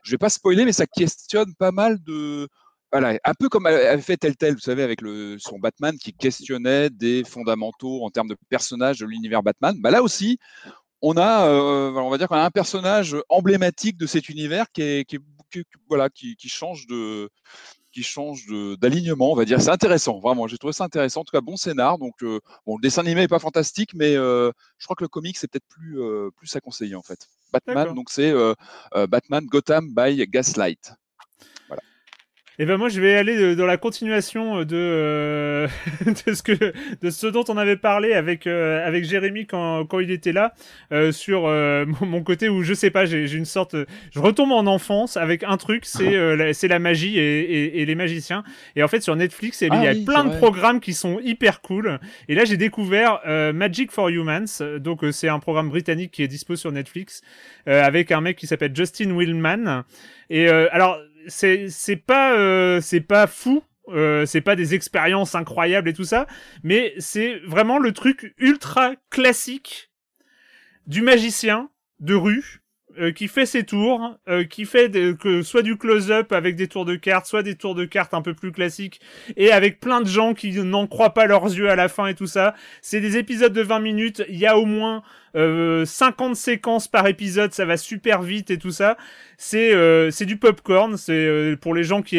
D: je vais pas spoiler, mais ça questionne pas mal de, voilà, un peu comme avait fait Telltale, vous savez, avec le, son Batman qui questionnait des fondamentaux en termes de personnages de l'univers Batman. Bah là aussi, on a, euh, on va dire qu'on a un personnage emblématique de cet univers qui est, qui est- qui- voilà, qui, qui change de, qui change d'alignement, on va dire. C'est intéressant, vraiment. J'ai trouvé ça intéressant. En tout cas, bon scénar. Donc, euh, bon, le dessin animé n'est pas fantastique, mais euh, je crois que le comic c'est peut-être plus, euh, plus à conseiller en fait. Batman, donc c'est Batman Gotham by Gaslight.
A: Et ben moi je vais aller euh, dans la continuation de euh, [laughs] de ce que de ce dont on avait parlé avec euh, avec Jérémy quand quand il était là euh, sur euh, [laughs] mon, côté où je sais pas j'ai une sorte euh, je retombe en enfance avec un truc c'est [laughs] euh, c'est la magie et, et, et les magiciens. Et en fait sur Netflix il y
D: Ah
A: a
D: oui,
A: plein de
D: vrai.
A: programmes qui sont hyper cool. Et là j'ai découvert euh, Magic for Humans. Donc euh, c'est un programme britannique qui est dispo sur Netflix euh, avec un mec qui s'appelle Justin Willman et euh, alors c'est pas euh, c'est pas fou euh, c'est pas des expériences incroyables et tout ça mais c'est vraiment le truc ultra classique du magicien de rue euh, qui fait ses tours, euh, qui fait que soit du close-up avec des tours de cartes, soit des tours de cartes un peu plus classiques, et avec plein de gens qui n'en croient pas leurs yeux à la fin et tout ça. C'est des épisodes de 20 minutes, il y a au moins euh, 50 séquences par épisode, ça va super vite et tout ça. C'est euh, c'est du popcorn, c'est euh, pour les gens qui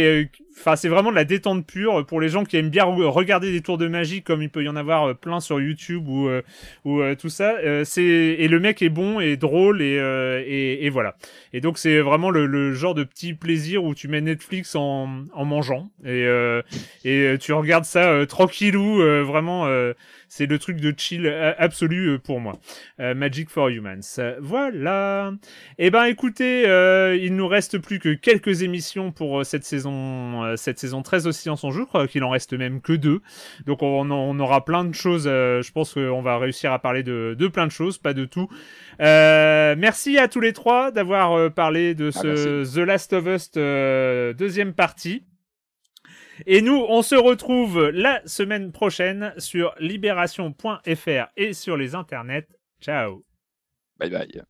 A: enfin c'est vraiment de la détente pure pour les gens qui aiment bien re- regarder des tours de magie comme il peut y en avoir euh, plein sur YouTube ou euh, ou euh, tout ça. Euh, c'est et le mec est bon et drôle et euh, et, et voilà. Et donc c'est vraiment le, le genre de petit plaisir où tu mets Netflix en en mangeant et euh, et euh, tu regardes ça euh, tranquillou euh, vraiment euh, c'est le truc de chill euh, absolu euh, pour moi. Euh, Magic for Humans. Voilà. Eh ben écoutez, euh, il nous reste plus que quelques émissions pour cette saison, cette saison 13 aussi en son jeu. Je crois qu'il en reste même que deux. Donc on, on aura plein de choses. je pense qu'on va réussir à parler de, de plein de choses, pas de tout. Merci à tous les trois d'avoir parlé de
D: Ah,
A: ce The Last of Us deuxième partie. Et nous, on se retrouve la semaine prochaine sur libération.fr et sur les internets. Ciao.
D: Bye bye.